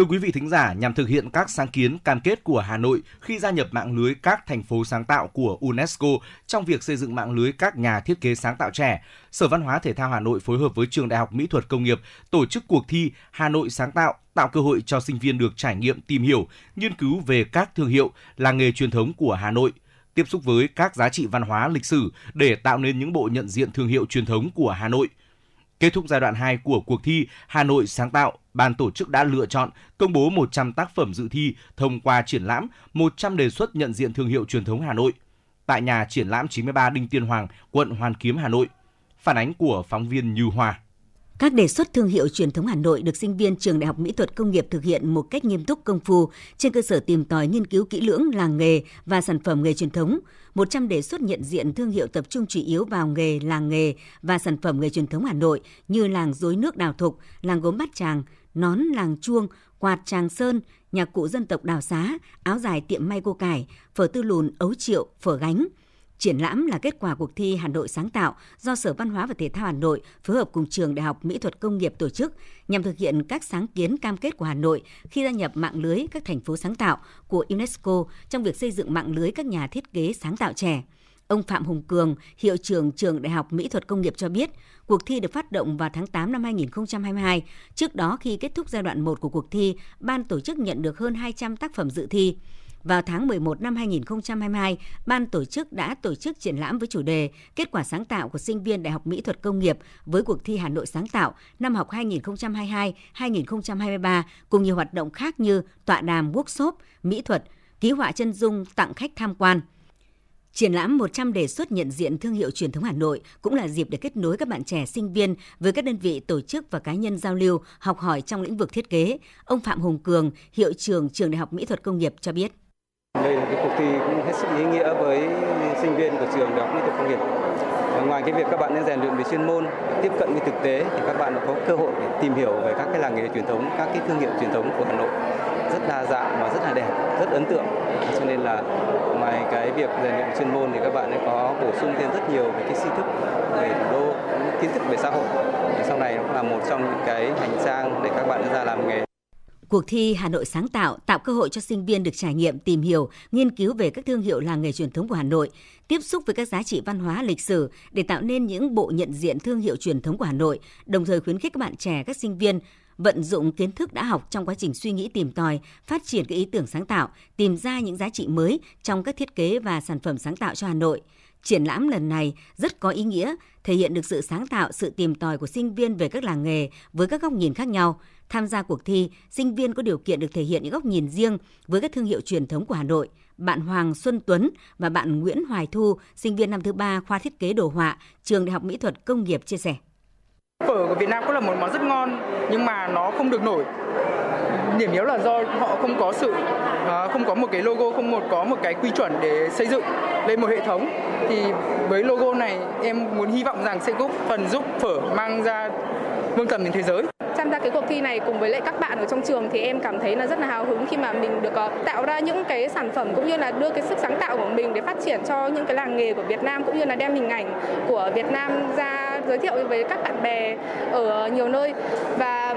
Thưa quý vị thính giả, nhằm thực hiện các sáng kiến cam kết của Hà Nội khi gia nhập mạng lưới các thành phố sáng tạo của UNESCO trong việc xây dựng mạng lưới các nhà thiết kế sáng tạo trẻ, Sở Văn hóa Thể thao Hà Nội phối hợp với Trường Đại học Mỹ thuật Công nghiệp tổ chức cuộc thi Hà Nội sáng tạo, tạo cơ hội cho sinh viên được trải nghiệm tìm hiểu, nghiên cứu về các thương hiệu, làng nghề truyền thống của Hà Nội, tiếp xúc với các giá trị văn hóa lịch sử để tạo nên những bộ nhận diện thương hiệu truyền thống của Hà Nội. Kết thúc giai đoạn 2 của cuộc thi Hà Nội sáng tạo, ban tổ chức đã lựa chọn công bố 100 tác phẩm dự thi thông qua triển lãm 100 đề xuất nhận diện thương hiệu truyền thống Hà Nội tại nhà triển lãm 93 Đinh Tiên Hoàng, quận Hoàn Kiếm, Hà Nội. Phản ánh của phóng viên Như Hoa. Các đề xuất thương hiệu truyền thống Hà Nội được sinh viên trường Đại học Mỹ thuật Công nghiệp thực hiện một cách nghiêm túc công phu trên cơ sở tìm tòi nghiên cứu kỹ lưỡng làng nghề và sản phẩm nghề truyền thống. 100 đề xuất nhận diện thương hiệu tập trung chủ yếu vào nghề, làng nghề và sản phẩm nghề truyền thống Hà Nội như làng rối nước Đào Thục, làng gốm Bát Tràng, nón làng chuông, quạt Tràng Sơn, nhạc cụ dân tộc Đào Xá, áo dài tiệm may cô cải, phở tư lùn ấu triệu, phở gánh. Triển lãm là kết quả cuộc thi Hà Nội sáng tạo do Sở Văn hóa và Thể thao Hà Nội phối hợp cùng Trường Đại học Mỹ thuật Công nghiệp tổ chức nhằm thực hiện các sáng kiến cam kết của Hà Nội khi gia nhập mạng lưới các thành phố sáng tạo của UNESCO trong việc xây dựng mạng lưới các nhà thiết kế sáng tạo trẻ. Ông Phạm Hùng Cường, hiệu trưởng trường Đại học Mỹ thuật Công nghiệp cho biết, cuộc thi được phát động vào tháng 8 năm 2022. Trước đó khi kết thúc giai đoạn 1 của cuộc thi, ban tổ chức nhận được hơn 200 tác phẩm dự thi. Vào tháng 11 năm 2022, ban tổ chức đã tổ chức triển lãm với chủ đề Kết quả sáng tạo của sinh viên Đại học Mỹ thuật Công nghiệp với cuộc thi Hà Nội sáng tạo năm học 2022-2023 cùng nhiều hoạt động khác như tọa đàm workshop, mỹ thuật, ký họa chân dung tặng khách tham quan. Triển lãm 100 đề xuất nhận diện thương hiệu truyền thống Hà Nội cũng là dịp để kết nối các bạn trẻ sinh viên với các đơn vị tổ chức và cá nhân giao lưu, học hỏi trong lĩnh vực thiết kế. Ông Phạm Hùng Cường, hiệu trưởng trường Đại học Mỹ thuật Công nghiệp cho biết. Đây là cái cuộc thi cũng hết sức ý nghĩa với sinh viên của trường Đại học Mỹ thuật Công nghiệp. Ngoài cái việc các bạn nên rèn luyện về chuyên môn, tiếp cận với thực tế thì các bạn có cơ hội để tìm hiểu về các cái làng nghề truyền thống, các cái thương hiệu truyền thống của Hà Nội rất đa dạng và rất là đẹp, rất ấn tượng. Cho nên là ngoài cái việc rèn luyện chuyên môn thì các bạn ấy có bổ sung thêm rất nhiều về cái tri thức về thủ đô, kiến thức về xã hội. Thì sau này nó cũng là một trong những cái hành trang để các bạn ra làm nghề. Cuộc thi Hà Nội sáng tạo tạo cơ hội cho sinh viên được trải nghiệm, tìm hiểu, nghiên cứu về các thương hiệu làng nghề truyền thống của Hà Nội, tiếp xúc với các giá trị văn hóa lịch sử để tạo nên những bộ nhận diện thương hiệu truyền thống của Hà Nội, đồng thời khuyến khích các bạn trẻ, các sinh viên vận dụng kiến thức đã học trong quá trình suy nghĩ tìm tòi, phát triển các ý tưởng sáng tạo, tìm ra những giá trị mới trong các thiết kế và sản phẩm sáng tạo cho Hà Nội. Triển lãm lần này rất có ý nghĩa, thể hiện được sự sáng tạo, sự tìm tòi của sinh viên về các làng nghề với các góc nhìn khác nhau. Tham gia cuộc thi, sinh viên có điều kiện được thể hiện những góc nhìn riêng với các thương hiệu truyền thống của Hà Nội. Bạn Hoàng Xuân Tuấn và bạn Nguyễn Hoài Thu, sinh viên năm thứ ba khoa thiết kế đồ họa, trường Đại học Mỹ thuật Công nghiệp chia sẻ. Phở của Việt Nam cũng là một món rất ngon nhưng mà nó không được nổi. Điểm yếu là do họ không có sự à, không có một cái logo, không một có một cái quy chuẩn để xây dựng lên một hệ thống. Thì với logo này em muốn hy vọng rằng sẽ góp phần giúp phở mang ra vương tầm đến thế giới. tham gia cái cuộc thi này cùng với lại các bạn ở trong trường thì em cảm thấy là rất là hào hứng khi mà mình được ờ, tạo ra những cái sản phẩm cũng như là đưa cái sức sáng tạo của mình để phát triển cho những cái làng nghề của Việt Nam cũng như là đem hình ảnh của Việt Nam ra giới thiệu với các bạn bè ở nhiều nơi và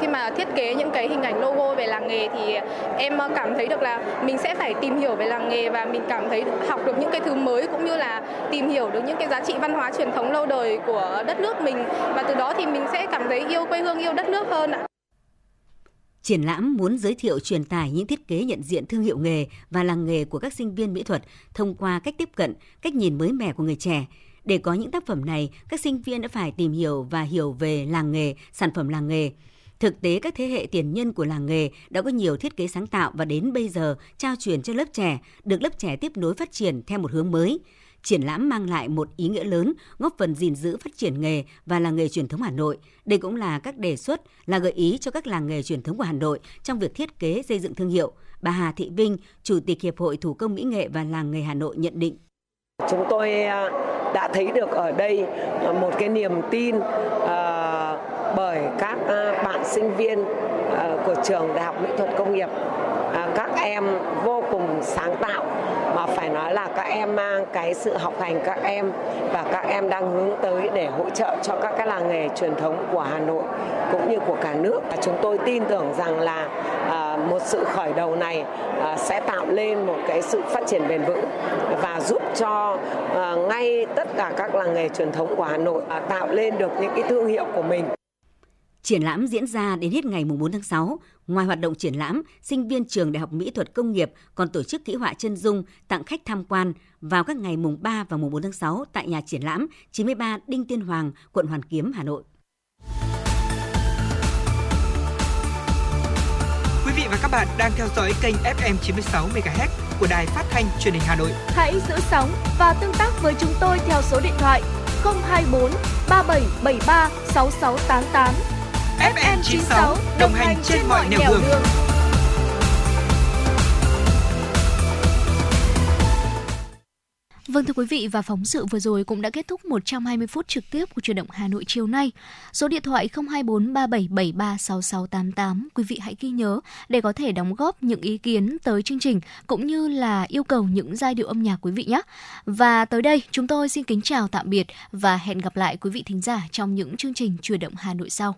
khi mà thiết kế những cái hình ảnh logo về làng nghề thì em cảm thấy được là mình sẽ phải tìm hiểu về làng nghề và mình cảm thấy học được những cái thứ mới cũng như là tìm hiểu được những cái giá trị văn hóa truyền thống lâu đời của đất nước mình và từ đó thì mình sẽ cảm thấy yêu quê hương yêu đất nước hơn ạ. Triển lãm muốn giới thiệu truyền tải những thiết kế nhận diện thương hiệu nghề và làng nghề của các sinh viên mỹ thuật thông qua cách tiếp cận, cách nhìn mới mẻ của người trẻ. Để có những tác phẩm này, các sinh viên đã phải tìm hiểu và hiểu về làng nghề, sản phẩm làng nghề. Thực tế các thế hệ tiền nhân của làng nghề đã có nhiều thiết kế sáng tạo và đến bây giờ trao truyền cho lớp trẻ, được lớp trẻ tiếp nối phát triển theo một hướng mới. Triển lãm mang lại một ý nghĩa lớn, góp phần gìn giữ phát triển nghề và làng nghề truyền thống Hà Nội. Đây cũng là các đề xuất, là gợi ý cho các làng nghề truyền thống của Hà Nội trong việc thiết kế xây dựng thương hiệu. Bà Hà Thị Vinh, Chủ tịch Hiệp hội Thủ công Mỹ nghệ và Làng nghề Hà Nội nhận định. Chúng tôi à, đã thấy được ở đây à, một cái niềm tin uh bởi các à, bạn sinh viên à, của trường Đại học Mỹ thuật Công nghiệp. À, các em vô cùng sáng tạo, mà phải nói là các em mang cái sự học hành các em và các em đang hướng tới để hỗ trợ cho các cái làng nghề truyền thống của Hà Nội cũng như của cả nước. Chúng tôi tin tưởng rằng là một sự khởi đầu này sẽ tạo lên một cái sự phát triển bền vững và giúp cho ngay tất cả các làng nghề truyền thống của Hà Nội tạo lên được những cái thương hiệu của mình. Triển lãm diễn ra đến hết ngày 4 tháng 6. Ngoài hoạt động triển lãm, sinh viên trường Đại học Mỹ thuật Công nghiệp còn tổ chức kỹ họa chân dung tặng khách tham quan vào các ngày mùng 3 và mùng 4 tháng 6 tại nhà triển lãm 93 Đinh Tiên Hoàng, quận Hoàn Kiếm, Hà Nội. Quý vị và các bạn đang theo dõi kênh FM 96 MHz của đài phát thanh truyền hình Hà Nội. Hãy giữ sóng và tương tác với chúng tôi theo số điện thoại 024 3773 6688. FM 96 đồng hành trên mọi nẻo đường. đường. Vâng thưa quý vị và phóng sự vừa rồi cũng đã kết thúc 120 phút trực tiếp của truyền động Hà Nội chiều nay. Số điện thoại 024 3773 6688 quý vị hãy ghi nhớ để có thể đóng góp những ý kiến tới chương trình cũng như là yêu cầu những giai điệu âm nhạc quý vị nhé. Và tới đây chúng tôi xin kính chào tạm biệt và hẹn gặp lại quý vị thính giả trong những chương trình truyền động Hà Nội sau.